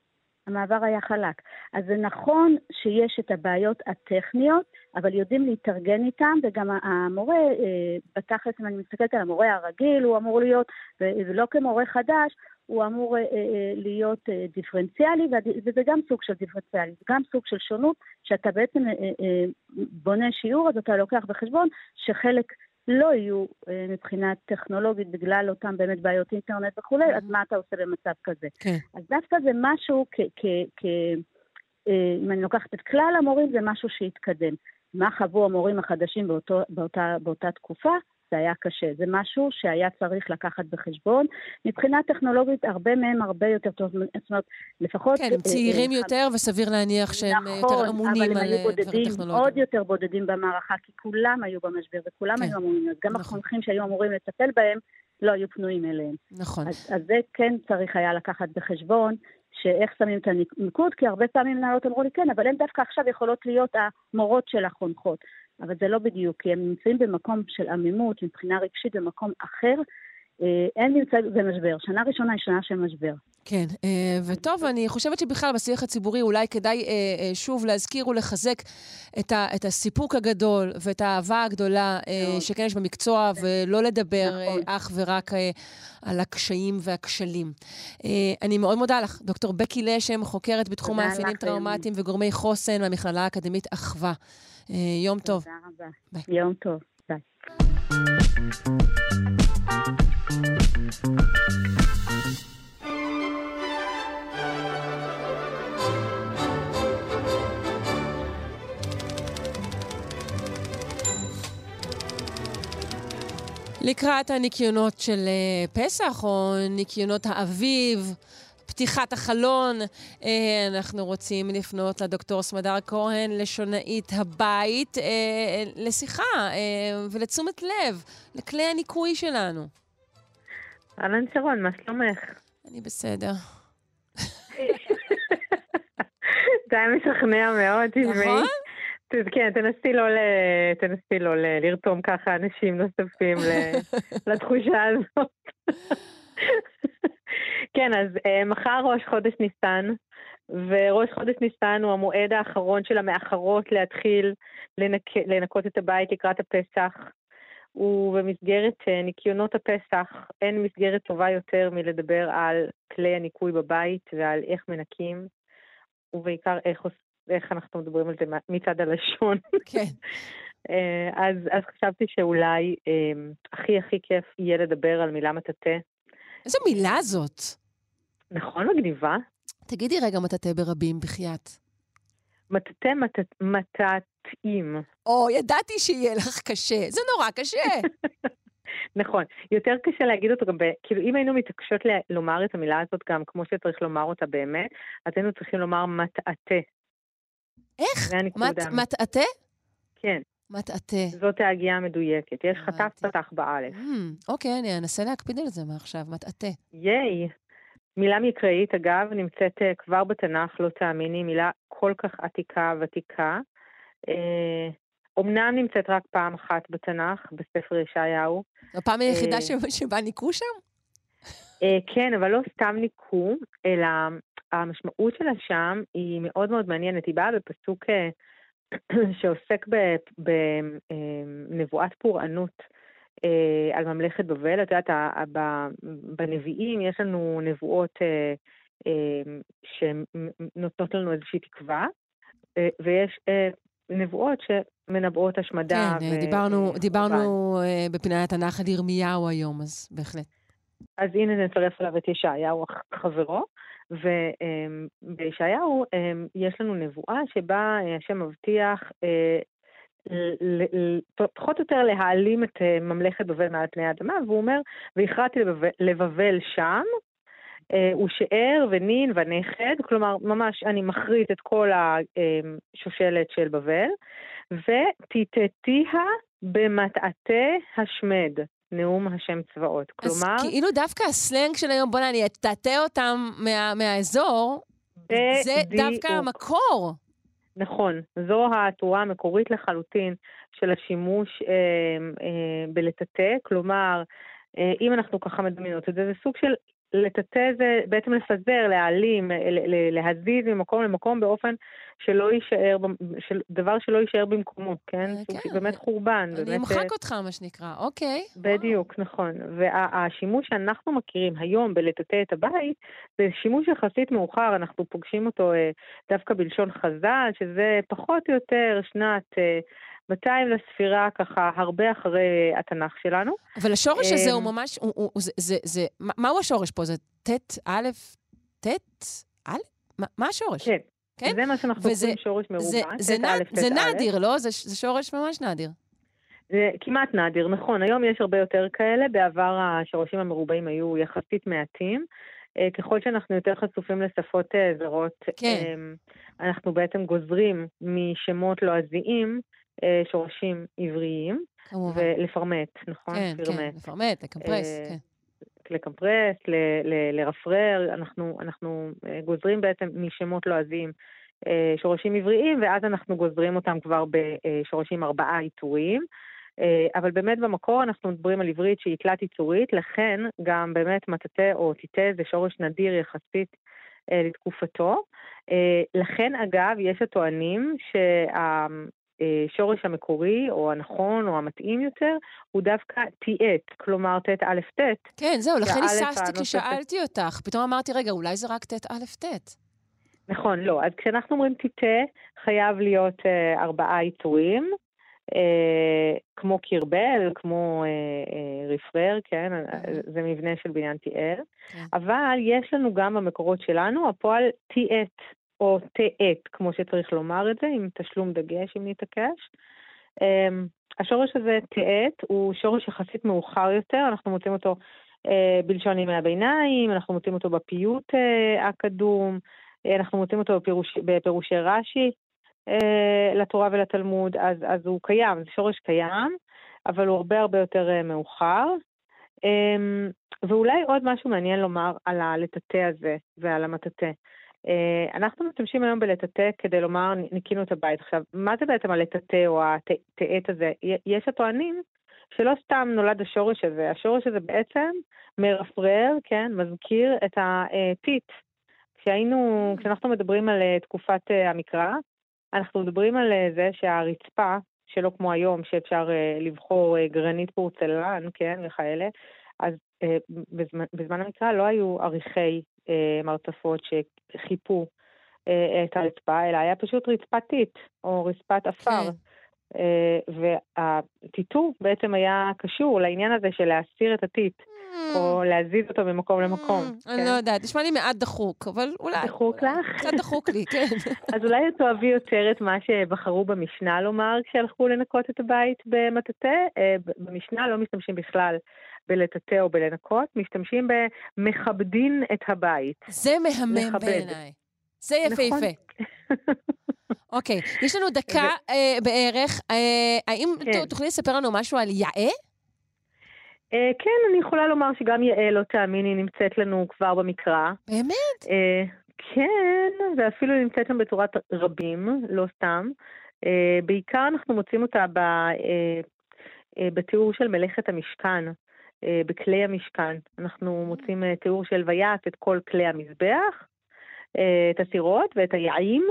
המעבר היה חלק. אז זה נכון שיש את הבעיות הטכניות, אבל יודעים להתארגן איתם, וגם המורה, אה, בתכלס, אם אני מסתכלת על המורה הרגיל, הוא אמור להיות, ולא כמורה חדש, הוא אמור אה, אה, להיות דיפרנציאלי, וזה גם סוג של דיפרנציאלי, זה גם סוג של שונות, שאתה בעצם בונה שיעור, אז אתה לוקח בחשבון שחלק לא יהיו אה, מבחינה טכנולוגית בגלל אותן באמת בעיות אינטרנט וכולי, אז מה אתה עושה במצב כזה? כן. אז דווקא זה משהו, כ- כ- כ- אה, אם אני לוקחת את כלל המורים, זה משהו שהתקדם. מה חוו המורים החדשים באותו, באותה, באותה תקופה? זה היה קשה. זה משהו שהיה צריך לקחת בחשבון. מבחינה טכנולוגית, הרבה מהם הרבה יותר טוב, זאת אומרת, לפחות... כן, הם צעירים אה, יותר, וסביר להניח שהם נכון, יותר אמונים על דברים טכנולוגיים. נכון, אבל הם היו עוד יותר בודדים במערכה, כי כולם היו במשבר וכולם כן. היו אמונים. אז גם נכון. החונכים שהיו אמורים לטפל בהם, לא היו פנויים אליהם. נכון. אז, אז זה כן צריך היה לקחת בחשבון, שאיך שמים את הניקוד, כי הרבה פעמים מנהלות אמרו לי, כן, אבל הן דווקא עכשיו יכולות להיות המורות של החונכות. אבל זה לא בדיוק, כי הם נמצאים במקום של עמימות, מבחינה רגשית במקום אחר. אין אה, נמצא במשבר. שנה ראשונה היא שנה של משבר. כן, אה, וטוב, אני חושבת שבכלל בשיח הציבורי אולי כדאי אה, שוב להזכיר ולחזק את, ה, את הסיפוק הגדול ואת האהבה הגדולה שכן יש במקצוע, ולא לדבר נכון. אך ורק על הקשיים והכשלים. אני מאוד מודה לך, דוקטור בקי לשם, חוקרת בתחום מאפיינים טראומטיים וגורמי חוסן מהמכללה האקדמית אחווה. אה, יום טוב. תודה רבה. ביי. יום טוב. ביי. לקראת הניקיונות של אה, פסח, או ניקיונות האביב, פתיחת החלון. אה, אנחנו רוצים לפנות לדוקטור סמדר כהן, לשונאית הבית, אה, לשיחה אה, ולתשומת לב, לכלי הניקוי שלנו. אהלן שרון, מה שלומך? אני בסדר. זה היה משכנע מאוד, תשמעי. נכון? כן, תנסי לא, ל... תנסי לא ל... לרתום ככה אנשים נוספים לתחושה הזאת. כן, אז uh, מחר ראש חודש ניסן, וראש חודש ניסן הוא המועד האחרון של המאחרות להתחיל לנק... לנקות את הבית לקראת הפסח. ובמסגרת uh, ניקיונות הפסח אין מסגרת טובה יותר מלדבר על כלי הניקוי בבית ועל איך מנקים, ובעיקר איך, איך אנחנו מדברים על זה מצד הלשון. כן. uh, אז, אז חשבתי שאולי uh, הכי הכי כיף יהיה לדבר על מילה מטאטא. איזו מילה זאת? נכון, מגניבה. תגידי רגע מטאטא ברבים, בחייאת. מטאטא מטאטאים. או, ידעתי שיהיה לך קשה. זה נורא קשה. נכון. יותר קשה להגיד אותו גם, ב... כאילו, אם היינו מתעקשות ל... לומר את המילה הזאת גם כמו שצריך לומר אותה באמת, אז היינו צריכים לומר מטאטא. איך? מטאטא? כן. מטאטא. זאת ההגייה המדויקת. יש חטף פתח באלף. Mm, אוקיי, אני אנסה להקפיד על זה מעכשיו, מטאטא. ייי. מילה מקראית, אגב, נמצאת uh, כבר בתנ"ך, לא תאמיני, מילה כל כך עתיקה, ותיקה. אומנם אה, נמצאת רק פעם אחת בתנ"ך, בספר ישעיהו. הפעם היחידה uh, שבה ניקו שם? כן, אבל לא סתם ניקו, אלא המשמעות שלה שם היא מאוד מאוד מעניינת. היא באה בפסוק שעוסק בנבואת פורענות. אה, על ממלכת בבל. את יודעת, בנביאים יש לנו נבואות אה, אה, שנותנות לנו איזושהי תקווה, ויש נבואות שמנבאות השמדה. כן, ו... דיברנו, דיברנו בפינת התנ"ך על ירמיהו היום, אז בהחלט. אז הנה נצרף אליו את ישעיהו חברו, ובישעיהו יש לנו נבואה שבה השם מבטיח פחות או יותר להעלים את אה, ממלכת בבל מעל פני האדמה, והוא אומר, והכרעתי לבבל שם, אה, הוא שאר ונין ונכד, כלומר, ממש אני מכרית את כל השושלת של בבל, ותיתתיה במטעטי השמד. נאום השם צבאות. כלומר... אז כאילו דווקא הסלנג של היום, בוא'נה, אני אטאטא אותם מה, מהאזור, זה דווקא המקור. נכון, זו התורה המקורית לחלוטין של השימוש אה, אה, בלטאטא, כלומר, אה, אם אנחנו ככה מדמיינות את זה, זה סוג של לטאטא זה בעצם לפזר, להעלים, להזיז ממקום למקום באופן שלא יישאר, של, דבר שלא יישאר במקומו, כן? כן. סוג באמת חורבן. אני באמת, אמחק אותך, מה שנקרא, אוקיי. בדיוק, וואו. נכון. והשימוש וה, שאנחנו מכירים היום בלטאטא את הבית, זה שימוש יחסית מאוחר, אנחנו פוגשים אותו דווקא בלשון חז"ל, שזה פחות או יותר שנת... 200 לספירה, ככה, הרבה אחרי התנ"ך שלנו. אבל השורש הזה הוא אמ, ממש, הוא, הוא, זה, זה, זה, מהו השורש פה? זה ט', א', ט', א'? מה, השורש? כן. כן? זה מה שאנחנו קוראים שורש מרובע, זה, זה, נד, זה נדיר, לא? זה, זה שורש ממש נדיר. זה כמעט נדיר, נכון. היום יש הרבה יותר כאלה, בעבר השורשים המרובעים היו יחסית מעטים. אה, ככל שאנחנו יותר חשופים לשפות אה, זרות, כן. אמ, אנחנו בעצם גוזרים משמות לועזיים שורשים עבריים, כמובן. ולפרמט, נכון? כן, פרמט. כן, לפרמט, לקמפרס, אה, כן. לקמפרס, ל- ל- לרפרר, אנחנו, אנחנו אה, גוזרים בעצם משמות לועזיים שורשים עבריים, ואז אנחנו גוזרים אותם כבר בשורשים ארבעה עיטוריים. אבל באמת במקור אנחנו מדברים על עברית שהיא תלת עיצורית, לכן גם באמת מטאטא או טיטה זה שורש נדיר יחסית לתקופתו. לכן אגב, יש הטוענים שה... השורש אה, המקורי, או הנכון, או המתאים יותר, הוא דווקא ט', כלומר ט' א' ט'. כן, זהו, לכן היססתי כששאלתי אותך. פתאום אמרתי, רגע, אולי זה רק ט' א' ט'. נכון, לא. אז כשאנחנו אומרים טיטה, חייב להיות uh, ארבעה עיטורים, uh, כמו קירבל, כמו uh, uh, רפרר, כן? Mm-hmm. זה מבנה של בניין תיאר. כן. אבל יש לנו גם במקורות שלנו הפועל טיאט. או תעט, כמו שצריך לומר את זה, עם תשלום דגש אם נתעקש. אמ, השורש הזה, תעט, הוא שורש יחסית מאוחר יותר, אנחנו מוצאים אותו אה, בלשון ימי הביניים, אנחנו מוצאים אותו בפיוט אה, הקדום, אה, אנחנו מוצאים אותו בפירוש, בפירושי רש"י לתורה ולתלמוד, אז, אז הוא קיים, זה שורש קיים, אבל הוא הרבה הרבה יותר מאוחר. אמ, ואולי עוד משהו מעניין לומר על הלטאטא הזה ועל המטאטא. אה, אנחנו משתמשים היום בלטאטא כדי לומר ניקינו את הבית. עכשיו, מה זה בעצם הלטאטא או הטעת הזה? יש הטוענים שלא סתם נולד השורש הזה, השורש הזה בעצם מרפרר, כן, מזכיר את הטיט. כשהיינו, כשאנחנו מדברים על אה, תקופת אה, המקרא, אנחנו מדברים על זה שהרצפה, שלא כמו היום, שאפשר לבחור גרנית פורצלן, כן, וכאלה, אז בזמן, בזמן המקרא לא היו עריכי מרצפות שחיפו אה, את הרצפה, אלא היה פשוט רצפת טיט, או רצפת עפר. כן. אה, והטיטור בעצם היה קשור לעניין הזה של להסיר את הטיט. Mm. או להזיז אותו ממקום למקום. Mm, אני לא יודעת, נשמע לי מעט דחוק, אבל אולי... דחוק לך? קצת דחוק לי, כן. אז אולי את תאהבי יותר את מה שבחרו במשנה לומר כשהלכו לנקות את הבית במטאטא. במשנה לא משתמשים בכלל בלטאטא או בלנקות, משתמשים במכבדין את הבית. זה מהמם בעיניי. זה יפהפה. נכון. אוקיי, יש לנו דקה אה, בערך. אה, האם כן. תוכלי לספר לנו משהו על יאה? אה, כן, אני יכולה לומר שגם יעל, לא תאמיני, נמצאת לנו כבר במקרא. באמת? אה, כן, ואפילו נמצאת שם בצורת רבים, לא סתם. אה, בעיקר אנחנו מוצאים אותה ב, אה, אה, בתיאור של מלאכת המשכן, בכלי המשכן. אנחנו מוצאים אה, תיאור של ויעש את כל כלי המזבח, אה, את הסירות ואת היעים.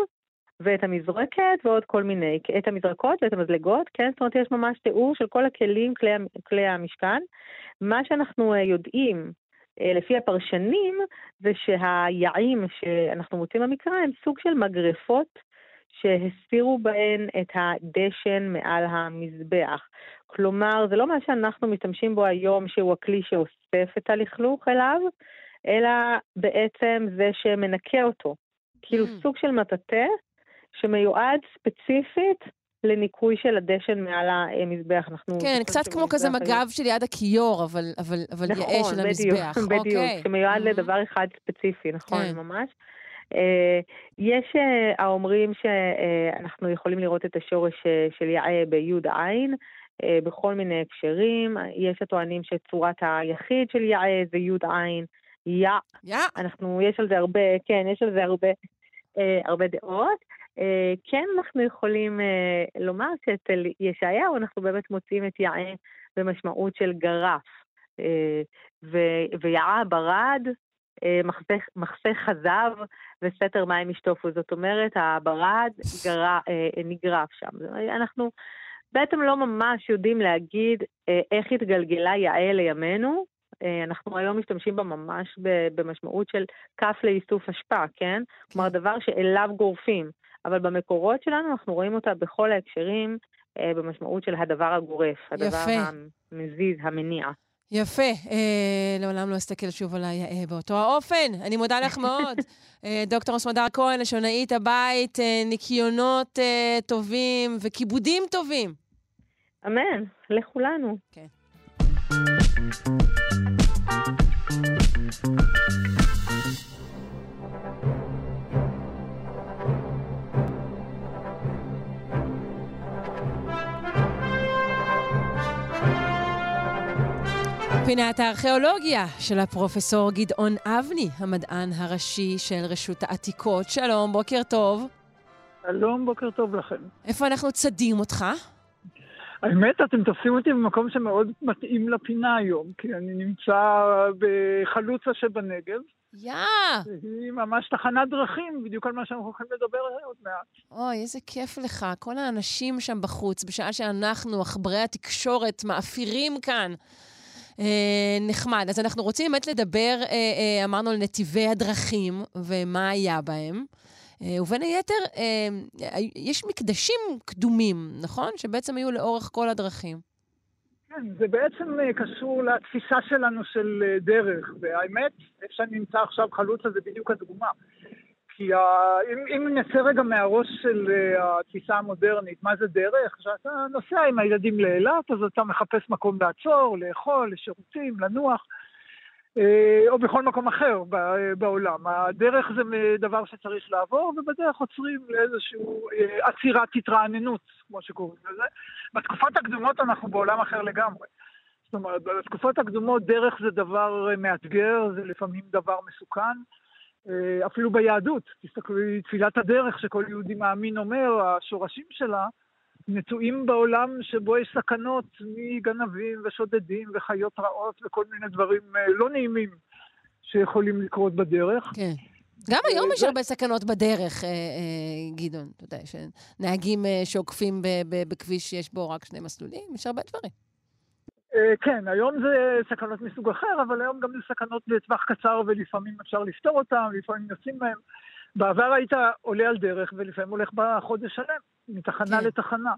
ואת המזרקת ועוד כל מיני, את המזרקות ואת המזלגות, כן? זאת אומרת, יש ממש תיאור של כל הכלים, כלי, כלי המשכן. מה שאנחנו אה, יודעים, אה, לפי הפרשנים, זה שהיעים שאנחנו מוצאים במקרא הם סוג של מגרפות שהסירו בהן את הדשן מעל המזבח. כלומר, זה לא מה שאנחנו משתמשים בו היום, שהוא הכלי שאוסף את הלכלוך אליו, אלא בעצם זה שמנקה אותו. כאילו Mm. סוג של מטאטא שמיועד ספציפית לניקוי של הדשן מעל המזבח. אנחנו כן, קצת כמו כזה מג"ב של יד הכיור, אבל, אבל, אבל נכון, יאה של בדיוק, המזבח. בדיוק, אוקיי. שמיועד Mhm. לדבר אחד ספציפי, נכון, כן. ממש. אה, יש אה, האומרים שאנחנו יכולים לראות את השורש אה, של יאה ביוד עין, בכל מיני הקשרים. יש הטוענים שצורת היחיד של יאה זה יוד עין, יא. יא. אנחנו, יש על זה הרבה, כן, יש על זה הרבה, הרבה דעות. כן, אנחנו יכולים לומר שאצל ישעיהו אנחנו באמת מוצאים את יאה במשמעות של גרף. ויעה ברד, אה, מחסה, מחסה חזב וסתר מים ישטופו. זאת אומרת, הברד גרה, אה, נגרף שם. אנחנו בעצם לא ממש יודעים להגיד אה, איך התגלגלה יאה לימינו. אה, אנחנו היום משתמשים בה ממש במשמעות של כף לאיסוף אשפה, כן? כלומר, דבר שאליו גורפים. אבל במקורות שלנו אנחנו רואים אותה בכל ההקשרים אה, במשמעות של הדבר הגורף, הדבר יפה. המזיז, המניע. יפה. אה, לעולם לא אסתכל שוב על היאה באותו האופן. אני מודה לך מאוד. אה, דוקטור סמדר כהן, לשונאית הבית, אה, ניקיונות אה, טובים וכיבודים טובים. אמן, לכולנו. כן. פינת הארכיאולוגיה של הפרופסור גדעון אבני, המדען הראשי של רשות העתיקות. שלום, בוקר טוב. שלום, בוקר טוב לכם. איפה אנחנו צדים אותך? האמת, אתם תופסים אותי במקום שמאוד מתאים לפינה היום, כי אני נמצא בחלוצה שבנגב. יא! היא ממש תחנת דרכים, בדיוק על מה שאנחנו הולכים לדבר עוד מעט. אוי, איזה כיף לך. כל האנשים שם בחוץ, בשעה שאנחנו, עכברי התקשורת, מאפירים כאן. אה, נחמד. אז אנחנו רוצים באמת לדבר, אה, אה, אמרנו, על נתיבי הדרכים ומה היה בהם. ובין היתר, יש מקדשים קדומים, נכון? שבעצם היו לאורך כל הדרכים. כן, זה בעצם קשור לתפיסה שלנו של דרך, והאמת, איפה שאני נמצא עכשיו, חלוצה זה בדיוק הדוגמה. כי ה... אם, אם נצא רגע מהראש של uh, התפיסה המודרנית, מה זה דרך? כשאתה נוסע עם הילדים לאילת, אז אתה מחפש מקום לעצור, לאכול, לשירותים, לנוח, uh, או בכל מקום אחר בעולם. הדרך זה דבר שצריך לעבור, ובדרך עוצרים לאיזושהי עצירת התרעננות, כמו שקוראים לזה. בתקופות הקדומות אנחנו בעולם אחר לגמרי. זאת אומרת, בתקופות הקדומות דרך זה דבר מאתגר, זה לפעמים דבר מסוכן. אפילו ביהדות, תסתכלו, תפילת הדרך שכל יהודי מאמין אומר, השורשים שלה נטועים בעולם שבו יש סכנות מגנבים ושודדים וחיות רעות וכל מיני דברים לא נעימים שיכולים לקרות בדרך. כן. גם היום יש הרבה סכנות בדרך, גדעון. אתה יודע, שנהגים שעוקפים בכביש שיש בו רק שני מסלולים, יש הרבה דברים. כן, היום זה סכנות מסוג אחר, אבל היום גם זה סכנות לטווח קצר ולפעמים אפשר לפתור אותן, לפעמים יוצאים מהם. בעבר היית עולה על דרך ולפעמים הולך בחודש שלם, מתחנה כן. לתחנה.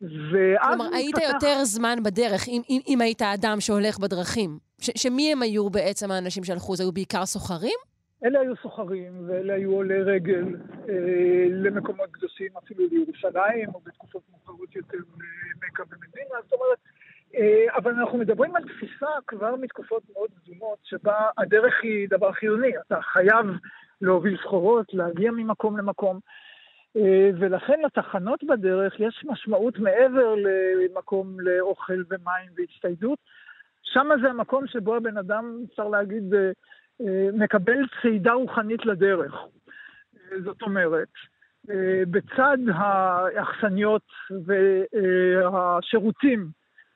ואז כלומר, היית מתפתח... יותר זמן בדרך, אם, אם, אם היית אדם שהולך בדרכים. ש, שמי הם היו בעצם האנשים שהלכו? זה היו בעיקר סוחרים? אלה היו סוחרים, ואלה היו עולי רגל אה, למקומות קדושים, אפילו לירושלים, או בתקופות מאוחרות יותר למכה ומדינה. זאת אומרת, אבל אנחנו מדברים על תפיסה כבר מתקופות מאוד קדומות, שבה הדרך היא דבר חיוני. אתה חייב להוביל סחורות, להגיע ממקום למקום. אה, ולכן לתחנות בדרך יש משמעות מעבר למקום לאוכל ומים והצטיידות. שם זה המקום שבו הבן אדם, אפשר להגיד, אה, אה, מקבל צעידה רוחנית לדרך. זאת אומרת, בצד האכסניות והשירותים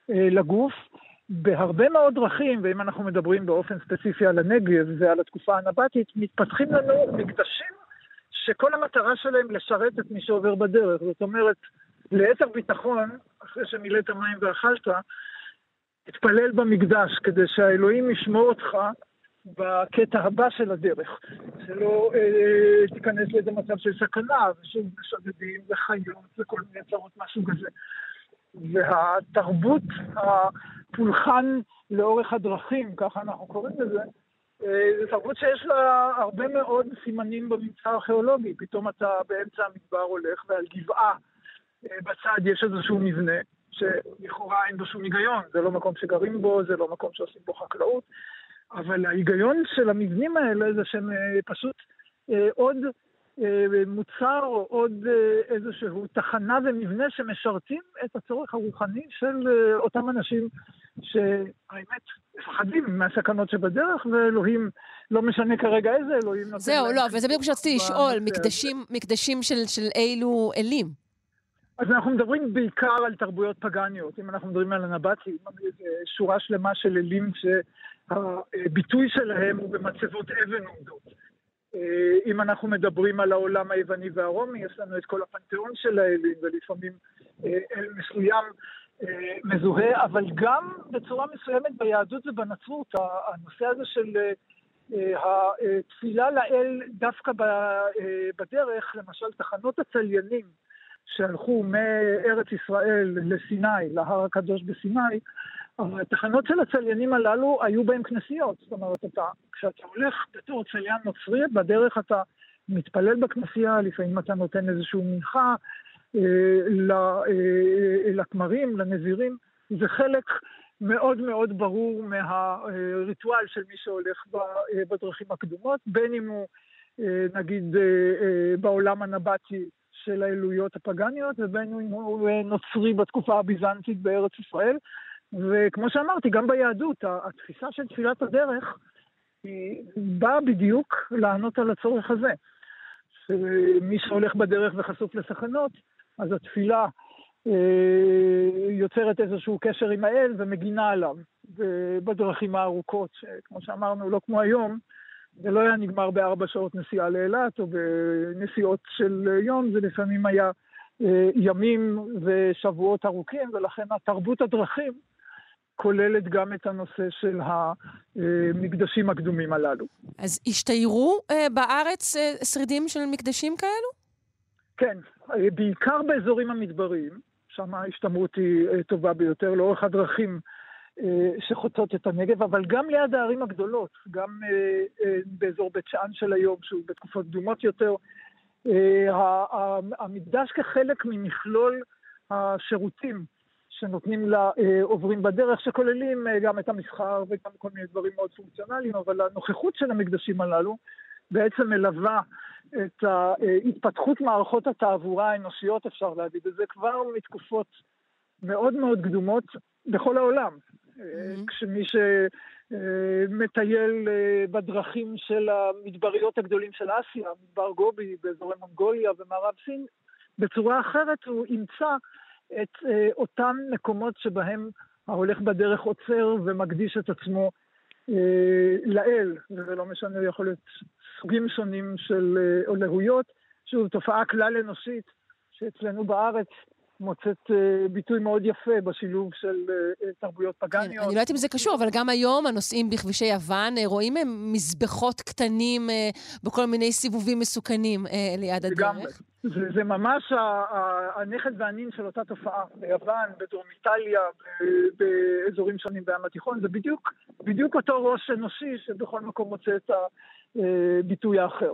לגוף, בהרבה מאוד דרכים, ואם אנחנו מדברים באופן ספציפי על הנגב ועל התקופה הנבטית, מתפתחים לנו מקדשים שכל המטרה שלהם לשרת את מי שעובר בדרך. זאת אומרת, ליתר ביטחון, אחרי שמילאת מים ואכלת, תתפלל במקדש כדי שהאלוהים ישמור אותך בקטע הבא של הדרך. שלא אה, תיכנס לאיזה מצב של סכנה, ושוב משודדים וחיות וכל מיני צרות מהסוג הזה. והתרבות הפולחן לאורך הדרכים, ככה אנחנו קוראים לזה, אה, זו תרבות שיש לה הרבה מאוד סימנים בממצא הארכיאולוגי. פתאום אתה באמצע המדבר הולך, ועל גבעה אה, בצד יש איזשהו מבנה, שלכאורה אין בו שום היגיון. זה לא מקום שגרים בו, זה לא מקום שעושים בו חקלאות, אבל ההיגיון של המבנים האלה זה שהם אה, פשוט עוד מוצר או עוד איזשהו תחנה ומבנה שמשרתים את הצורך הרוחני של אותם אנשים שהאמת מפחדים מהסכנות שבדרך, ואלוהים, לא משנה כרגע איזה אלוהים נותן זהו, לא, וזה בדיוק שרציתי לשאול, מקדשים, מקדשים של, של אילו אלים? אז אנחנו מדברים בעיקר על תרבויות פגניות. אם אנחנו מדברים על הנבטים, שורה שלמה של אלים שהביטוי שלהם הוא במצבות אבן עומדות. אה, אם אנחנו מדברים על העולם היווני והרומי, יש לנו את כל הפנתיאון של האלים, ולפעמים אה, אל מסוים אה, מזוהה, אבל גם בצורה מסוימת ביהדות ובנצרות, הנושא הזה של התפילה לאל דווקא בדרך, למשל תחנות הצליינים שהלכו מארץ ישראל לסיני, להר הקדוש בסיני, התחנות של הצליינים הללו היו בהם כנסיות. זאת אומרת, אתה, כשאתה הולך בתור צליין נוצרי, בדרך אתה מתפלל בכנסייה, לפעמים אתה נותן איזושהי מנחה אה, אה, לכמרים, לנזירים. זה חלק מאוד מאוד ברור מהריטואל של מי שהולך בדרכים הקדומות, בין אם הוא נגיד בעולם הנבטי של האלוהיות הפגניות, ובין אם הוא נוצרי בתקופה הביזנטית בארץ ישראל. וכמו שאמרתי, גם ביהדות, התפיסה של תפילת הדרך היא באה בדיוק לענות על הצורך הזה. שמי שהולך בדרך וחשוף לסכנות, אז התפילה אה, יוצרת איזשהו קשר עם האל ומגינה עליו בדרכים הארוכות, שכמו שאמרנו, לא כמו היום, זה לא היה נגמר בארבע שעות נסיעה לאילת או בנסיעות של יום, זה לפעמים היה אה, ימים ושבועות ארוכים, ולכן התרבות הדרכים כוללת גם את הנושא של המקדשים הקדומים הללו. אז השתיירו אה, בארץ אה, שרידים של מקדשים כאלו? כן, אה, בעיקר באזורים המדבריים, שם ההשתמרות היא טובה ביותר, לאורך הדרכים שחוצות את הנגב, אבל גם ליד הערים הגדולות, גם באזור בית שאן של היום, שהוא בתקופות קדומות יותר, המקדש כחלק ממכלול השירותים שנותנים לעוברים בדרך, שכוללים אה, גם את המסחר וגם כל מיני דברים מאוד פונקציונליים, אבל הנוכחות של המקדשים הללו בעצם מלווה את התפתחות מערכות התעבורה האנושיות, אפשר להגיד את זה, כבר מתקופות מאוד מאוד קדומות בכל העולם. Mm-hmm. כשמי שמטייל אה, בדרכים של המדבריות הגדולים של אסיה, מדבר גובי באזורי מונגוליה ומערב סין, בצורה אחרת הוא ימצא את אה, אותם מקומות שבהם ההולך בדרך עוצר ומקדיש את עצמו אה, לאל, וזה לא משנה, יכול להיות סוגים שונים של אה, אלוהויות, שוב, תופעה כלל אנושית שאצלנו בארץ מוצאת uh, ביטוי מאוד יפה בשילוב של תרבויות פגניות. כן, אני לא יודעת אם זה קשור, אבל גם היום הנוסעים בכבישי יוון רואים מזבחות קטנים בכל מיני סיבובים מסוכנים ליד הדרך. זה, זה ממש הנכד והנין של אותה תופעה. ביוון, בדרום איטליה, באזורים שונים בים התיכון, זה בדיוק, בדיוק אותו ראש אנושי שבכל מקום מוצא את הביטוי האחר.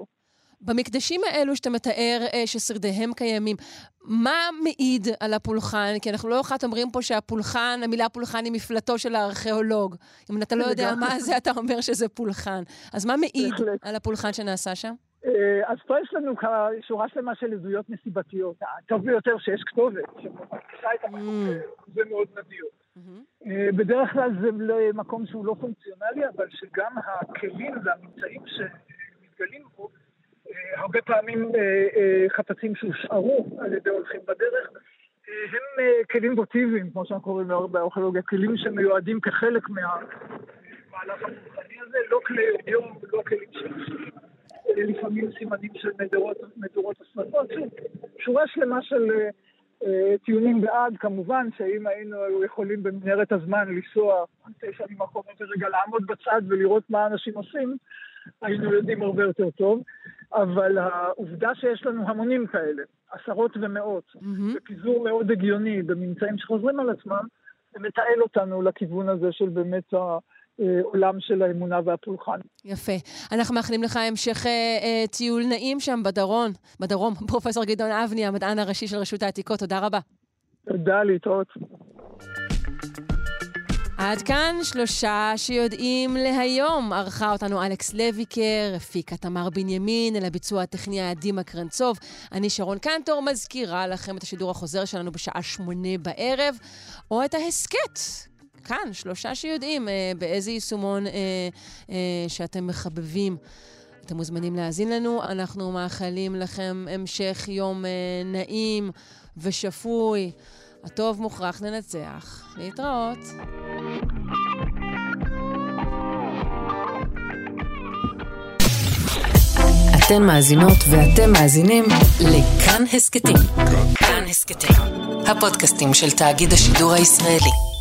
במקדשים האלו שאתה מתאר אה, ששרידיהם קיימים, מה מעיד על הפולחן? כי אנחנו לא אחת אומרים פה שהפולחן, המילה פולחן היא מפלטו של הארכיאולוג. אם אתה לא יודע מה זה, אתה אומר שזה פולחן. אז מה מעיד על הפולחן שנעשה שם? אה, אז פה יש לנו שורה שלמה של עדויות נסיבתיות. הטוב ביותר שיש כתובת, שמקדישה את המקום, mm. זה מאוד נדיר. Mm-hmm. בדרך כלל זה מקום שהוא לא פונקציונלי, אבל שגם הכלים והממצאים שמתגלים בו, הרבה פעמים חפצים שהושארו על ידי הולכים בדרך, הם כלים ווטיביים, כמו שאנחנו קוראים בארכיאולוגיה, כלים שמיועדים כחלק מהמהלך הפולחני הזה, לא כלי יום, לא כלים של... לפעמים סימנים של מדורות השפתות. שורה שלמה של אה, טיעונים בעד, כמובן שאם היינו יכולים במנהרת הזמן לנסוע תשע שנים אחרונות ורגע לעמוד בצד ולראות מה אנשים עושים, היינו יודעים הרבה יותר טוב. אבל העובדה שיש לנו המונים כאלה, עשרות ומאות, mm-hmm. בפיזור מאוד הגיוני, בממצאים שחוזרים על עצמם, זה מתעל אותנו לכיוון הזה של באמת העולם של האמונה והפולחן. יפה. אנחנו מאחלים לך המשך אה, אה, טיול נעים שם בדרום, בדרום. פרופ' גדעון אבני, המדען הראשי של רשות העתיקות, תודה רבה. תודה, להתראות. עד כאן שלושה שיודעים להיום. ערכה אותנו אלכס לויקר, הפיקה תמר בנימין, אל הביצוע הטכני היה דימה קרנצוב. אני שרון קנטור, מזכירה לכם את השידור החוזר שלנו בשעה שמונה בערב, או את ההסכת. כאן, שלושה שיודעים אה, באיזה יישומון אה, אה, שאתם מחבבים. אתם מוזמנים להאזין לנו. אנחנו מאחלים לכם המשך יום אה, נעים ושפוי. הטוב מוכרח לנצח. להתראות. אתן מאזינות ואתם מאזינים לכאן הסכתים. כאן הסכתים, הפודקאסטים של תאגיד השידור הישראלי.